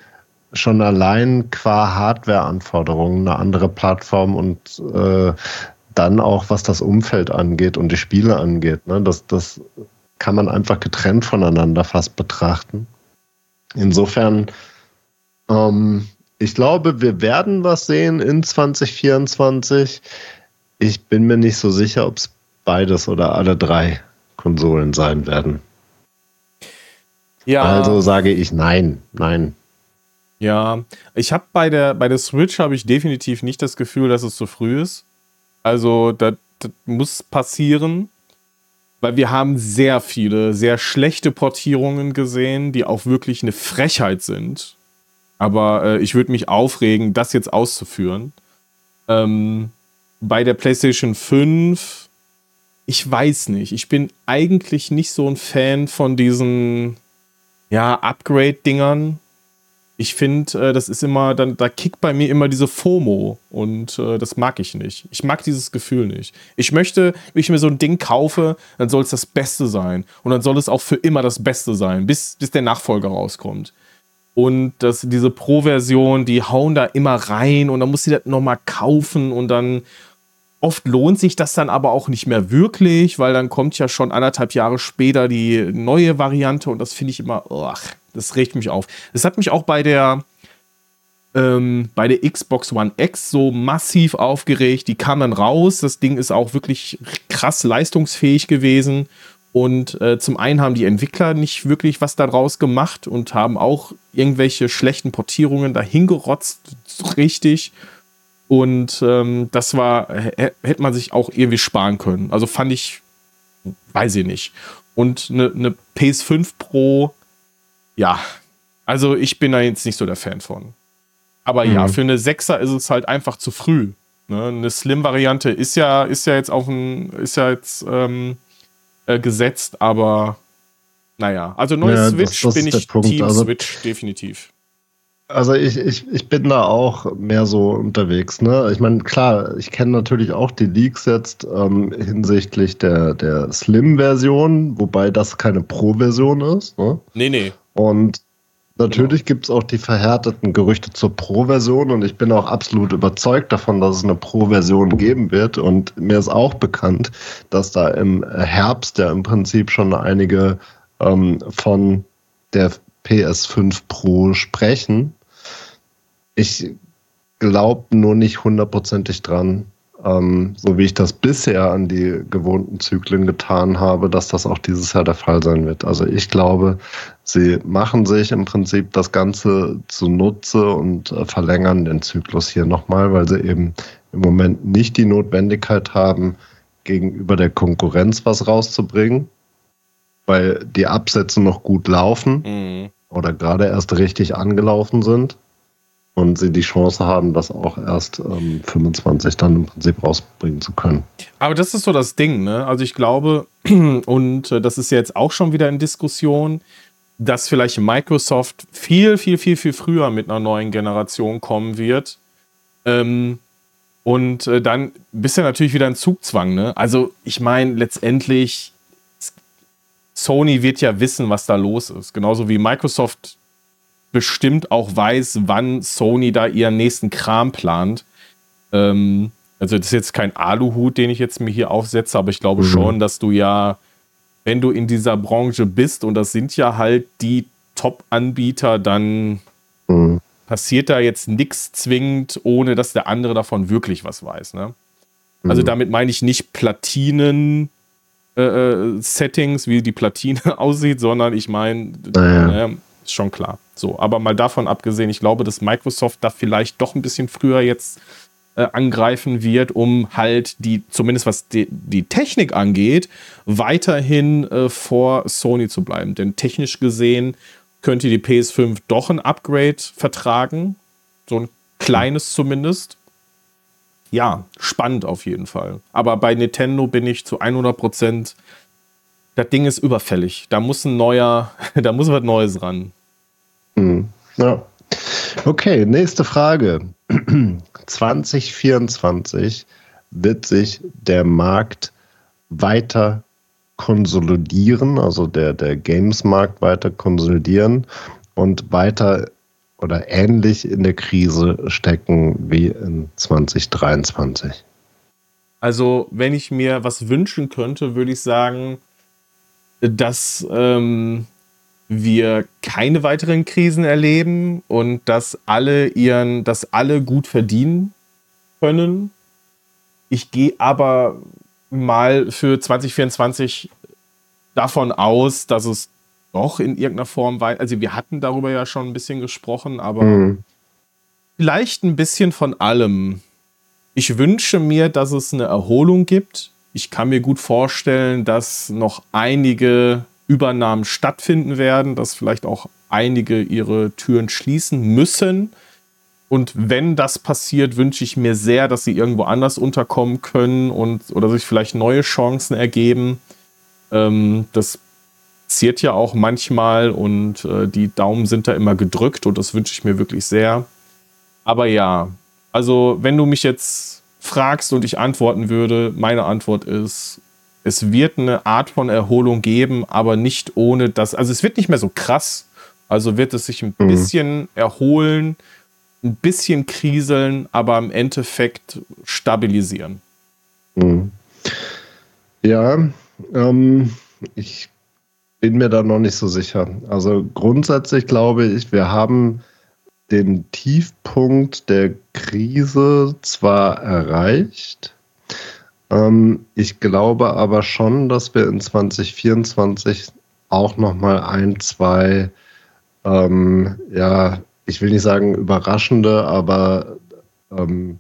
schon allein qua Hardware-Anforderungen eine andere Plattform und äh, dann auch, was das Umfeld angeht und die Spiele angeht. Ne? Das, das kann man einfach getrennt voneinander fast betrachten. Insofern, ähm, ich glaube, wir werden was sehen in 2024. Ich bin mir nicht so sicher, ob es beides oder alle drei Konsolen sein werden. Ja. Also sage ich nein, nein. Ja, ich habe bei der, bei der Switch habe ich definitiv nicht das Gefühl, dass es zu früh ist. Also, das, das muss passieren, weil wir haben sehr viele, sehr schlechte Portierungen gesehen, die auch wirklich eine Frechheit sind. Aber äh, ich würde mich aufregen, das jetzt auszuführen. Ähm, bei der PlayStation 5, ich weiß nicht. Ich bin eigentlich nicht so ein Fan von diesen ja, Upgrade-Dingern ich finde, äh, das ist immer, dann, da kickt bei mir immer diese FOMO und äh, das mag ich nicht. Ich mag dieses Gefühl nicht. Ich möchte, wenn ich mir so ein Ding kaufe, dann soll es das Beste sein. Und dann soll es auch für immer das Beste sein, bis, bis der Nachfolger rauskommt. Und das, diese Pro-Version, die hauen da immer rein und dann muss sie das nochmal kaufen und dann, Oft lohnt sich das dann aber auch nicht mehr wirklich, weil dann kommt ja schon anderthalb Jahre später die neue Variante und das finde ich immer, ach, das regt mich auf. Das hat mich auch bei der, ähm, bei der Xbox One X so massiv aufgeregt. Die kam dann raus. Das Ding ist auch wirklich krass leistungsfähig gewesen. Und äh, zum einen haben die Entwickler nicht wirklich was daraus gemacht und haben auch irgendwelche schlechten Portierungen dahingerotzt, richtig. Und ähm, das war, hätte man sich auch irgendwie sparen können. Also fand ich, weiß ich nicht. Und eine ne PS5 Pro, ja, also ich bin da jetzt nicht so der Fan von. Aber mhm. ja, für eine 6er ist es halt einfach zu früh. Ne? Eine Slim-Variante ist ja, ist ja jetzt auf ein, ist ja jetzt ähm, äh, gesetzt, aber naja, also neues ja, Switch das, das bin ich Team also, Switch definitiv. Also ich, ich, ich bin da auch mehr so unterwegs. Ne? Ich meine, klar, ich kenne natürlich auch die Leaks jetzt ähm, hinsichtlich der, der Slim-Version, wobei das keine Pro-Version ist. Ne? Nee, nee. Und natürlich genau. gibt es auch die verhärteten Gerüchte zur Pro-Version und ich bin auch absolut überzeugt davon, dass es eine Pro-Version geben wird. Und mir ist auch bekannt, dass da im Herbst ja im Prinzip schon einige ähm, von der PS5 Pro sprechen. Ich glaube nur nicht hundertprozentig dran, ähm, so wie ich das bisher an die gewohnten Zyklen getan habe, dass das auch dieses Jahr der Fall sein wird. Also ich glaube, sie machen sich im Prinzip das Ganze zunutze und äh, verlängern den Zyklus hier nochmal, weil sie eben im Moment nicht die Notwendigkeit haben, gegenüber der Konkurrenz was rauszubringen, weil die Absätze noch gut laufen mhm. oder gerade erst richtig angelaufen sind und sie die Chance haben, das auch erst ähm, 25 dann im Prinzip rausbringen zu können. Aber das ist so das Ding, ne? Also ich glaube, und äh, das ist jetzt auch schon wieder in Diskussion, dass vielleicht Microsoft viel, viel, viel, viel früher mit einer neuen Generation kommen wird. Ähm, und äh, dann bist du natürlich wieder ein Zugzwang, ne? Also ich meine, letztendlich, Sony wird ja wissen, was da los ist. Genauso wie Microsoft bestimmt auch weiß, wann Sony da ihren nächsten Kram plant. Ähm, also das ist jetzt kein Aluhut, den ich jetzt mir hier aufsetze, aber ich glaube mhm. schon, dass du ja, wenn du in dieser Branche bist, und das sind ja halt die Top-Anbieter, dann mhm. passiert da jetzt nichts zwingend, ohne dass der andere davon wirklich was weiß. Ne? Also mhm. damit meine ich nicht Platinen. Äh, äh Settings, wie die Platine aussieht, sondern ich meine, naja. äh, ist schon klar. So, aber mal davon abgesehen, ich glaube, dass Microsoft da vielleicht doch ein bisschen früher jetzt äh, angreifen wird, um halt die, zumindest was die, die Technik angeht, weiterhin äh, vor Sony zu bleiben. Denn technisch gesehen könnte die PS5 doch ein Upgrade vertragen. So ein kleines zumindest. Ja, spannend auf jeden Fall. Aber bei Nintendo bin ich zu 100 Prozent das Ding ist überfällig. Da muss ein neuer, da muss was Neues ran. Hm. Ja. Okay, nächste Frage. 2024 wird sich der Markt weiter konsolidieren, also der, der Games-Markt weiter konsolidieren und weiter oder ähnlich in der Krise stecken wie in 2023? Also, wenn ich mir was wünschen könnte, würde ich sagen, dass ähm, wir keine weiteren Krisen erleben und dass alle ihren, dass alle gut verdienen können. Ich gehe aber mal für 2024 davon aus, dass es doch in irgendeiner Form weiter, also wir hatten darüber ja schon ein bisschen gesprochen, aber mhm. vielleicht ein bisschen von allem. Ich wünsche mir, dass es eine Erholung gibt. Ich kann mir gut vorstellen, dass noch einige Übernahmen stattfinden werden, dass vielleicht auch einige ihre Türen schließen müssen. Und wenn das passiert, wünsche ich mir sehr, dass sie irgendwo anders unterkommen können und oder sich vielleicht neue Chancen ergeben. Ähm, das passiert ja auch manchmal und äh, die Daumen sind da immer gedrückt und das wünsche ich mir wirklich sehr. Aber ja, also wenn du mich jetzt fragst und ich antworten würde, meine Antwort ist es wird eine Art von Erholung geben, aber nicht ohne das. Also es wird nicht mehr so krass. Also wird es sich ein mhm. bisschen erholen, ein bisschen kriseln, aber im Endeffekt stabilisieren. Mhm. Ja, ähm, ich bin mir da noch nicht so sicher. Also grundsätzlich glaube ich, wir haben den Tiefpunkt der Krise zwar erreicht, ähm, ich glaube aber schon, dass wir in 2024 auch noch mal ein, zwei, ähm, ja, ich will nicht sagen überraschende, aber ähm,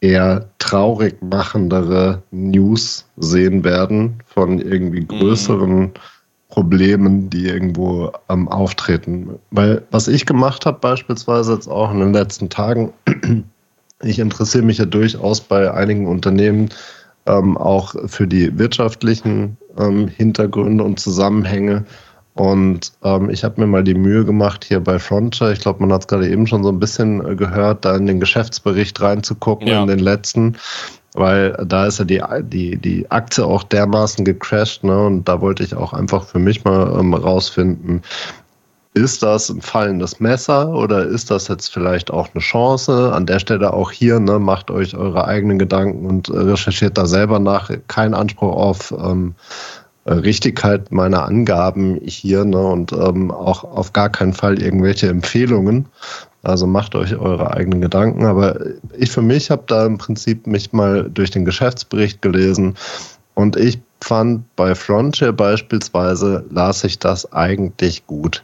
eher traurig machendere News sehen werden von irgendwie mhm. größeren mhm. Problemen, die irgendwo ähm, auftreten. Weil was ich gemacht habe, beispielsweise jetzt auch in den letzten Tagen, ich interessiere mich ja durchaus bei einigen Unternehmen ähm, auch für die wirtschaftlichen ähm, Hintergründe und Zusammenhänge. Und ähm, ich habe mir mal die Mühe gemacht, hier bei Frontier, ich glaube, man hat es gerade eben schon so ein bisschen äh, gehört, da in den Geschäftsbericht reinzugucken, ja. in den letzten, weil da ist ja die, die, die Aktie auch dermaßen gecrashed, ne? Und da wollte ich auch einfach für mich mal ähm, rausfinden, ist das ein fallendes Messer oder ist das jetzt vielleicht auch eine Chance? An der Stelle auch hier, ne, macht euch eure eigenen Gedanken und äh, recherchiert da selber nach. Kein Anspruch auf ähm, äh, Richtigkeit meiner Angaben hier ne, und ähm, auch auf gar keinen Fall irgendwelche Empfehlungen. Also macht euch eure eigenen Gedanken. Aber ich für mich habe da im Prinzip mich mal durch den Geschäftsbericht gelesen und ich fand bei Frontier beispielsweise las ich das eigentlich gut,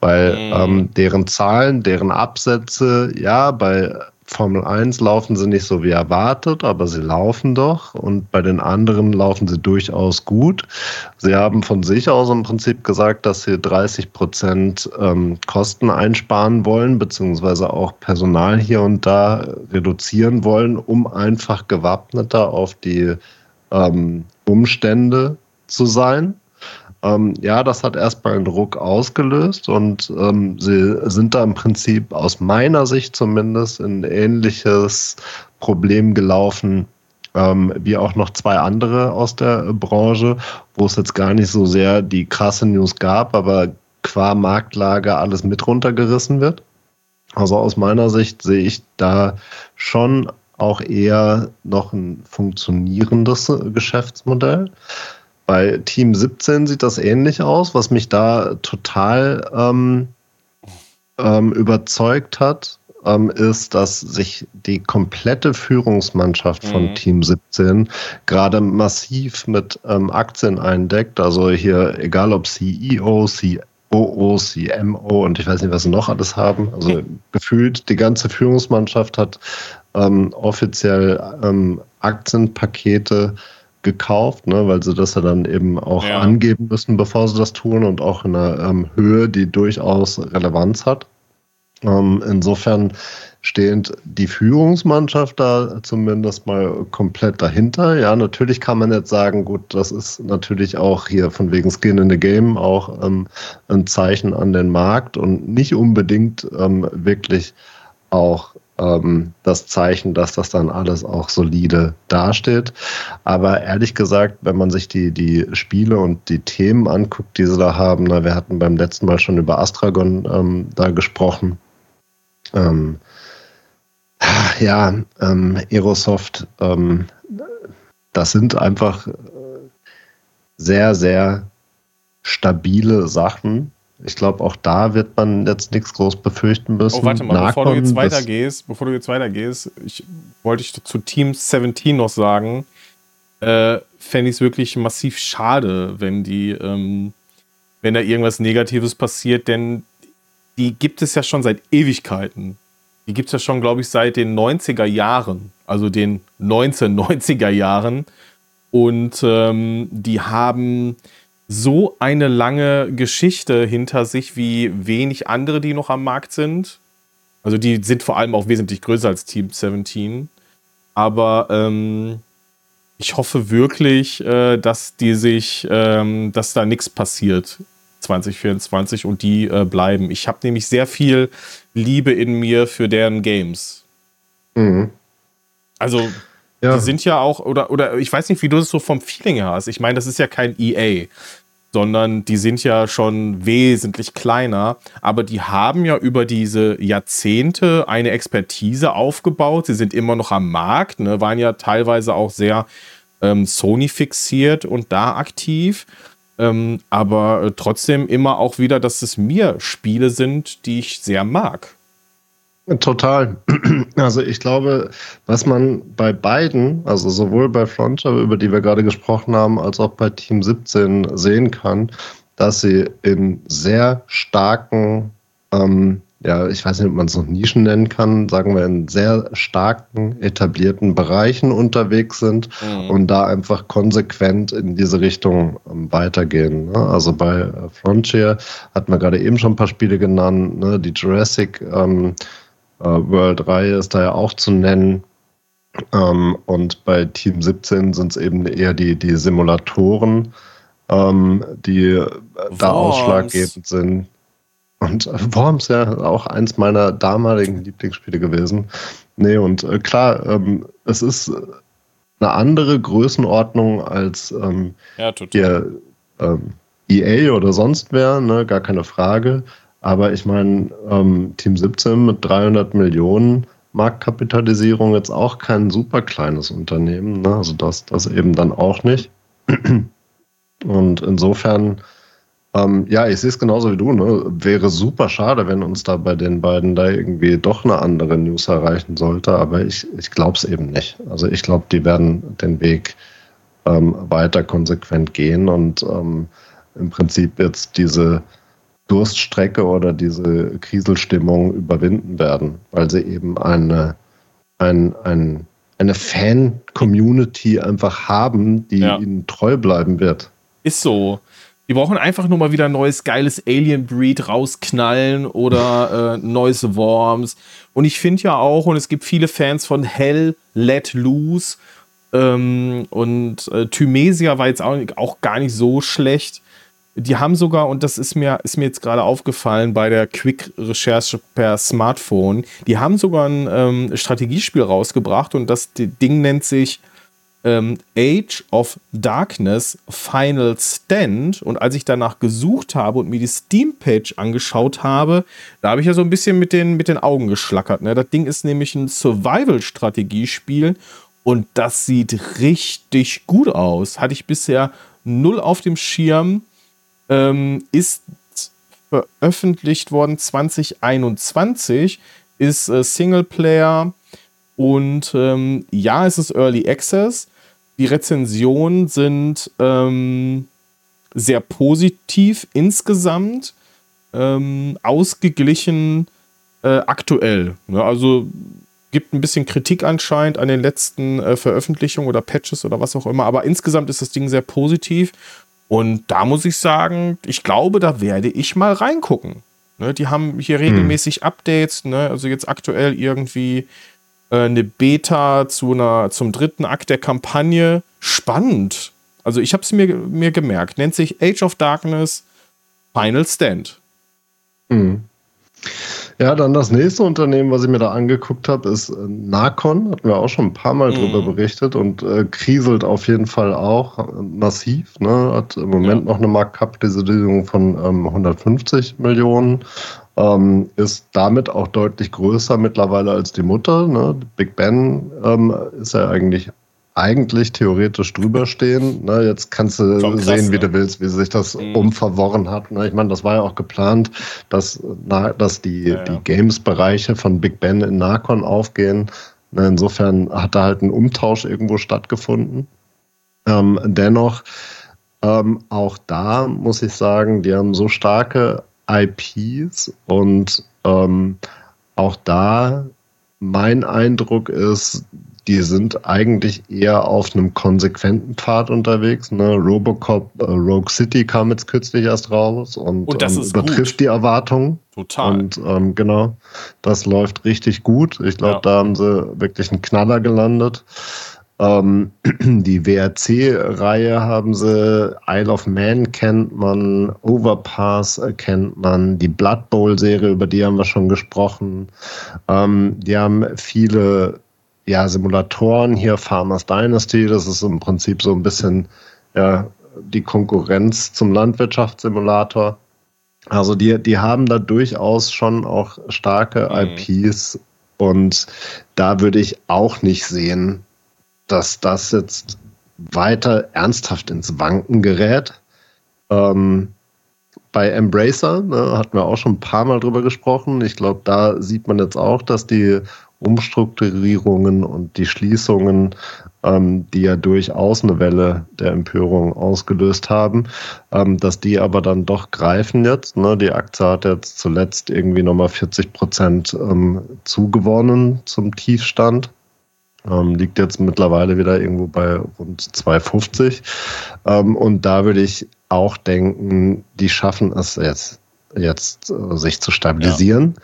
weil mhm. ähm, deren Zahlen, deren Absätze, ja, bei Formel 1 laufen sie nicht so wie erwartet, aber sie laufen doch und bei den anderen laufen sie durchaus gut. Sie haben von sich aus im Prinzip gesagt, dass sie 30 Prozent ähm, Kosten einsparen wollen, beziehungsweise auch Personal hier und da reduzieren wollen, um einfach gewappneter auf die ähm, Umstände zu sein. Ähm, ja, das hat erstmal einen Druck ausgelöst und ähm, sie sind da im Prinzip aus meiner Sicht zumindest in ein ähnliches Problem gelaufen, ähm, wie auch noch zwei andere aus der Branche, wo es jetzt gar nicht so sehr die krasse News gab, aber qua Marktlage alles mit runtergerissen wird. Also aus meiner Sicht sehe ich da schon auch eher noch ein funktionierendes Geschäftsmodell. Bei Team 17 sieht das ähnlich aus, was mich da total ähm, ähm, überzeugt hat, ähm, ist, dass sich die komplette Führungsmannschaft von mhm. Team 17 gerade massiv mit ähm, Aktien eindeckt. Also hier, egal ob CEO, COO, CMO und ich weiß nicht, was sie noch alles haben. Also gefühlt die ganze Führungsmannschaft hat ähm, offiziell ähm, Aktienpakete gekauft, ne, weil sie das ja dann eben auch ja. angeben müssen, bevor sie das tun und auch in einer ähm, Höhe, die durchaus Relevanz hat. Ähm, insofern stehend die Führungsmannschaft da zumindest mal komplett dahinter. Ja, natürlich kann man jetzt sagen, gut, das ist natürlich auch hier von wegen Skin in the Game auch ähm, ein Zeichen an den Markt und nicht unbedingt ähm, wirklich auch ähm, das Zeichen, dass das dann alles auch solide dasteht. Aber ehrlich gesagt, wenn man sich die, die Spiele und die Themen anguckt, die sie da haben, na, wir hatten beim letzten Mal schon über Astragon ähm, da gesprochen. Ähm, ja, ähm, Aerosoft, ähm, das sind einfach äh, sehr, sehr stabile Sachen, ich glaube, auch da wird man jetzt nichts groß befürchten müssen. Oh, warte mal, Narcon, bevor du jetzt weitergehst, bevor du jetzt weitergehst, ich, wollte ich zu Team 17 noch sagen, äh, fände ich es wirklich massiv schade, wenn die, ähm, wenn da irgendwas Negatives passiert, denn die gibt es ja schon seit Ewigkeiten. Die gibt es ja schon, glaube ich, seit den 90er Jahren, also den 1990er Jahren. Und ähm, die haben so eine lange Geschichte hinter sich wie wenig andere, die noch am Markt sind. Also die sind vor allem auch wesentlich größer als Team 17. Aber ähm, ich hoffe wirklich, äh, dass die sich, ähm, dass da nichts passiert 2024 und die äh, bleiben. Ich habe nämlich sehr viel Liebe in mir für deren Games. Mhm. Also ja. die sind ja auch, oder, oder ich weiß nicht, wie du es so vom Feeling hast. Ich meine, das ist ja kein EA. sondern die sind ja schon wesentlich kleiner. Aber die haben ja über diese Jahrzehnte eine Expertise aufgebaut. Sie sind immer noch am Markt, ne, waren ja teilweise auch sehr ähm, Sony fixiert und da aktiv. Ähm, aber äh, trotzdem immer auch wieder, dass es mir Spiele sind, die ich sehr mag. Total. Also ich glaube, was man bei beiden, also sowohl bei Frontier, über die wir gerade gesprochen haben, als auch bei Team 17 sehen kann, dass sie in sehr starken ähm, ja, ich weiß nicht, ob man es noch Nischen nennen kann, sagen wir in sehr starken, etablierten Bereichen unterwegs sind mhm. und da einfach konsequent in diese Richtung ähm, weitergehen. Ne? Also bei äh, Frontier hatten wir gerade eben schon ein paar Spiele genannt, ne? die Jurassic ähm, äh, World Reihe ist da ja auch zu nennen. Ähm, und bei Team 17 sind es eben eher die, die Simulatoren, ähm, die äh, da ausschlaggebend sind. Und Worms ja auch eins meiner damaligen Lieblingsspiele gewesen. Nee, und äh, klar, ähm, es ist eine andere Größenordnung als ähm, ja, hier, ähm, EA oder sonst wer, ne, gar keine Frage. Aber ich meine, ähm, Team 17 mit 300 Millionen Marktkapitalisierung jetzt auch kein super kleines Unternehmen. Ne? Also das, das eben dann auch nicht. Und insofern ähm, ja, ich sehe es genauso wie du. Ne? Wäre super schade, wenn uns da bei den beiden da irgendwie doch eine andere News erreichen sollte, aber ich, ich glaube es eben nicht. Also ich glaube, die werden den Weg ähm, weiter konsequent gehen und ähm, im Prinzip jetzt diese Durststrecke oder diese Kriselstimmung überwinden werden, weil sie eben eine, ein, ein, eine Fan-Community einfach haben, die ja. ihnen treu bleiben wird. Ist so. Die brauchen einfach nur mal wieder ein neues geiles Alien Breed rausknallen oder äh, neues Worms. Und ich finde ja auch, und es gibt viele Fans von Hell Let Loose. Ähm, und äh, Thymesia war jetzt auch, auch gar nicht so schlecht. Die haben sogar, und das ist mir, ist mir jetzt gerade aufgefallen bei der Quick-Recherche per Smartphone, die haben sogar ein ähm, Strategiespiel rausgebracht und das Ding nennt sich ähm, Age of Darkness Final Stand. Und als ich danach gesucht habe und mir die Steam-Page angeschaut habe, da habe ich ja so ein bisschen mit den, mit den Augen geschlackert. Ne? Das Ding ist nämlich ein Survival-Strategiespiel und das sieht richtig gut aus. Hatte ich bisher null auf dem Schirm. Ähm, ist veröffentlicht worden 2021. Ist äh, Singleplayer. Und ähm, ja, es ist Early Access. Die Rezensionen sind ähm, sehr positiv insgesamt, ähm, ausgeglichen äh, aktuell. Ja, also gibt ein bisschen Kritik anscheinend an den letzten äh, Veröffentlichungen oder Patches oder was auch immer, aber insgesamt ist das Ding sehr positiv. Und da muss ich sagen, ich glaube, da werde ich mal reingucken. Ne, die haben hier hm. regelmäßig hm. Updates, ne, also jetzt aktuell irgendwie äh, eine Beta zu einer, zum dritten Akt der Kampagne. Spannend. Also ich habe es mir, mir gemerkt. Nennt sich Age of Darkness Final Stand. Mhm. Ja, dann das nächste Unternehmen, was ich mir da angeguckt habe, ist äh, Nakon. Hatten wir auch schon ein paar Mal mhm. drüber berichtet und äh, kriselt auf jeden Fall auch äh, massiv. Ne? Hat im Moment ja. noch eine Marktkapitalisierung von ähm, 150 Millionen ähm, ist damit auch deutlich größer mittlerweile als die Mutter. Ne? Big Ben ähm, ist ja eigentlich eigentlich theoretisch drüber stehen. Ne, jetzt kannst du krass, sehen, wie du willst, wie sich das mhm. umverworren hat. Ne, ich meine, das war ja auch geplant, dass, na, dass die, ja, ja. die Games-Bereiche von Big Ben in Narcon aufgehen. Ne, insofern hat da halt ein Umtausch irgendwo stattgefunden. Ähm, dennoch, ähm, auch da muss ich sagen, die haben so starke IPs und ähm, auch da mein Eindruck ist, die sind eigentlich eher auf einem konsequenten Pfad unterwegs. Ne? Robocop äh, Rogue City kam jetzt kürzlich erst raus und, und ähm, übertrifft gut. die Erwartungen. Total. Und ähm, genau, das läuft richtig gut. Ich glaube, ja. da haben sie wirklich einen Knaller gelandet. Ähm, die WRC-Reihe haben sie, Isle of Man kennt man, Overpass kennt man, die Blood Bowl-Serie, über die haben wir schon gesprochen. Ähm, die haben viele ja, Simulatoren, hier Farmers Dynasty, das ist im Prinzip so ein bisschen ja, die Konkurrenz zum Landwirtschaftssimulator. Also die, die haben da durchaus schon auch starke mhm. IPs und da würde ich auch nicht sehen, dass das jetzt weiter ernsthaft ins Wanken gerät. Ähm, bei Embracer ne, hatten wir auch schon ein paar Mal drüber gesprochen. Ich glaube, da sieht man jetzt auch, dass die Umstrukturierungen und die Schließungen, ähm, die ja durchaus eine Welle der Empörung ausgelöst haben, ähm, dass die aber dann doch greifen jetzt. Ne? Die Aktie hat jetzt zuletzt irgendwie nochmal 40 Prozent ähm, zugewonnen zum Tiefstand. Ähm, liegt jetzt mittlerweile wieder irgendwo bei rund 2,50. Ähm, und da würde ich auch denken, die schaffen es jetzt, jetzt äh, sich zu stabilisieren. Ja.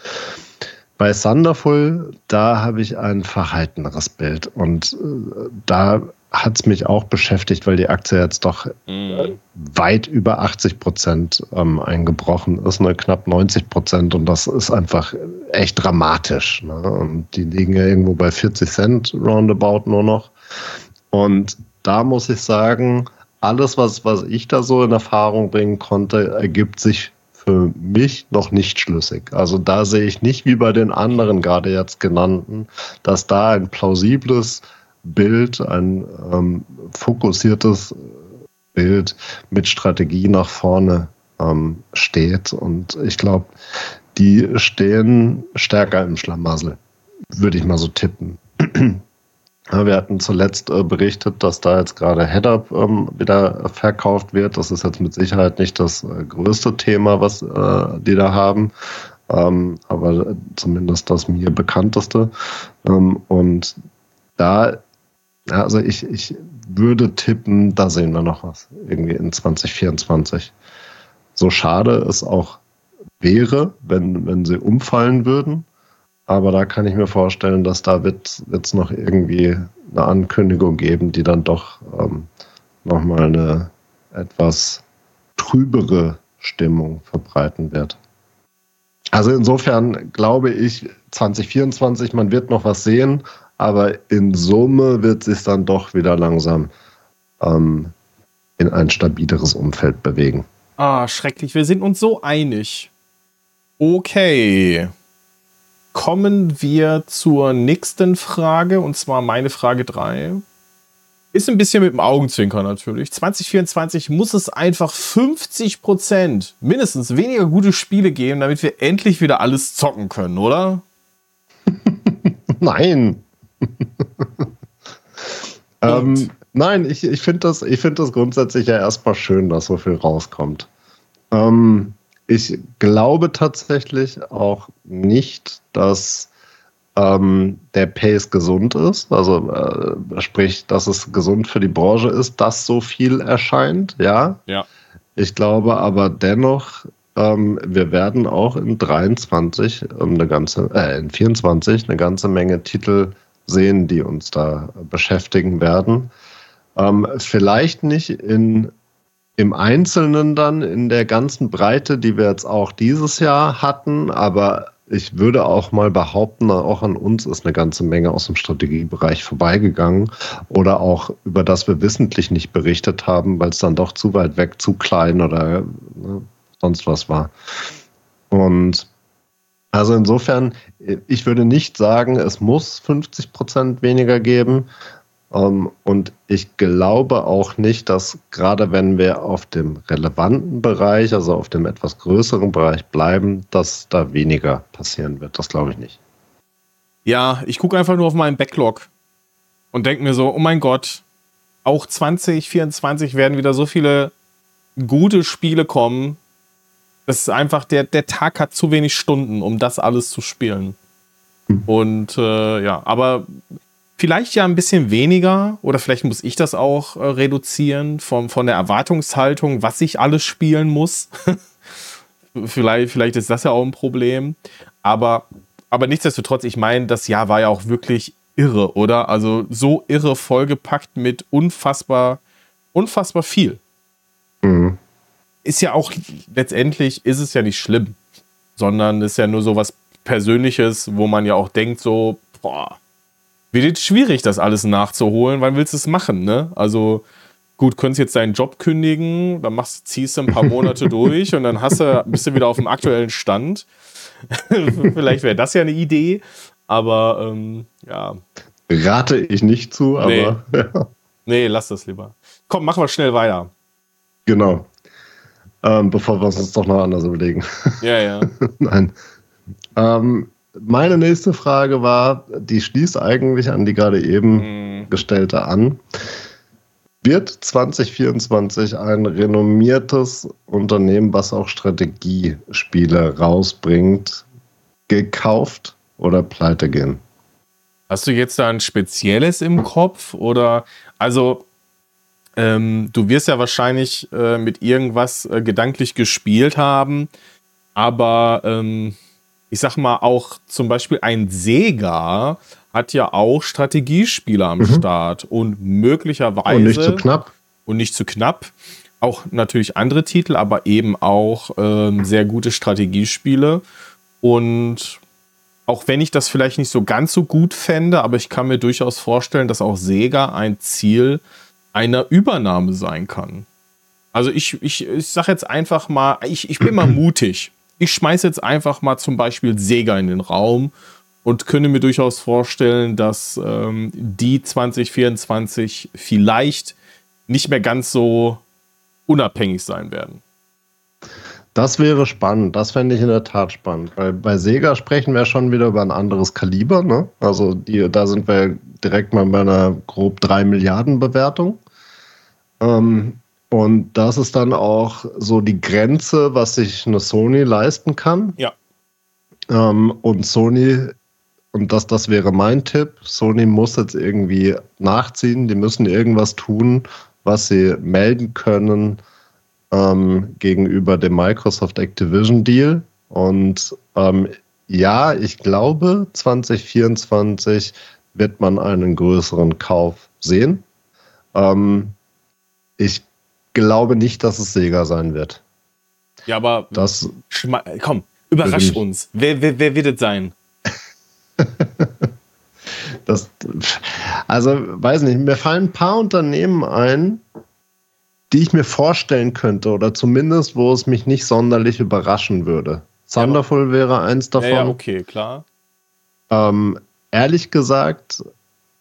Bei Thunderful, da habe ich ein verhalteneres Bild. Und äh, da hat es mich auch beschäftigt, weil die Aktie jetzt doch mhm. weit über 80 Prozent ähm, eingebrochen ist, ne? knapp 90 Prozent. Und das ist einfach echt dramatisch. Ne? Und die liegen ja irgendwo bei 40 Cent roundabout nur noch. Und da muss ich sagen, alles, was, was ich da so in Erfahrung bringen konnte, ergibt sich für mich noch nicht schlüssig. Also da sehe ich nicht wie bei den anderen gerade jetzt genannten, dass da ein plausibles Bild, ein ähm, fokussiertes Bild mit Strategie nach vorne ähm, steht. Und ich glaube, die stehen stärker im Schlamassel, würde ich mal so tippen. Wir hatten zuletzt äh, berichtet, dass da jetzt gerade Head-Up ähm, wieder verkauft wird. Das ist jetzt mit Sicherheit nicht das äh, größte Thema, was äh, die da haben, ähm, aber zumindest das mir bekannteste. Ähm, und da also ich, ich würde tippen, da sehen wir noch was. Irgendwie in 2024. So schade es auch wäre, wenn, wenn sie umfallen würden. Aber da kann ich mir vorstellen, dass da wird es noch irgendwie eine Ankündigung geben, die dann doch ähm, nochmal eine etwas trübere Stimmung verbreiten wird. Also insofern glaube ich, 2024, man wird noch was sehen, aber in Summe wird sich dann doch wieder langsam ähm, in ein stabileres Umfeld bewegen. Ah, schrecklich. Wir sind uns so einig. Okay. Kommen wir zur nächsten Frage, und zwar meine Frage 3. Ist ein bisschen mit dem Augenzwinkern natürlich. 2024 muss es einfach 50 Prozent mindestens weniger gute Spiele geben, damit wir endlich wieder alles zocken können, oder? Nein. ähm, nein, ich, ich finde das, find das grundsätzlich ja erstmal schön, dass so viel rauskommt. Ähm, ich glaube tatsächlich auch nicht, dass ähm, der Pace gesund ist. Also äh, sprich, dass es gesund für die Branche ist, dass so viel erscheint, ja. Ja. Ich glaube aber dennoch, ähm, wir werden auch in 23 ähm, eine ganze, äh, in 24 eine ganze Menge Titel sehen, die uns da beschäftigen werden. Ähm, vielleicht nicht in, im Einzelnen dann in der ganzen Breite, die wir jetzt auch dieses Jahr hatten, aber ich würde auch mal behaupten, auch an uns ist eine ganze Menge aus dem Strategiebereich vorbeigegangen oder auch über das wir wissentlich nicht berichtet haben, weil es dann doch zu weit weg, zu klein oder ne, sonst was war. Und also insofern, ich würde nicht sagen, es muss 50 Prozent weniger geben. Ähm, und ich glaube auch nicht, dass gerade wenn wir auf dem relevanten Bereich, also auf dem etwas größeren Bereich bleiben, dass da weniger passieren wird. Das glaube ich nicht. Ja, ich gucke einfach nur auf meinen Backlog und denke mir so, oh mein Gott, auch 2024 werden wieder so viele gute Spiele kommen, das ist einfach, der, der Tag hat zu wenig Stunden, um das alles zu spielen. Mhm. Und äh, ja, aber vielleicht ja ein bisschen weniger oder vielleicht muss ich das auch äh, reduzieren vom, von der Erwartungshaltung, was ich alles spielen muss. vielleicht, vielleicht ist das ja auch ein Problem. Aber, aber nichtsdestotrotz, ich meine, das Jahr war ja auch wirklich irre, oder? Also so irre vollgepackt mit unfassbar, unfassbar viel. Mhm ist ja auch letztendlich ist es ja nicht schlimm, sondern ist ja nur so was Persönliches, wo man ja auch denkt, so, boah, wird jetzt schwierig, das alles nachzuholen. Wann willst du es machen, ne? Also, gut, könntest jetzt deinen Job kündigen, dann machst, ziehst du ein paar Monate durch und dann hast du, bist du wieder auf dem aktuellen Stand. Vielleicht wäre das ja eine Idee, aber ähm, ja. Rate ich nicht zu, aber. Nee. Nee, lass das lieber. Komm, machen wir schnell weiter. Genau. Ähm, bevor wir uns doch noch anders überlegen. Ja, ja. Nein. Ähm, meine nächste Frage war, die schließt eigentlich an die gerade eben mhm. gestellte an. Wird 2024 ein renommiertes Unternehmen, was auch Strategiespiele rausbringt, gekauft oder pleite gehen? Hast du jetzt da ein spezielles im Kopf oder also ähm, du wirst ja wahrscheinlich äh, mit irgendwas äh, gedanklich gespielt haben, aber ähm, ich sag mal auch zum Beispiel ein Sega hat ja auch Strategiespiele am mhm. Start und möglicherweise. Und nicht zu knapp. Und nicht zu knapp. Auch natürlich andere Titel, aber eben auch ähm, sehr gute Strategiespiele. Und auch wenn ich das vielleicht nicht so ganz so gut fände, aber ich kann mir durchaus vorstellen, dass auch Sega ein Ziel einer Übernahme sein kann. Also ich, ich, ich sage jetzt einfach mal, ich, ich bin mal mutig. Ich schmeiße jetzt einfach mal zum Beispiel Sega in den Raum und könnte mir durchaus vorstellen, dass ähm, die 2024 vielleicht nicht mehr ganz so unabhängig sein werden. Das wäre spannend, das fände ich in der Tat spannend, weil bei Sega sprechen wir schon wieder über ein anderes Kaliber. Ne? Also die, da sind wir direkt mal bei einer grob 3 Milliarden Bewertung. Ähm, und das ist dann auch so die Grenze, was sich eine Sony leisten kann. Ja. Ähm, und Sony und das, das wäre mein Tipp. Sony muss jetzt irgendwie nachziehen. Die müssen irgendwas tun, was sie melden können ähm, gegenüber dem Microsoft Activision Deal. Und ähm, ja, ich glaube, 2024 wird man einen größeren Kauf sehen. Ähm, ich glaube nicht, dass es Sega sein wird. Ja, aber das komm, überrasch uns. Wer, wer, wer wird es sein? das, also, weiß nicht, mir fallen ein paar Unternehmen ein, die ich mir vorstellen könnte oder zumindest, wo es mich nicht sonderlich überraschen würde. Thunderful ja, wäre eins davon. Ja, okay, klar. Ähm, ehrlich gesagt,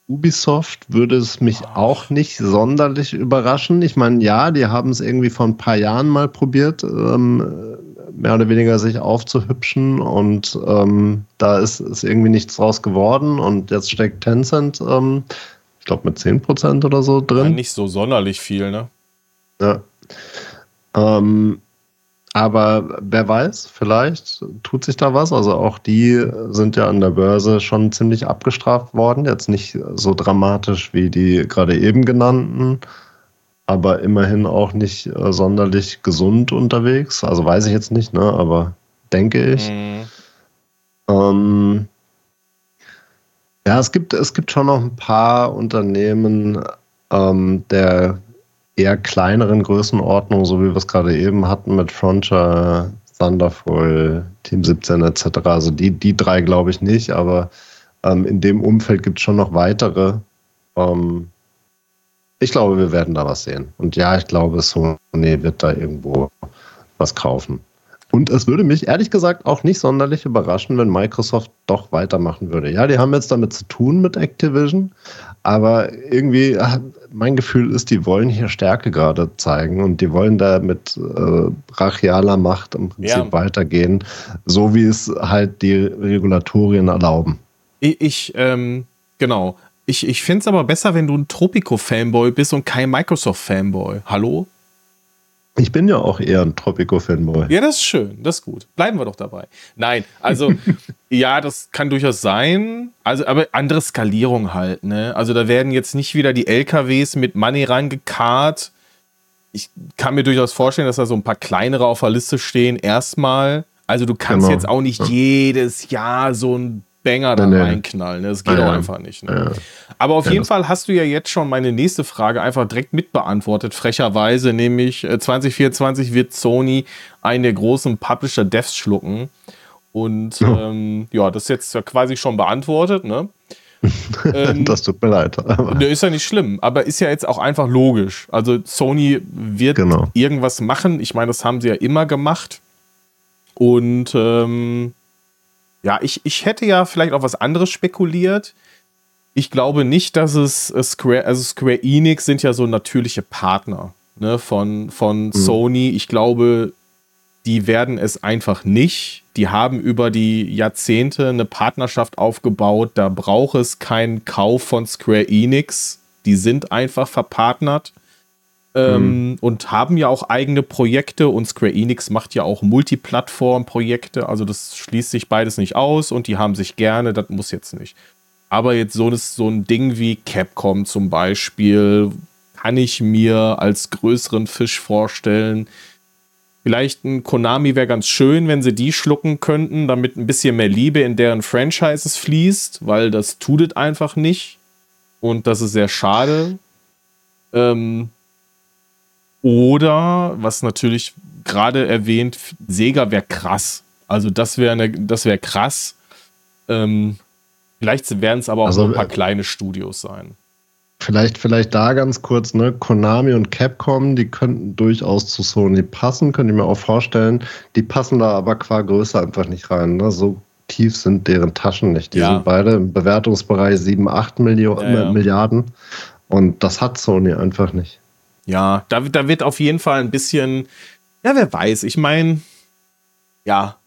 Ubisoft würde es mich auch nicht sonderlich überraschen. Ich meine, ja, die haben es irgendwie vor ein paar Jahren mal probiert. Ähm, mehr oder weniger sich aufzuhübschen und ähm, da ist, ist irgendwie nichts draus geworden und jetzt steckt Tencent, ähm, ich glaube, mit 10% oder so drin. Ja, nicht so sonderlich viel, ne? Ja. Ähm, aber wer weiß, vielleicht tut sich da was. Also auch die sind ja an der Börse schon ziemlich abgestraft worden. Jetzt nicht so dramatisch wie die gerade eben genannten aber immerhin auch nicht äh, sonderlich gesund unterwegs. Also weiß ich jetzt nicht, ne? aber denke ich. Mhm. Ähm, ja, es gibt, es gibt schon noch ein paar Unternehmen ähm, der eher kleineren Größenordnung, so wie wir es gerade eben hatten mit Frontier, Thunderful, Team 17 etc. Also die, die drei glaube ich nicht, aber ähm, in dem Umfeld gibt es schon noch weitere. Ähm, ich glaube, wir werden da was sehen. Und ja, ich glaube, Sony wird da irgendwo was kaufen. Und es würde mich ehrlich gesagt auch nicht sonderlich überraschen, wenn Microsoft doch weitermachen würde. Ja, die haben jetzt damit zu tun mit Activision, aber irgendwie, mein Gefühl ist, die wollen hier Stärke gerade zeigen und die wollen da mit äh, brachialer Macht im Prinzip ja. weitergehen, so wie es halt die Regulatorien erlauben. Ich, ich ähm, genau. Ich, ich finde es aber besser, wenn du ein Tropico-Fanboy bist und kein Microsoft-Fanboy. Hallo? Ich bin ja auch eher ein Tropico-Fanboy. Ja, das ist schön, das ist gut. Bleiben wir doch dabei. Nein, also ja, das kann durchaus sein. Also, aber andere Skalierung halt, ne? Also da werden jetzt nicht wieder die LKWs mit Money reingekarrt. Ich kann mir durchaus vorstellen, dass da so ein paar kleinere auf der Liste stehen. Erstmal. Also du kannst genau. jetzt auch nicht jedes Jahr so ein Banger da nee. reinknallen. Ne? Das geht ja, auch einfach nicht. Ne? Ja. Aber auf ja, jeden Fall hast du ja jetzt schon meine nächste Frage einfach direkt mitbeantwortet, frecherweise, nämlich 2024 äh, wird Sony einen der großen Publisher Devs schlucken. Und ähm, ja, das ist jetzt quasi schon beantwortet. Ne? Ähm, das tut mir leid. Ne, ist ja nicht schlimm, aber ist ja jetzt auch einfach logisch. Also Sony wird genau. irgendwas machen. Ich meine, das haben sie ja immer gemacht. Und ähm, ja, ich, ich hätte ja vielleicht auch was anderes spekuliert. Ich glaube nicht, dass es äh, Square, also Square Enix sind ja so natürliche Partner ne, von, von mhm. Sony. Ich glaube, die werden es einfach nicht. Die haben über die Jahrzehnte eine Partnerschaft aufgebaut. Da braucht es keinen Kauf von Square Enix. Die sind einfach verpartnert ähm, mhm. und haben ja auch eigene Projekte. Und Square Enix macht ja auch Multiplattform-Projekte. Also das schließt sich beides nicht aus und die haben sich gerne. Das muss jetzt nicht. Aber jetzt so, das, so ein Ding wie Capcom zum Beispiel kann ich mir als größeren Fisch vorstellen Vielleicht ein Konami wäre ganz schön, wenn sie die schlucken könnten, damit ein bisschen mehr Liebe in deren Franchises fließt, weil das tut es einfach nicht. Und das ist sehr schade. Ähm, oder, was natürlich gerade erwähnt, Sega wäre krass. Also das wäre das wäre krass. Ähm, vielleicht werden es aber auch also, ein paar äh, kleine Studios sein. Vielleicht, vielleicht da ganz kurz, ne? Konami und Capcom, die könnten durchaus zu Sony passen, könnte ich mir auch vorstellen. Die passen da aber qua Größe einfach nicht rein. Ne? So tief sind deren Taschen nicht. Die ja. sind beide im Bewertungsbereich 7, 8 Millio ja, ja. Milliarden. Und das hat Sony einfach nicht. Ja, da, da wird auf jeden Fall ein bisschen, ja, wer weiß, ich meine, ja.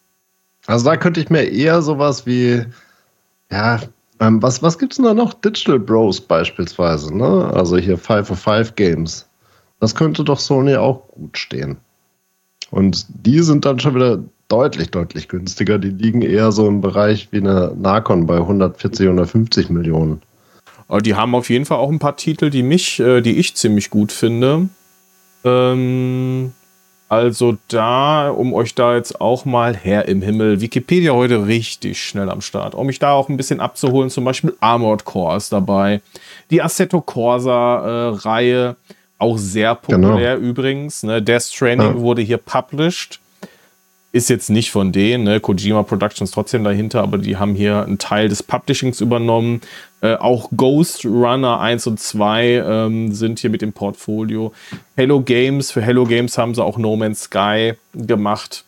Also da könnte ich mir eher sowas wie, ja, ähm, was was gibt es denn da noch? Digital Bros beispielsweise, ne? Also hier 505 Games. Das könnte doch Sony auch gut stehen. Und die sind dann schon wieder deutlich, deutlich günstiger. Die liegen eher so im Bereich wie eine Narcon bei 140, 150 Millionen. Aber die haben auf jeden Fall auch ein paar Titel, die mich, äh, die ich ziemlich gut finde. Ähm, also da, um euch da jetzt auch mal her im Himmel, Wikipedia heute richtig schnell am Start. Um mich da auch ein bisschen abzuholen, zum Beispiel Armored Core ist dabei. Die Assetto Corsa-Reihe, äh, auch sehr populär genau. übrigens. Ne? Death Stranding ja. wurde hier published. Ist jetzt nicht von denen, ne? Kojima Productions trotzdem dahinter, aber die haben hier einen Teil des Publishings übernommen. Äh, auch Ghost Runner 1 und 2 ähm, sind hier mit dem Portfolio. Hello Games, für Hello Games haben sie auch No Man's Sky gemacht.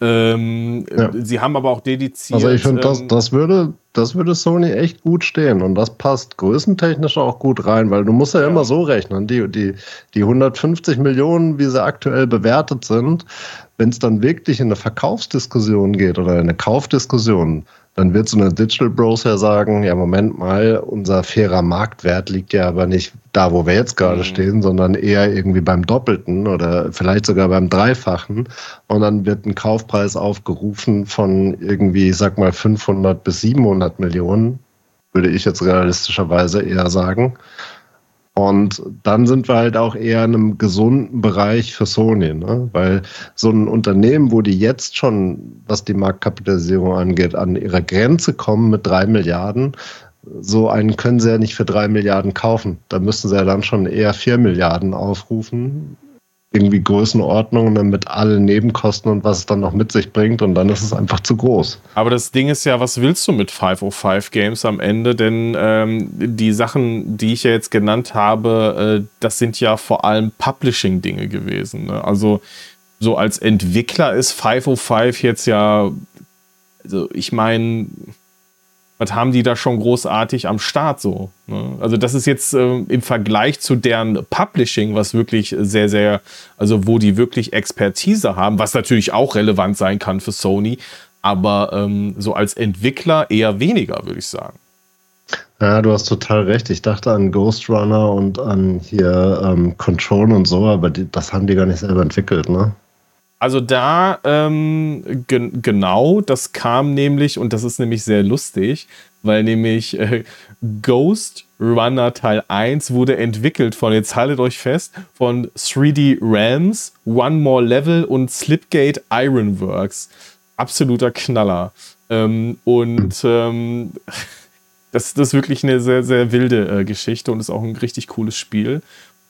Ähm, ja. Sie haben aber auch dediziert. Also ich finde, das, ähm, das, würde, das würde Sony echt gut stehen und das passt größentechnisch auch gut rein, weil du musst ja, ja. immer so rechnen, die, die, die 150 Millionen, wie sie aktuell bewertet sind, wenn es dann wirklich in eine Verkaufsdiskussion geht oder eine Kaufdiskussion, dann wird so eine Digital Bros ja sagen, ja, Moment mal, unser fairer Marktwert liegt ja aber nicht da, wo wir jetzt gerade mhm. stehen, sondern eher irgendwie beim Doppelten oder vielleicht sogar beim Dreifachen. Und dann wird ein Kaufpreis aufgerufen von irgendwie, ich sag mal, 500 bis 700 Millionen, würde ich jetzt realistischerweise eher sagen. Und dann sind wir halt auch eher in einem gesunden Bereich für Sony, ne? weil so ein Unternehmen, wo die jetzt schon, was die Marktkapitalisierung angeht, an ihre Grenze kommen mit drei Milliarden, so einen können sie ja nicht für drei Milliarden kaufen. Da müssten sie ja dann schon eher vier Milliarden aufrufen, irgendwie Größenordnungen ne, mit allen Nebenkosten und was es dann noch mit sich bringt und dann ist es einfach zu groß. Aber das Ding ist ja, was willst du mit 505 Games am Ende? Denn ähm, die Sachen, die ich ja jetzt genannt habe, äh, das sind ja vor allem Publishing-Dinge gewesen. Ne? Also so als Entwickler ist 505 jetzt ja, also ich meine, was haben die da schon großartig am Start so? Ne? Also das ist jetzt äh, im Vergleich zu deren Publishing, was wirklich sehr, sehr, also wo die wirklich Expertise haben, was natürlich auch relevant sein kann für Sony, aber ähm, so als Entwickler eher weniger, würde ich sagen. Ja, du hast total recht. Ich dachte an Ghost Runner und an hier ähm, Control und so, aber die, das haben die gar nicht selber entwickelt, ne? Also da, ähm, gen genau, das kam nämlich, und das ist nämlich sehr lustig, weil nämlich äh, Ghost Runner Teil 1 wurde entwickelt von, jetzt haltet euch fest, von 3D Realms, One More Level und Slipgate Ironworks. Absoluter Knaller. Ähm, und ähm, das, das ist wirklich eine sehr, sehr wilde äh, Geschichte und ist auch ein richtig cooles Spiel.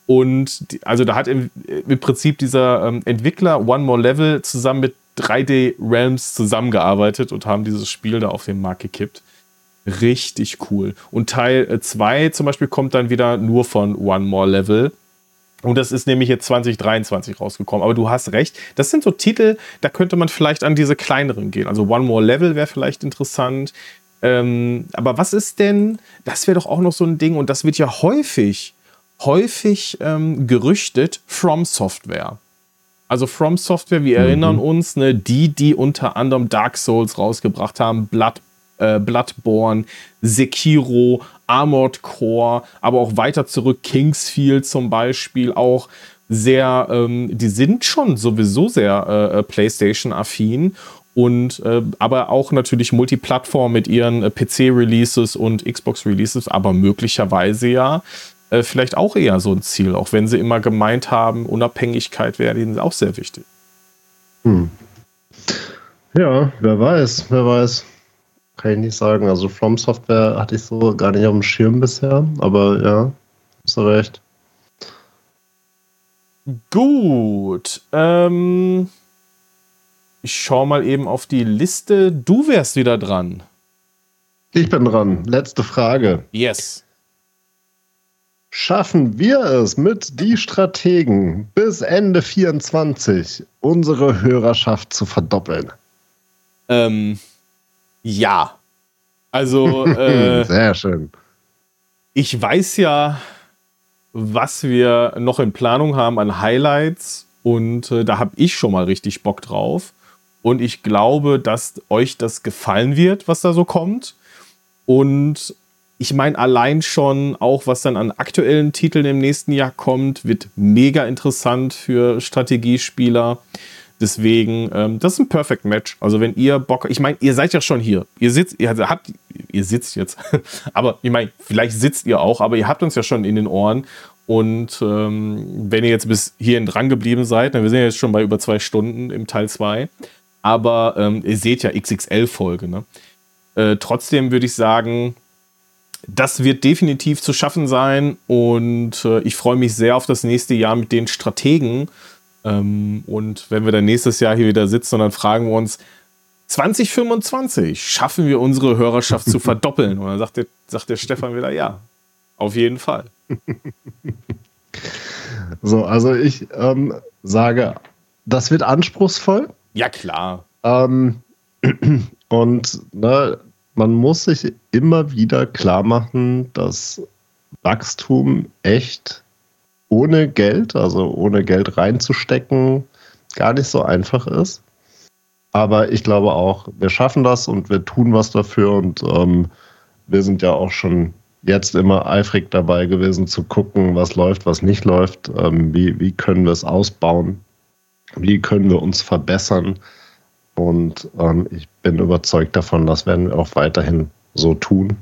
Und die, also da hat im, im Prinzip dieser ähm, Entwickler One More Level zusammen mit 3D Realms zusammengearbeitet und haben dieses Spiel da auf den Markt gekippt. Richtig cool. Und Teil 2 zum Beispiel kommt dann wieder nur von One More Level. Und das ist nämlich jetzt 2023 rausgekommen. Aber du hast recht, das sind so Titel, da könnte man vielleicht an diese kleineren gehen. Also One More Level wäre vielleicht interessant. Ähm, aber was ist denn, das wäre doch auch noch so ein Ding, und das wird ja häufig, häufig ähm, gerüchtet, From Software. Also From Software, wir mhm. erinnern uns, ne, die, die unter anderem Dark Souls rausgebracht haben, Blood, äh, Bloodborne, Sekiro, Armored Core, aber auch weiter zurück, Kingsfield zum Beispiel, auch sehr, ähm, die sind schon sowieso sehr äh, äh PlayStation-affin und äh, aber auch natürlich Multiplattform mit ihren äh, PC-Releases und Xbox-Releases, aber möglicherweise ja äh, vielleicht auch eher so ein Ziel, auch wenn sie immer gemeint haben, Unabhängigkeit wäre ihnen auch sehr wichtig. Hm. Ja, wer weiß, wer weiß. Kann ich nicht sagen. Also From Software hatte ich so gar nicht auf dem Schirm bisher, aber ja, hast du recht. Gut. Ähm, ich schaue mal eben auf die Liste. Du wärst wieder dran. Ich bin dran. Letzte Frage. Yes. Schaffen wir es mit die Strategen bis Ende 24 unsere Hörerschaft zu verdoppeln? Ähm, ja. Also, äh, sehr schön. Ich weiß ja, was wir noch in Planung haben an Highlights und äh, da habe ich schon mal richtig Bock drauf. Und ich glaube, dass euch das gefallen wird, was da so kommt. Und ich meine, allein schon auch, was dann an aktuellen Titeln im nächsten Jahr kommt, wird mega interessant für Strategiespieler. Deswegen, ähm, das ist ein Perfect Match. Also wenn ihr Bock, ich meine, ihr seid ja schon hier. Ihr sitzt, ihr habt, ihr sitzt jetzt. aber ich meine, vielleicht sitzt ihr auch, aber ihr habt uns ja schon in den Ohren. Und ähm, wenn ihr jetzt bis hierhin dran geblieben seid, dann wir sind ja jetzt schon bei über zwei Stunden im Teil 2. Aber ähm, ihr seht ja XXL-Folge. Ne? Äh, trotzdem würde ich sagen, das wird definitiv zu schaffen sein. Und äh, ich freue mich sehr auf das nächste Jahr mit den Strategen ähm, und wenn wir dann nächstes Jahr hier wieder sitzen, dann fragen wir uns, 2025 schaffen wir unsere Hörerschaft zu verdoppeln. Und dann sagt der, sagt der Stefan wieder, ja, auf jeden Fall. So, also ich ähm, sage, das wird anspruchsvoll. Ja, klar. Ähm, und ne, man muss sich immer wieder klar machen, dass Wachstum echt ohne Geld, also ohne Geld reinzustecken, gar nicht so einfach ist. Aber ich glaube auch, wir schaffen das und wir tun was dafür und ähm, wir sind ja auch schon jetzt immer eifrig dabei gewesen zu gucken, was läuft, was nicht läuft, ähm, wie, wie können wir es ausbauen, wie können wir uns verbessern. Und ähm, ich bin überzeugt davon, das werden wir auch weiterhin so tun.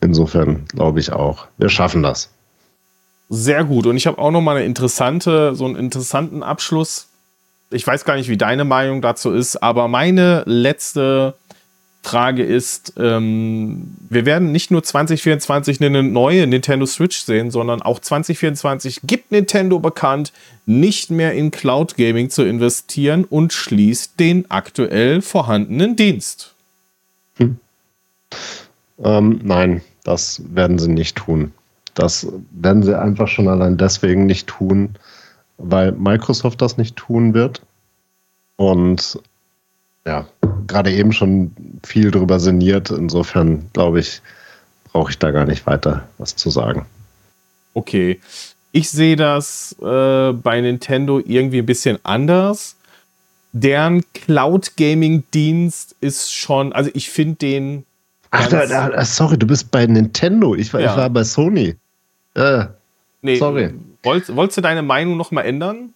Insofern glaube ich auch, wir schaffen das. Sehr gut. Und ich habe auch noch mal eine interessante, so einen interessanten Abschluss. Ich weiß gar nicht, wie deine Meinung dazu ist, aber meine letzte Frage ist, ähm, wir werden nicht nur 2024 eine neue Nintendo Switch sehen, sondern auch 2024 gibt Nintendo bekannt, nicht mehr in Cloud Gaming zu investieren und schließt den aktuell vorhandenen Dienst. Hm. Ähm, nein, das werden sie nicht tun. Das werden sie einfach schon allein deswegen nicht tun, weil Microsoft das nicht tun wird. Und ja, gerade eben schon viel drüber sinniert. Insofern glaube ich, brauche ich da gar nicht weiter was zu sagen. Okay. Ich sehe das äh, bei Nintendo irgendwie ein bisschen anders. Deren Cloud Gaming Dienst ist schon, also ich finde den. Ach, da, da, sorry, du bist bei Nintendo. Ich war, ja. ich war bei Sony. Äh, nee, sorry. Wolltest, wolltest du deine Meinung noch mal ändern?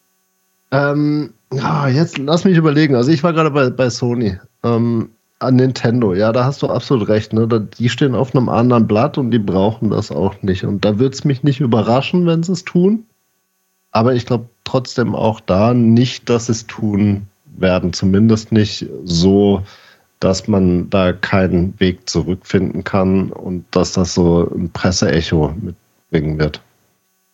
Ähm, ja, jetzt lass mich überlegen. Also ich war gerade bei, bei Sony. Ähm, an Nintendo, ja, da hast du absolut recht. Ne? Die stehen auf einem anderen Blatt und die brauchen das auch nicht. Und da würde es mich nicht überraschen, wenn sie es tun. Aber ich glaube trotzdem auch da nicht, dass sie es tun werden. Zumindest nicht so, dass man da keinen Weg zurückfinden kann und dass das so ein Presseecho mit bringen wird.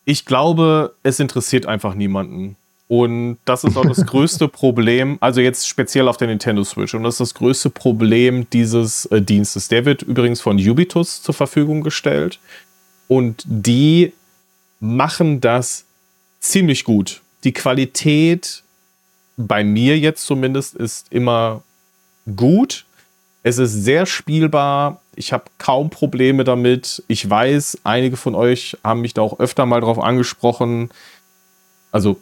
Ich glaube, es interessiert einfach niemanden. Und das ist auch das größte Problem, also jetzt speziell auf der Nintendo Switch. Und das ist das größte Problem dieses äh, Dienstes. Der wird übrigens von Ubitus zur Verfügung gestellt. Und die machen das ziemlich gut. Die Qualität bei mir jetzt zumindest ist immer gut. Es ist sehr spielbar. Ich habe kaum Probleme damit. Ich weiß, einige von euch haben mich da auch öfter mal drauf angesprochen. Also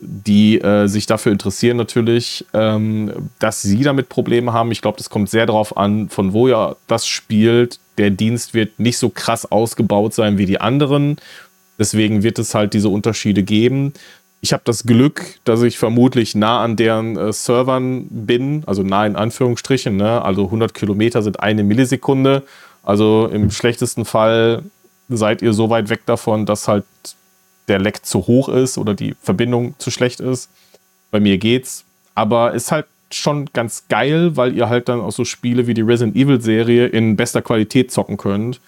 die äh, sich dafür interessieren natürlich, ähm, dass sie damit Probleme haben. Ich glaube, das kommt sehr darauf an, von wo ihr das spielt. Der Dienst wird nicht so krass ausgebaut sein wie die anderen. Deswegen wird es halt diese Unterschiede geben. Ich habe das Glück, dass ich vermutlich nah an deren äh, Servern bin, also nah in Anführungsstrichen. Ne? Also 100 Kilometer sind eine Millisekunde. Also im schlechtesten Fall seid ihr so weit weg davon, dass halt der Leck zu hoch ist oder die Verbindung zu schlecht ist. Bei mir geht's. Aber ist halt schon ganz geil, weil ihr halt dann auch so Spiele wie die Resident Evil Serie in bester Qualität zocken könnt.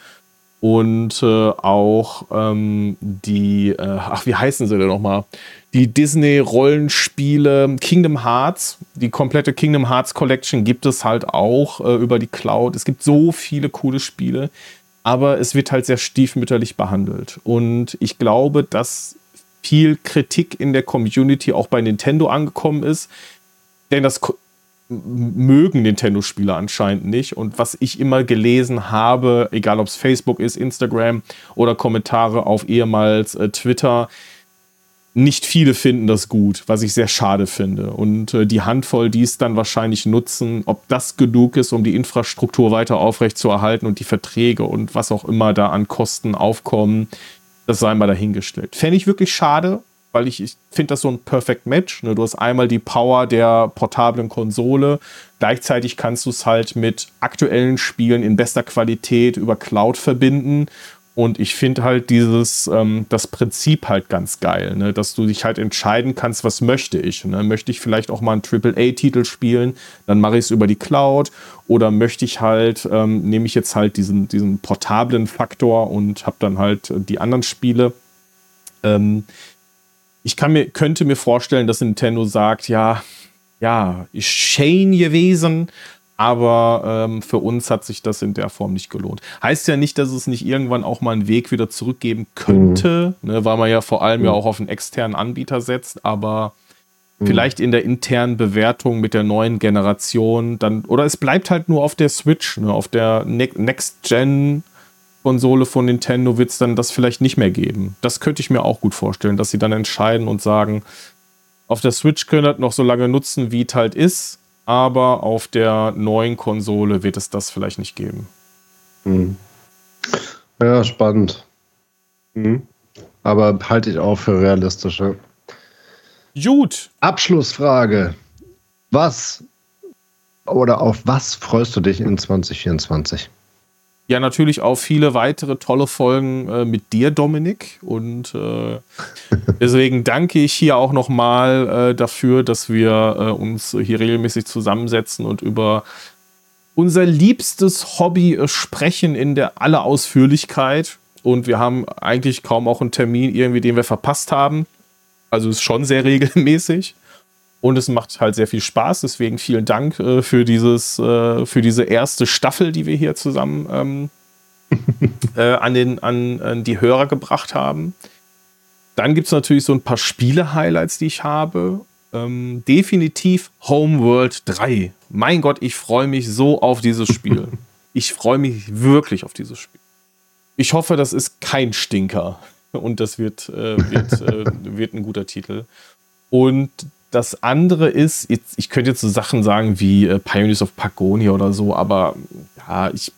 Und äh, auch ähm, die, äh, ach, wie heißen sie denn nochmal? Die Disney-Rollenspiele Kingdom Hearts, die komplette Kingdom Hearts Collection gibt es halt auch äh, über die Cloud. Es gibt so viele coole Spiele aber es wird halt sehr stiefmütterlich behandelt. Und ich glaube, dass viel Kritik in der Community auch bei Nintendo angekommen ist, denn das mögen Nintendo-Spieler anscheinend nicht. Und was ich immer gelesen habe, egal ob es Facebook ist, Instagram oder Kommentare auf ehemals äh, Twitter, nicht viele finden das gut, was ich sehr schade finde. Und äh, die Handvoll, die es dann wahrscheinlich nutzen, ob das genug ist, um die Infrastruktur weiter aufrechtzuerhalten und die Verträge und was auch immer da an Kosten aufkommen, das sei mal dahingestellt. Fände ich wirklich schade, weil ich, ich finde das so ein Perfect Match. Ne? Du hast einmal die Power der portablen Konsole, gleichzeitig kannst du es halt mit aktuellen Spielen in bester Qualität über Cloud verbinden und ich finde halt dieses, ähm, das Prinzip halt ganz geil, ne? dass du dich halt entscheiden kannst, was möchte ich. Ne? Möchte ich vielleicht auch mal einen AAA-Titel spielen, dann mache ich es über die Cloud. Oder möchte ich halt, ähm, nehme ich jetzt halt diesen, diesen portablen Faktor und habe dann halt die anderen Spiele. Ähm, ich kann mir, könnte mir vorstellen, dass Nintendo sagt, ja, ja, ist Shane gewesen, aber ähm, für uns hat sich das in der Form nicht gelohnt. Heißt ja nicht, dass es nicht irgendwann auch mal einen Weg wieder zurückgeben könnte, mhm. ne, weil man ja vor allem mhm. ja auch auf einen externen Anbieter setzt, aber mhm. vielleicht in der internen Bewertung mit der neuen Generation dann, oder es bleibt halt nur auf der Switch, ne, auf der ne Next-Gen. Konsole von Nintendo wird es dann das vielleicht nicht mehr geben. Das könnte ich mir auch gut vorstellen, dass sie dann entscheiden und sagen, auf der Switch können das noch so lange nutzen, wie es halt ist aber auf der neuen Konsole wird es das vielleicht nicht geben. Hm. Ja, spannend. Hm. Aber halte ich auch für realistische. Gut. Abschlussfrage. Was oder auf was freust du dich in 2024? Ja natürlich auch viele weitere tolle Folgen äh, mit dir, Dominik. Und äh, deswegen danke ich hier auch nochmal äh, dafür, dass wir äh, uns hier regelmäßig zusammensetzen und über unser liebstes Hobby äh, sprechen in der aller Ausführlichkeit. Und wir haben eigentlich kaum auch einen Termin irgendwie, den wir verpasst haben. Also ist schon sehr regelmäßig. Und es macht halt sehr viel Spaß. Deswegen vielen Dank äh, für, dieses, äh, für diese erste Staffel, die wir hier zusammen ähm, äh, an, den, an, an, die Hörer gebracht haben. Dann gibt es natürlich so ein paar Spiele-Highlights, die ich habe. Ähm, definitiv Homeworld 3. Mein Gott, ich freue mich so auf dieses Spiel. ich freue mich wirklich auf dieses Spiel. Ich hoffe, das ist kein Stinker. Und das wird, äh, wird, äh, wird ein guter Titel. Und das andere ist, jetzt, ich könnte jetzt so Sachen sagen wie äh, Pioneers of Pagonia oder so, aber ja, ich,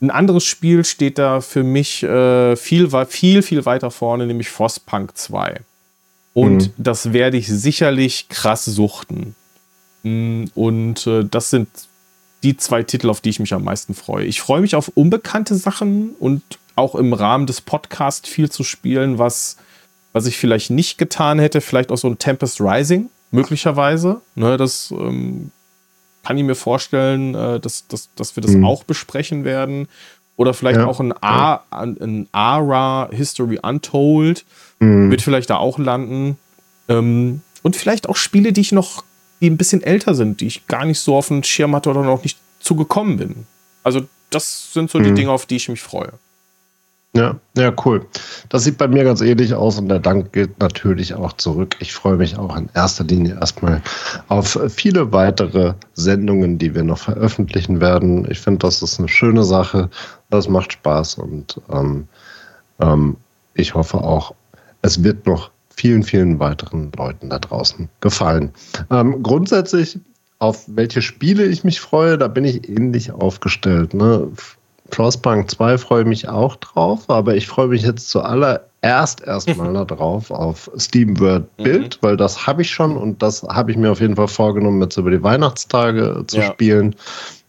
ein anderes Spiel steht da für mich äh, viel, viel, viel weiter vorne, nämlich Frostpunk 2. Und mhm. das werde ich sicherlich krass suchten. Mm, und äh, das sind die zwei Titel, auf die ich mich am meisten freue. Ich freue mich auf unbekannte Sachen und auch im Rahmen des Podcasts viel zu spielen, was, was ich vielleicht nicht getan hätte. Vielleicht auch so ein Tempest Rising möglicherweise. Ne, das ähm, kann ich mir vorstellen, äh, dass, dass, dass wir das mhm. auch besprechen werden. Oder vielleicht ja. auch ein, A, ein ARA History Untold mhm. wird vielleicht da auch landen. Ähm, und vielleicht auch Spiele, die ich noch, die ein bisschen älter sind, die ich gar nicht so auf dem Schirm hatte oder noch nicht zugekommen bin. Also, das sind so die Mhm. Dinge, auf die ich mich freue. Ja, ja, cool. Das sieht bei mir ganz ähnlich aus und der Dank geht natürlich auch zurück. Ich freue mich auch in erster Linie erstmal auf viele weitere Sendungen, die wir noch veröffentlichen werden. Ich finde, das ist eine schöne Sache. Das macht Spaß und ähm, ähm, ich hoffe auch, es wird noch vielen, vielen weiteren Leuten da draußen gefallen. Ähm, grundsätzlich, auf welche Spiele ich mich freue, da bin ich ähnlich aufgestellt. Ne? Frostpunk 2 freue ich mich auch drauf, aber ich freue mich jetzt zuallererst erstmal darauf auf Steam World Build, weil das habe ich schon und das habe ich mir auf jeden Fall vorgenommen, jetzt über die Weihnachtstage zu Ja. spielen.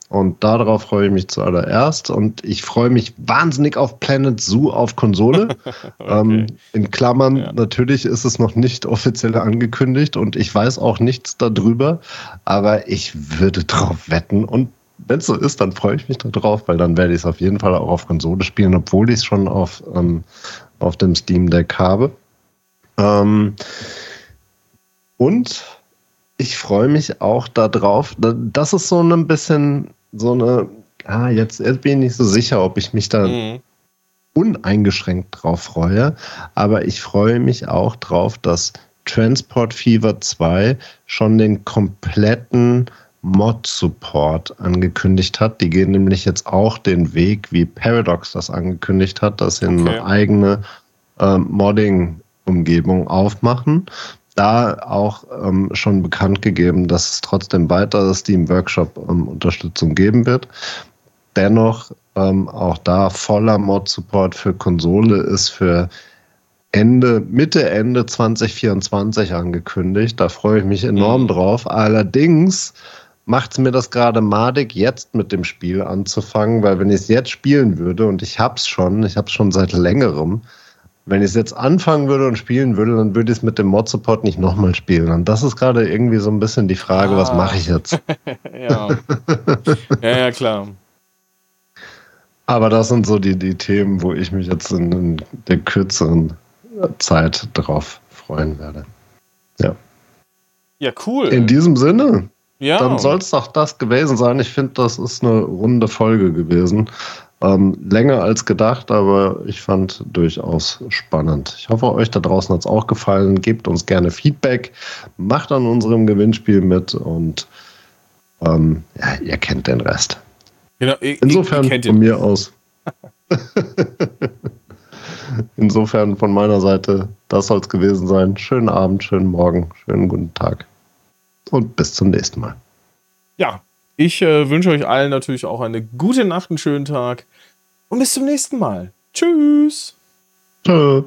Und darauf freue ich mich zuallererst. Und ich freue mich wahnsinnig auf Planet Zoo auf Konsole. ähm, in Klammern, Ja. natürlich ist es noch nicht offiziell angekündigt und ich weiß auch nichts darüber, aber ich würde drauf wetten. Und wenn es so ist, dann freue ich mich darauf, weil dann werde ich es auf jeden Fall auch auf Konsole spielen, obwohl ich es schon auf, ähm, auf dem Steam Deck habe. Ähm, und ich freue mich auch darauf. da- Das ist so ein bisschen so eine. Ah, jetzt, jetzt bin ich nicht so sicher, ob ich mich da Mhm. uneingeschränkt drauf freue. Aber ich freue mich auch drauf, dass Transport Fever 2 schon den kompletten Mod-Support angekündigt hat. Die gehen nämlich jetzt auch den Weg, wie Paradox das angekündigt hat, dass sie Okay. eine eigene ähm, Modding-Umgebung aufmachen. Da auch ähm, schon bekannt gegeben, dass es trotzdem weitere Steam Workshop-Unterstützung geben wird. Dennoch ähm, auch da voller Mod-Support für Konsole ist für Ende, Mitte, Ende 2024 angekündigt. Da freue ich mich enorm Mhm. drauf. Allerdings macht es mir das gerade madig, jetzt mit dem Spiel anzufangen, weil wenn ich es jetzt spielen würde, und ich hab's schon, ich hab's schon seit längerem, wenn ich es jetzt anfangen würde und spielen würde, dann würde ich es mit dem Mod-Support nicht nochmal spielen. Und das ist gerade irgendwie so ein bisschen die Frage, was Ah. mache ich jetzt? Ja. ja, ja, klar. Aber das sind so die, die Themen, wo ich mich jetzt in, in der kürzeren Zeit drauf freuen werde. Ja, cool. In diesem Sinne, ja. dann soll es doch das gewesen sein. Ich finde, das ist eine runde Folge gewesen. Ähm, länger als gedacht, aber ich fand durchaus spannend. Ich hoffe, euch da draußen hat es auch gefallen. Gebt uns gerne Feedback, macht an unserem Gewinnspiel mit und ähm, ja, ihr kennt den Rest. Genau, ihr- Insofern kennt von mir aus. Insofern von meiner Seite, das soll es gewesen sein. Schönen Abend, schönen Morgen, schönen guten Tag. Und bis zum nächsten Mal. Ja, ich äh, wünsche euch allen natürlich auch eine gute Nacht, einen schönen Tag und bis zum nächsten Mal. Tschüss. Tschö.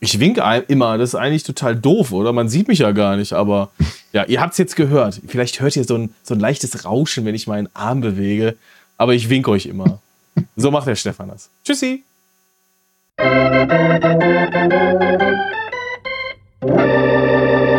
Ich winke immer, das ist eigentlich total doof, oder? Man sieht mich ja gar nicht, aber ja, ihr habt es jetzt gehört. Vielleicht hört ihr so ein, so ein leichtes Rauschen, wenn ich meinen Arm bewege, aber ich winke euch immer. So macht der Stefan das. Tschüssi. Thank you.